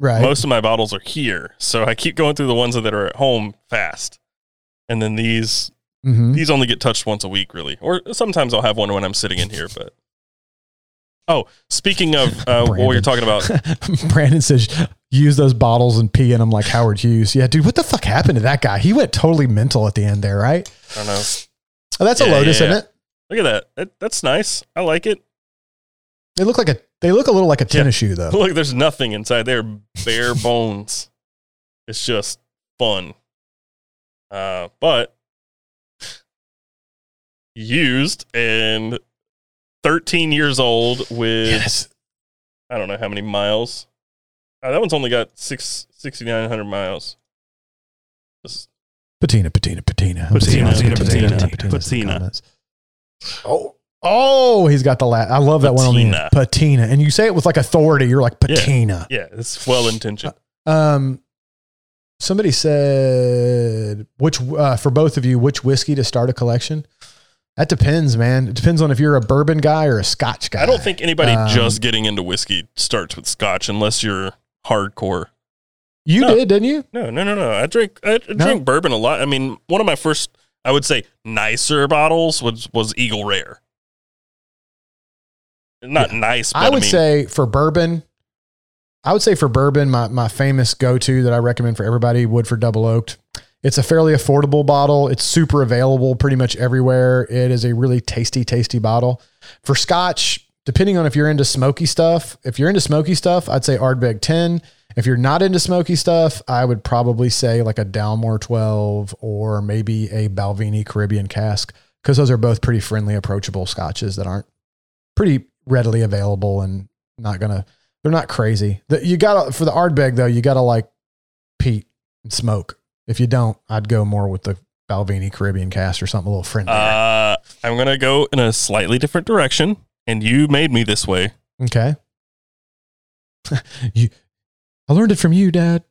right. most of my bottles are here. So I keep going through the ones that are at home fast and then these mm-hmm. these only get touched once a week, really. Or sometimes I'll have one when I'm sitting in here. But oh, speaking of uh, what you're talking about, Brandon says use those bottles and pee in them like Howard Hughes. Yeah, dude, what the fuck happened to that guy? He went totally mental at the end there, right? I don't know. Oh, that's yeah, a Lotus, yeah, yeah. isn't it? Look at that. that. That's nice. I like it. They look like a. They look a little like a tennis shoe, though. Look, there's nothing inside They're Bare bones. It's just fun. Uh, but used and 13 years old with yes. I don't know how many miles. Uh, that one's only got six, miles. This, patina, patina, patina, patina, patina, patina, patina, patina. Oh, oh, he's got the lat. I love that patina. one on the patina, and you say it with like authority. You're like patina. Yeah, yeah it's well intentioned. Uh, um, Somebody said which uh, for both of you which whiskey to start a collection. That depends, man. It depends on if you're a bourbon guy or a Scotch guy. I don't think anybody um, just getting into whiskey starts with Scotch unless you're hardcore. You no. did, didn't you? No, no, no, no. I drink I no. drink bourbon a lot. I mean, one of my first, I would say, nicer bottles was was Eagle Rare. Not yeah. nice. I would I mean, say for bourbon, I would say for bourbon, my, my famous go to that I recommend for everybody Woodford Double Oaked. It's a fairly affordable bottle. It's super available pretty much everywhere. It is a really tasty, tasty bottle. For scotch, depending on if you're into smoky stuff, if you're into smoky stuff, I'd say Ardbeg 10. If you're not into smoky stuff, I would probably say like a Dalmore 12 or maybe a Balvenie Caribbean cask because those are both pretty friendly, approachable scotches that aren't pretty readily available and not to they're not crazy. The, you got to for the Ardbeg though. You got to like peat and smoke. If you don't, I'd go more with the Balvenie Caribbean cask or something a little friendlier. Uh, I'm gonna go in a slightly different direction, and you made me this way. Okay. you, I learned it from you, Dad.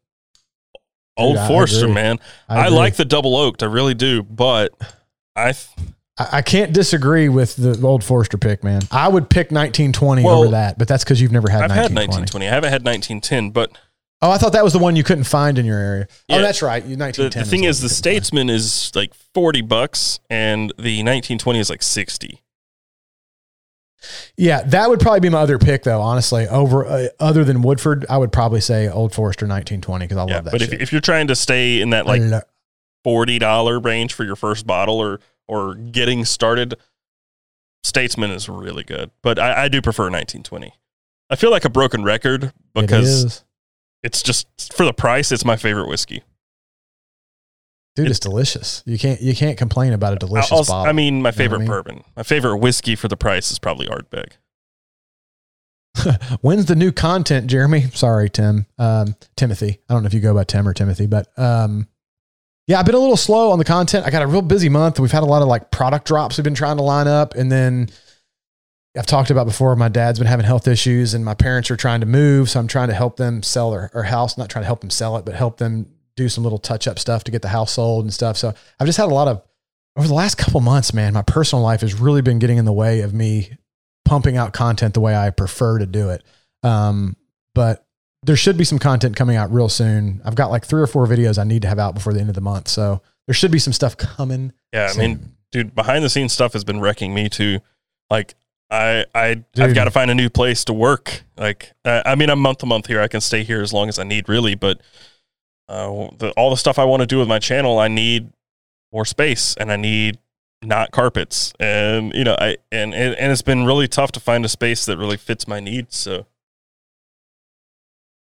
Old Dude, Forester, man. I, I like the double oaked. I really do, but I. Th- I can't disagree with the old Forester pick, man. I would pick 1920 well, over that, but that's because you've never had. I've 1920. had 1920. I haven't had 1910, but oh, I thought that was the one you couldn't find in your area. Oh, yeah. Oh, that's right. 1910. The, the thing is, the Statesman find. is like 40 bucks, and the 1920 is like 60. Yeah, that would probably be my other pick, though. Honestly, over uh, other than Woodford, I would probably say Old Forester 1920 because I yeah, love that. But if, if, you're trying to stay in that like lo- forty dollar range for your first bottle, or or getting started, Statesman is really good. But I, I do prefer 1920. I feel like a broken record because it it's just for the price. It's my favorite whiskey. Dude, it's, it's delicious. You can't you can't complain about a delicious also, bottle. I mean, my favorite you know I mean? bourbon, my favorite whiskey for the price is probably Ardbeg. When's the new content, Jeremy? Sorry, Tim. Um, Timothy. I don't know if you go by Tim or Timothy, but um, yeah, I've been a little slow on the content. I got a real busy month. We've had a lot of like product drops we've been trying to line up. And then I've talked about before, my dad's been having health issues and my parents are trying to move. So I'm trying to help them sell their, their house, not trying to help them sell it, but help them do some little touch up stuff to get the house sold and stuff. So I've just had a lot of, over the last couple months, man, my personal life has really been getting in the way of me pumping out content the way I prefer to do it. Um, but there should be some content coming out real soon. I've got like three or four videos I need to have out before the end of the month. So there should be some stuff coming. Yeah, soon. I mean, dude, behind the scenes stuff has been wrecking me too. Like I I dude. I've got to find a new place to work. Like I mean, I'm month to month here. I can stay here as long as I need, really. But uh, the, all the stuff I want to do with my channel, I need more space, and I need not carpets. And you know, I and and, and it's been really tough to find a space that really fits my needs. So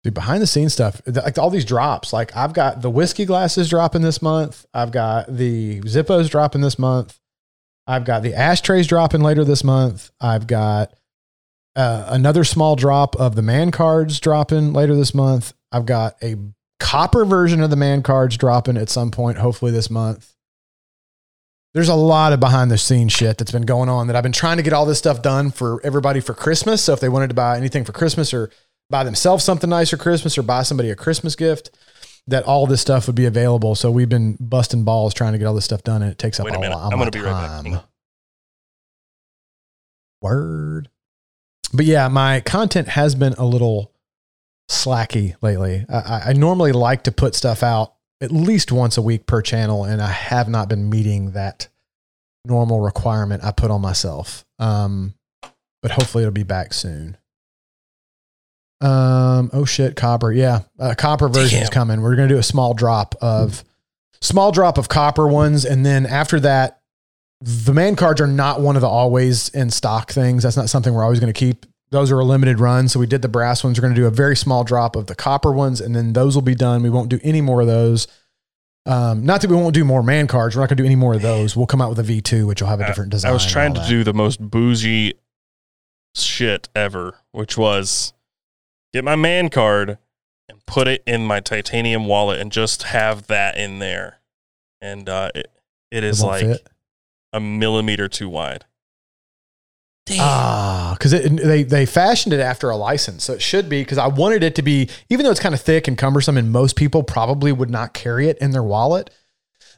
Dude, behind the scenes stuff, like all these drops. Like I've got the whiskey glasses dropping this month. I've got the Zippos dropping this month. I've got the ashtrays dropping later this month. I've got uh, another small drop of the man cards dropping later this month. I've got a copper version of the man cards dropping at some point, hopefully this month. There's a lot of behind the scenes shit that's been going on that I've been trying to get all this stuff done for everybody for Christmas. So if they wanted to buy anything for Christmas or buy themselves something nice for Christmas or buy somebody a Christmas gift, that all this stuff would be available. So we've been busting balls trying to get all this stuff done, and it takes up Wait a minute. lot. I'm going gonna be right back. Word. But yeah, my content has been a little slacky lately. I- I, I normally like to put stuff out at least once a week per channel, and I have not been meeting that normal requirement I put on myself. Um, but hopefully it'll be back soon. Um, oh shit, copper. Yeah, uh, copper version is coming. We're gonna do a small drop of small drop of copper ones, and then after that, the man cards are not one of the always in stock things. That's not something we're always going to keep. Those are a limited run. So we did the brass ones. We're going to do a very small drop of the copper ones, and then those will be done. We won't do any more of those. Um, not that we won't do more man cards. We're not going to do any more of those. We'll come out with a V2, which will have a different design. I was trying to that. do the most bougie shit ever, which was get my man card and put it in my titanium wallet and just have that in there. And uh, it, it It is won't like fit. a millimeter too wide. Ah, because they they fashioned it after a license, so it should be. Because I wanted it to be, even though it's kind of thick and cumbersome, and most people probably would not carry it in their wallet.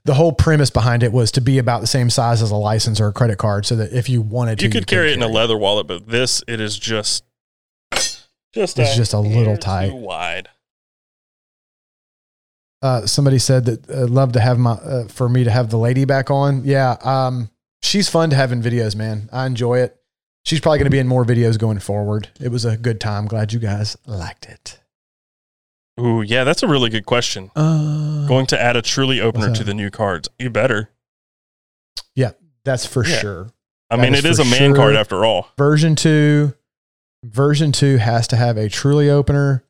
The whole premise behind it was to be about the same size as a license or a credit card, so that if you wanted to, you could carry it in a leather wallet, but this it is just just It's just a little tight. too wide. Uh, somebody said that uh, love to have my uh, for me to have the lady back on. Yeah, um, she's fun to have in videos, man. I enjoy it. She's probably going to be in more videos going forward. It was a good time. Glad you guys liked it. Ooh, yeah, that's a really good question. Uh, Going to add a truly opener to the new cards. You better. Yeah, that's for Yeah. sure. I That mean, is it is a man card after all. version two version two has to have a truly opener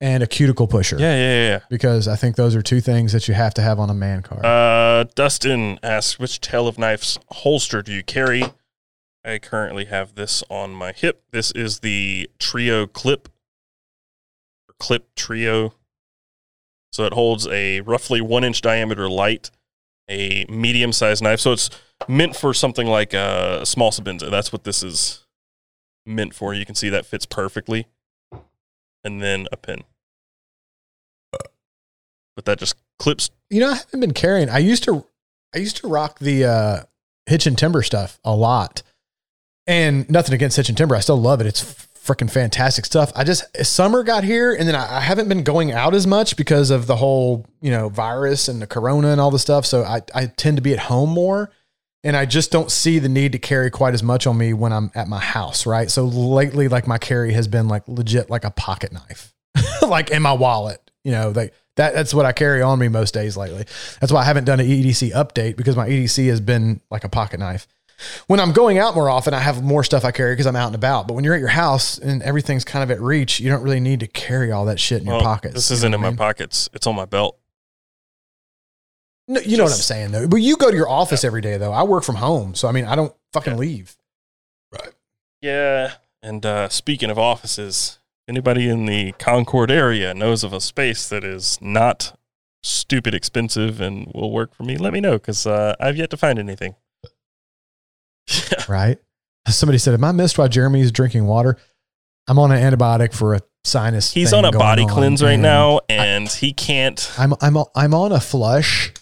and a cuticle pusher Yeah, yeah, yeah. because i think those are two things that you have to have on a man card Uh, Dustin asks, which tail of knives holster do you carry? I currently have this on my hip. This is the Trio Clip, Clip Trio. So it holds a roughly one inch diameter light, a medium sized knife. So it's meant for something like a small Sebenza. That's what this is meant for. You. Can see that fits perfectly. And then a pin. But that just clips. You know i haven't been carrying i used to i used to rock the uh hitch and timber stuff a lot. And nothing against hitch and timber. I still love it. It's freaking fantastic stuff. I just summer got here and then I, I haven't been going out as much because of the whole you know virus and the corona and all the stuff. So i, I tend to be at home more and I just don't see the need to carry quite as much on me when I'm at my house, right? So lately, like my carry has been like legit like a pocket knife, like in my wallet. You know, like that. That's what I carry on me most days lately. That's why I haven't done an EDC update because my EDC has been like a pocket knife. When I'm going out more often, I have more stuff I carry because I'm out and about. But when you're at your house and everything's kind of at reach, you don't really need to carry all that shit in your pockets. This isn't know in I my pockets. It's on my belt. No, you know what I'm saying though. But you go to your office every day though. I work from home, so I mean, I don't fucking Yeah. leave. Right. Yeah. And uh, speaking of offices, anybody in the Concord area knows of a space that is not stupid expensive and will work for me, let me know because uh, I've yet to find anything. Right? Somebody said, "Am I missed why Jeremy's drinking water?" I'm on an antibiotic for a sinus. He's on a body on, cleanse right now and he can't. I'm I'm I'm on a flush.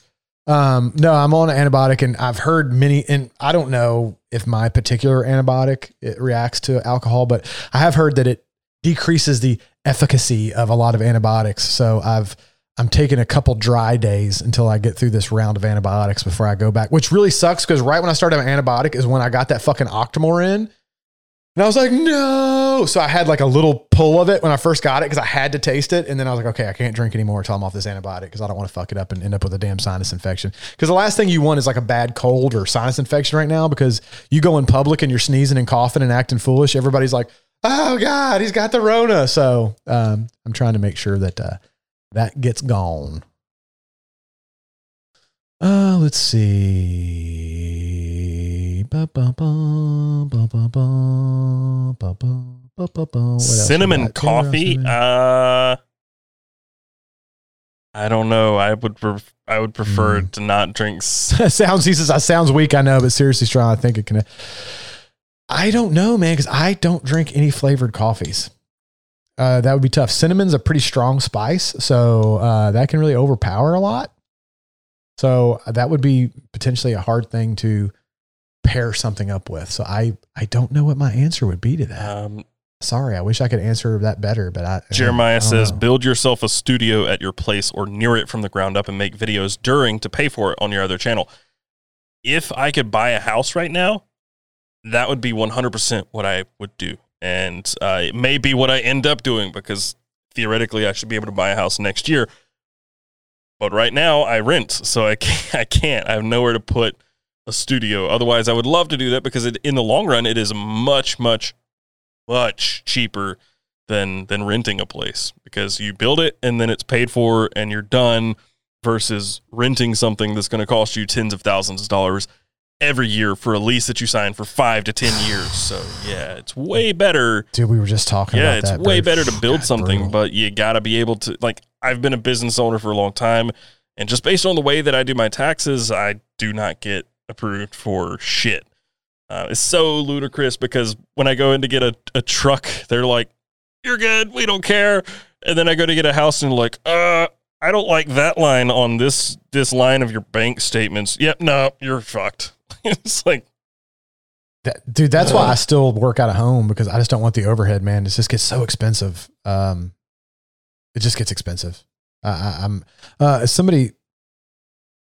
Um, no, I'm on an antibiotic, and I've heard many, and I don't know if my particular antibiotic it reacts to alcohol, but I have heard that it decreases the efficacy of a lot of antibiotics. So I've I'm taking a couple dry days until I get through this round of antibiotics before I go back, which really sucks because right when I started my antibiotic is when I got that fucking Octomore in. And I was like, no. So I had like a little pull of it when I first got it because I had to taste it. And then I was like, okay, I can't drink anymore until I'm off this antibiotic because I don't want to fuck it up and end up with a damn sinus infection. Because the last thing you want is like a bad cold or sinus infection right now because you go in public and you're sneezing and coughing and acting foolish. Everybody's like, oh God, he's got the Rona. So um, I'm trying to make sure that uh, that gets gone. Uh, let's see. Cinnamon coffee. Uh, I don't know. I would pref- I would prefer Mm. to not drink. sounds he says that sounds weak. I know, but seriously, strong. I think it can. I don't know, man, because I don't drink any flavored coffees. Uh, that would be tough. Cinnamon's a pretty strong spice, so uh, that can really overpower a lot. So that would be potentially a hard thing to pair something up with. So I I don't know what my answer would be to that. Um, Sorry, I wish I could answer that better, but I Jeremiah I don't says, know. build yourself a studio at your place or near it from the ground up and make videos during to pay for it on your other channel. If I could buy a house right now, that would be 100% what I would do. And uh, it may be what I end up doing because theoretically I should be able to buy a house next year. But right now I rent, so I can't, I can't. I have nowhere to put a studio. Otherwise, I would love to do that because it, in the long run, it is much, much, much cheaper than than renting a place because you build it and then it's paid for and you're done versus renting something that's going to cost you tens of thousands of dollars every year for a lease that you sign for five to ten years. So yeah, it's way better. dude, we were just talking Yeah, it's that. way bro. better to build God, something, brutal. but you got to be able to like. I've been a business owner for a long time, and just based on the way that I do my taxes, I do not get approved for shit. Uh, it's so ludicrous because when I go in to get a, a truck, they're like, "You're good, we don't care," and then I go to get a house and like, "Uh." I don't like that line on this this line of your bank statements. Yep, no, you're fucked. it's like That, dude, that's why I still work out of home because I just don't want the overhead, man. It just gets so expensive. Um, it just gets expensive. I, I, I'm uh, somebody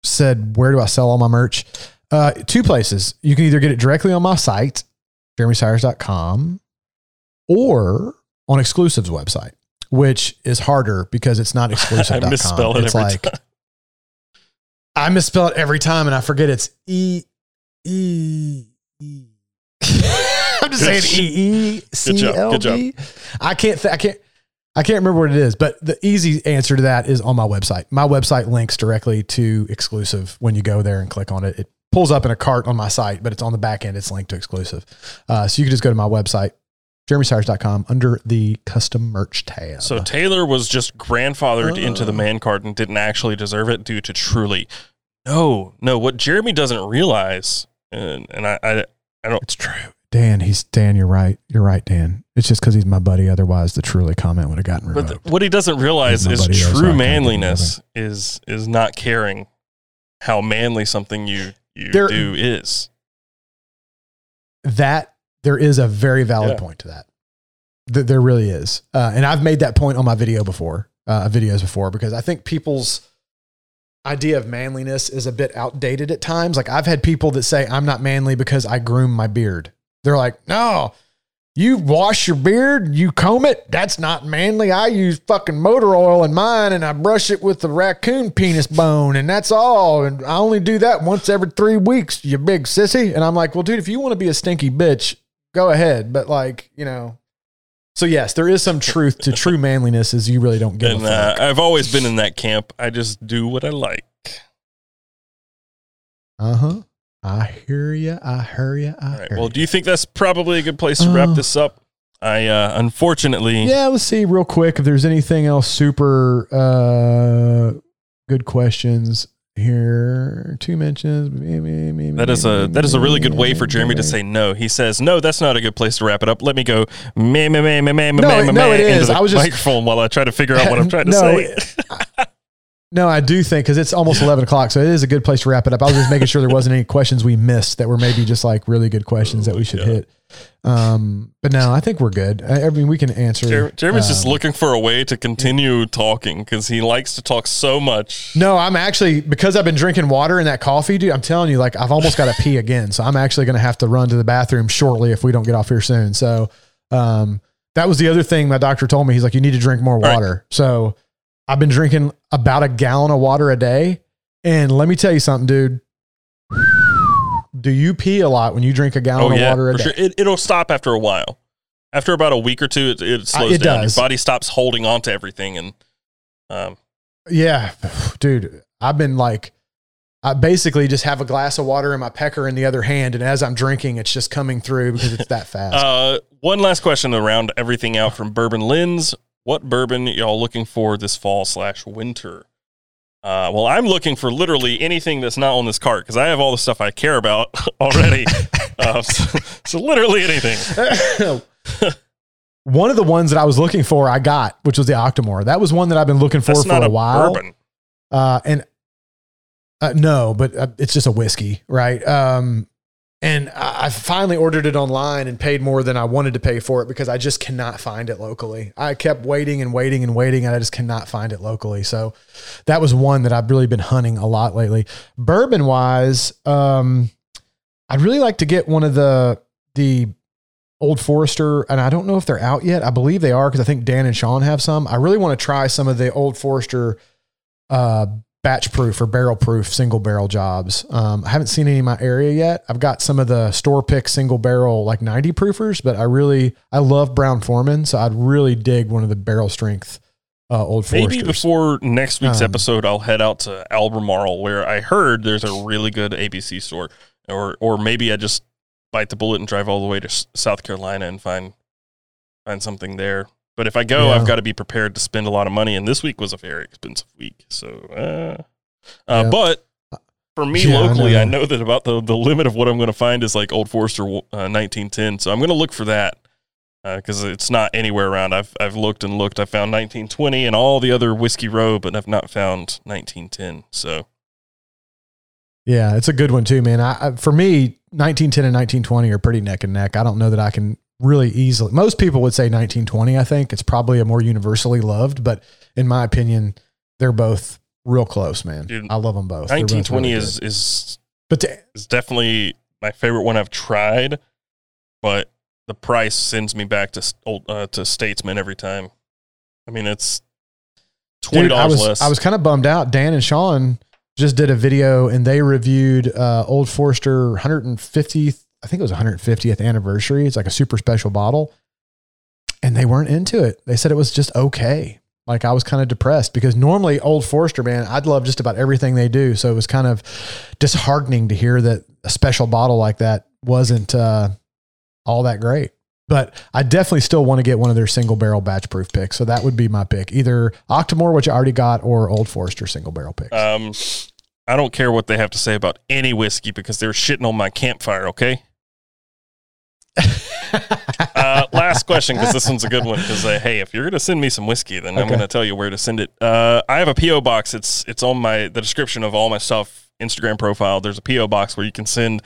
said, "Where do I sell all my merch?" Uh, two places. You can either get it directly on my site, jeremysires.com, or on Exclusives website, which is harder because it's not exclusive. I misspell it it's every like time. I misspell it every time, and I forget it's e e e. I'm just saying e e c l b. I can't. Th- I can't. I can't remember what it is, but the easy answer to that is on my website. My website links directly to exclusive. When you go there and click on it, it pulls up in a cart on my site, but it's on the back end. It's linked to exclusive. Uh, so you can just go to my website, jeremysires.com, under the custom merch tab. So Taylor was just grandfathered into the man card and didn't actually deserve it due to truly. No, no. What Jeremy doesn't realize, and, and I, I, I don't. It's true. Dan, he's Dan. You're right. You're right, Dan. It's just because he's my buddy. Otherwise, the truly comment would have gotten But the, what he doesn't realize is nobody else I true manliness is is not caring how manly something you you There- do is. that there is a very valid Yeah. point to that. Th- there really is, uh, and I've made that point on my video before, uh, videos before, because I think people's idea of manliness is a bit outdated at times. Like I've had people that say I'm not manly because I groom my beard. They're like, no, you wash your beard, you comb it. That's not manly. I use fucking motor oil in mine and I brush it with the raccoon penis bone and that's all. And I only do that once every three weeks, you big sissy. And I'm like, well, dude, if you want to be a stinky bitch, go ahead. But like, you know, so yes, there is some truth to true manliness is you really don't get And uh. I've always been in that camp. I just do what I like. Uh huh. I hear you. I hear you. I All right. hear Well, ya. do you think that's probably a good place to wrap Uh, this up? I uh, unfortunately Yeah, let's see real quick if there's anything else super uh good questions here. Two mentions. That is a that is a really good way for Jeremy to say no. He says no. That's not a good place to wrap it up. Let me go meh, meh, meh, meh, meh, No, meh, meh, no, it into the I was just- microphone while I try to figure out what I'm trying to No, say. No, I do think because it's almost eleven o'clock, so it is a good place to wrap it up. I was just making sure there wasn't any questions we missed that were maybe just like really good questions that we should Yeah. hit. Um, but no, I think we're good. I, I mean, we can answer. Jer- Jeremy's just um, looking for a way to continue talking because he likes to talk so much. No, I'm actually because I've been drinking water and that coffee, dude. I'm telling you, like I've almost got to pee again, so I'm actually going to have to run to the bathroom shortly if we don't get off here soon. So, um, that was the other thing my doctor told me. He's like, you need to drink more right. water. So, I've been drinking about a gallon of water a day, and let me tell you something, dude. Do you pee a lot when you drink a gallon Oh of water a for day? sure. It, it'll stop after a while. After about a week or two, it, it slows Uh, it down. does. Your body stops holding on to everything, and um, Yeah, dude, I've been like, I basically just have a glass of water in my pecker in the other hand, and as I'm drinking, it's just coming through because it's that fast. Uh, one last question to round everything out from Bourbon Lens. What bourbon y'all looking for this fall slash winter? Uh, well, I'm looking for literally anything that's not on this cart because I have all the stuff I care about already. uh, so, so literally anything. one of the ones that I was looking for, I got, which was the Octomore. That was one that I've been looking for That's for not a, a while. bourbon. Uh, and uh, no, but uh, it's just a whiskey, right? Um, and I, finally ordered it online and paid more than I wanted to pay for it because I just cannot find it locally. I kept waiting and waiting and waiting, and I just cannot find it locally. So that was one that I've really been hunting a lot lately. Bourbon wise, um, I'd really like to get one of the the Old Forester, and I don't know if they're out yet. I believe they are because I think Dan and Sean have some. I really want to try some of the Old Forester uh, batch proof or barrel proof single barrel jobs. Um, I haven't seen any in my area yet. I've got some of the store pick single barrel like 90 proofers, but I really I love Brown-Forman, so I'd really dig one of the barrel strength uh, Old Foresters. Maybe before next week's Um, episode, I'll head out to Albemarle, where I heard there's a really good ABC store, or or maybe I just bite the bullet and drive all the way to South Carolina and find find something there. But if I go, Yeah. I've got to be prepared to spend a lot of money, and this week was a very expensive week. So, uh, uh, Yeah. but for me Yeah, I locally, know. I know that about the the limit of what I'm going to find is like Old Forester uh, 1910. So I'm going to look for that because it's not anywhere around. I've I've looked and looked. I found 1920 and all the other whiskey row, but I've not found 1910. So Yeah, it's a good one too, man. I, I for me, 1910 and 1920 are pretty neck and neck. I don't know that I can really easily. Most people would say 1920. I think it's probably a more universally loved, but in my opinion, they're both real close, man. Dude, I love them both. They're both 1920 really is good. is but to, is definitely my favorite one I've tried, but the price sends me back to old uh, to Statesman every time. I mean, it's twenty I dollars was less. I was kind of bummed out. Dan and Sean just did a video and they reviewed uh, Old Forester 150. I think it was 150th anniversary. It's like a super special bottle, and they weren't into it. They said it was just okay. Like I was kind of depressed because normally Old Forester, man, I'd love just about everything they do. So it was kind of disheartening to hear that a special bottle like that wasn't uh, all that great. But I definitely still want to get one of their single barrel batch proof picks. So that would be my pick. Either Octomore, which I already got, or Old Forester single barrel picks. um, I don't care what they have to say about any whiskey because they're shitting on my campfire. Okay. Uh, last question because this one's a good one. Because uh, hey, if you're gonna send me some whiskey, then I'm gonna tell you where to send it. Uh, I have a PO box. It's it's on my the description of all my stuff Instagram profile. There's a PO box where you can send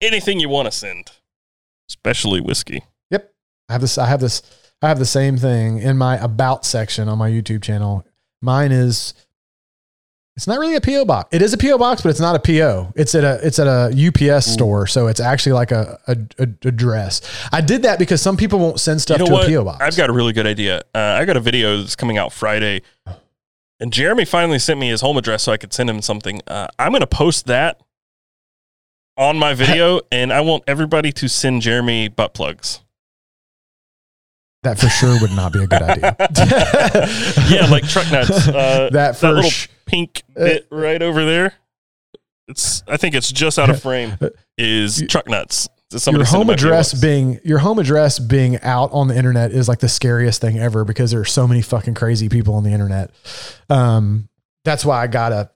anything you want to send, especially whiskey. Yep. I have this. I have this. I have the same thing in my about section on my YouTube channel. Mine is. It's not really a PO box. It is a PO box, but it's not a PO. It's at a it's at a UPS store, so it's actually like a, a, a address. I did that because some people won't send stuff you know to what? a PO box. I've got a really good idea. Uh, I got a video that's coming out Friday, and Jeremy finally sent me his home address so I could send him something. Uh, I'm gonna post that on my video, and I want everybody to send Jeremy butt plugs. That for sure would not be a good idea. yeah, like truck nuts. Uh, that that little sh- pink Uh, bit right over there. It's. I think it's just out of frame. Is truck nuts? Your home it to my address being your home address being out on the internet is like the scariest thing ever because there are so many fucking crazy people on the internet. Um, that's why I got a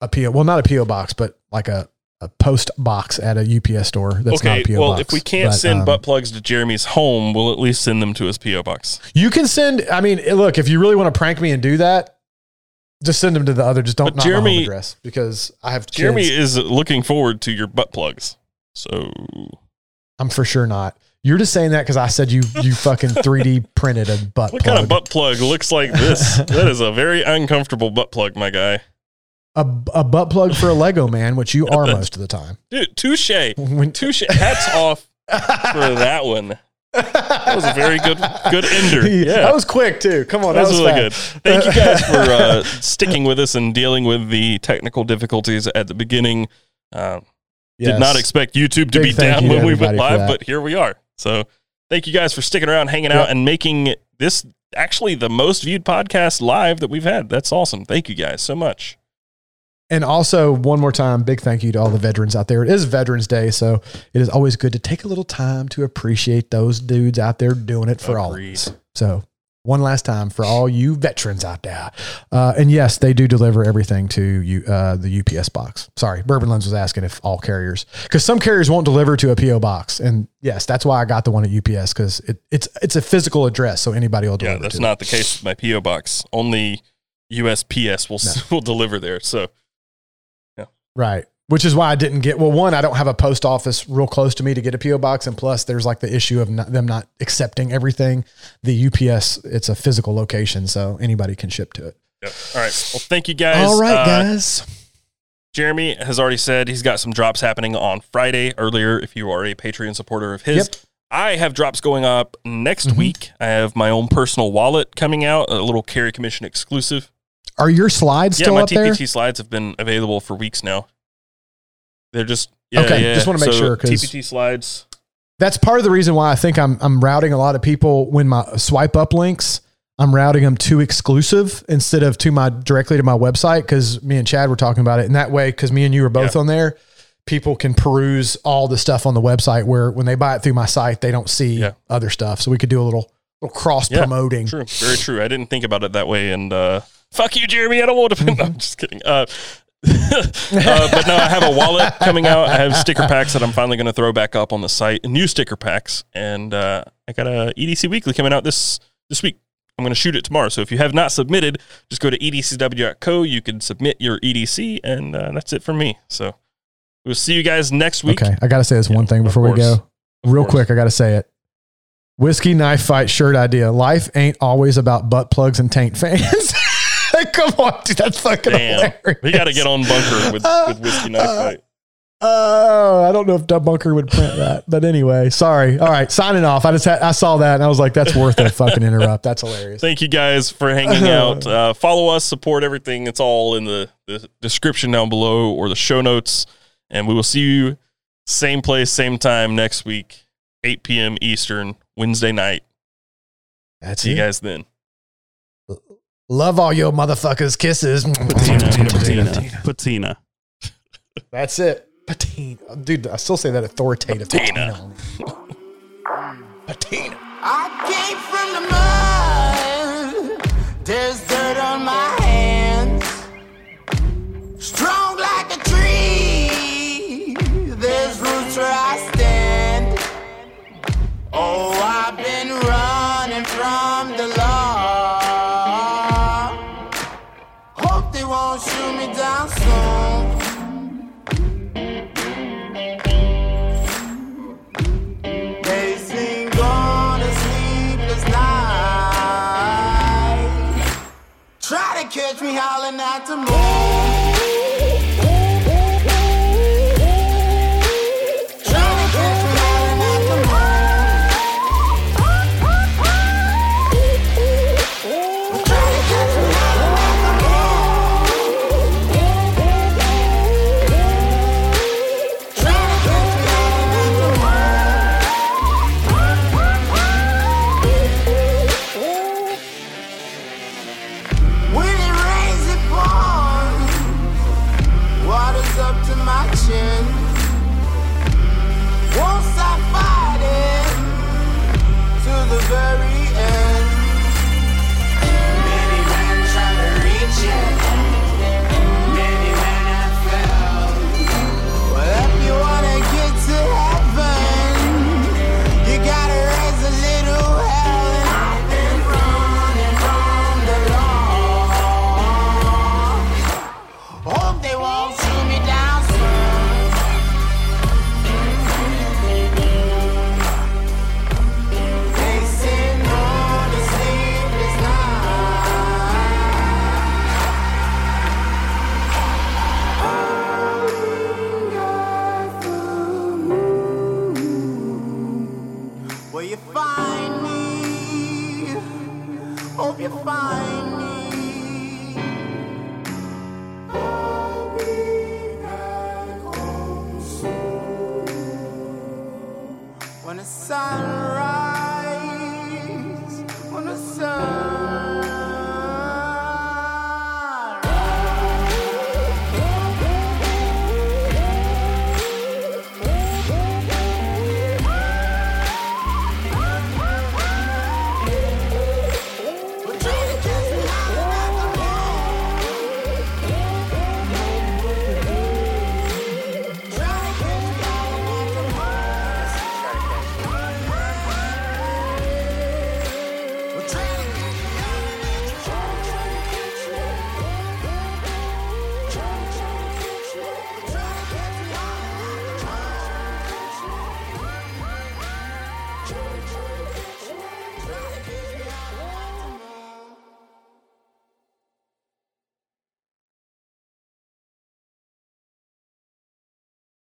a PO. Well, not a PO box, but like a a post box at a UPS store. That's okay. not a PO well, box. if we can't But, send um, butt plugs to Jeremy's home, we'll at least send them to his PO box. you can send. I mean, look, if you really want to prank me and do that, just send them to the other. Just don't not my home Jeremy- address because I have kids. Jeremy is looking forward to your butt plugs. So I'm for sure not. You're just saying that because I said you you fucking 3D printed a butt What plug. kind of butt plug looks like this? that is a very uncomfortable butt plug, my guy. A, a butt plug for a Lego man, which you are most of the time. Dude, touche. When, Touche. Hats off for that one. That was a very good good ender. Yeah. That was quick too. Come on, That that, was was really fast. good. Thank you guys for uh, sticking with us and dealing with the technical difficulties at the beginning. Uh, Did not expect YouTube to Big be down when we went live, but here we are. So thank you guys for sticking around, hanging Yep. out, and making this actually the most viewed podcast live that we've had. That's awesome. Thank you guys so much. And also, one more time, big thank you to all the veterans out there. It is Veterans Day, so it is always good to take a little time to appreciate those dudes out there doing it for all of Agreed. us. So, one last time for all you veterans out there. Uh, and yes, they do deliver everything to you, uh, the UPS box. Sorry, Bourbon Lens was asking if all carriers, because some carriers won't deliver to a PO box. And yes, that's why I got the one at UPS because it, it's it's a physical address, so anybody will deliver. Yeah, that's not the case with my PO box. Only USPS will s will deliver there. So Right. Which is why I didn't get, well, one, I don't have a post office real close to me to get a PO box. And plus, there's like the issue of not, them not accepting everything. The UPS, it's a physical location, so anybody can ship to it. yeah. all right. Well, thank you guys. All right, Uh, guys. Jeremy has already said he's got some drops happening on Friday earlier. If you are a Patreon supporter of his, Yep. I have drops going up next Mhm. week. I have my own personal wallet coming out, a little carry commission exclusive. Are your slides yeah, still my up there? TPT slides have been available for weeks now. They're just yeah, Okay, yeah. just wanna make So sure, TPT slides. That's part of the reason why I think I'm, I'm routing a lot of people when my swipe up links, I'm routing them to exclusive instead of to my directly to my website because me and Chad were talking about it. And that way, because me and you are both Yeah. on there, people can peruse all the stuff on the website where when they buy it through my site, they don't see Yeah. other stuff. So we could do a little little cross promoting. True, very true. I didn't think about it that way. And uh, fuck you, Jeremy. I don't want to. No, I'm just kidding. Uh, uh, but no, I have a wallet coming out. I have sticker packs that I'm finally going to throw back up on the site. New sticker packs, and uh, I got a EDC Weekly coming out this this week. I'm going to shoot it tomorrow. So if you have not submitted, just go to edcw.co. You can submit your EDC, and uh, that's it for me. So we'll see you guys next week. Okay. I got to say this Yeah, one thing before we go. Real quick, I got to say it. Whiskey knife fight shirt idea. Life ain't always about butt plugs and taint fans. Come on, dude. That's fucking Damn, hilarious. we got to get on bunker with, with whiskey knife Uh, fight. Oh, I don't know if Dub Bunker would print that, but anyway, sorry. All right, signing off. I just had I saw that and I was like, that's worth a fucking interrupt. That's hilarious. Thank you guys for hanging out. Uh, follow us, support everything. It's all in the, the description down below or the show notes. And we will see you same place, same time next week, 8 p.m. Eastern, Wednesday night. That's See you it. guys then. Love all your motherfuckers. Kisses. Patina. Patina. patina. That's it. Patina. Dude, I still say that authoritative. Patina. Patina. I came from the mud. There's dirt on my hands. Strong catch me howling at the moon.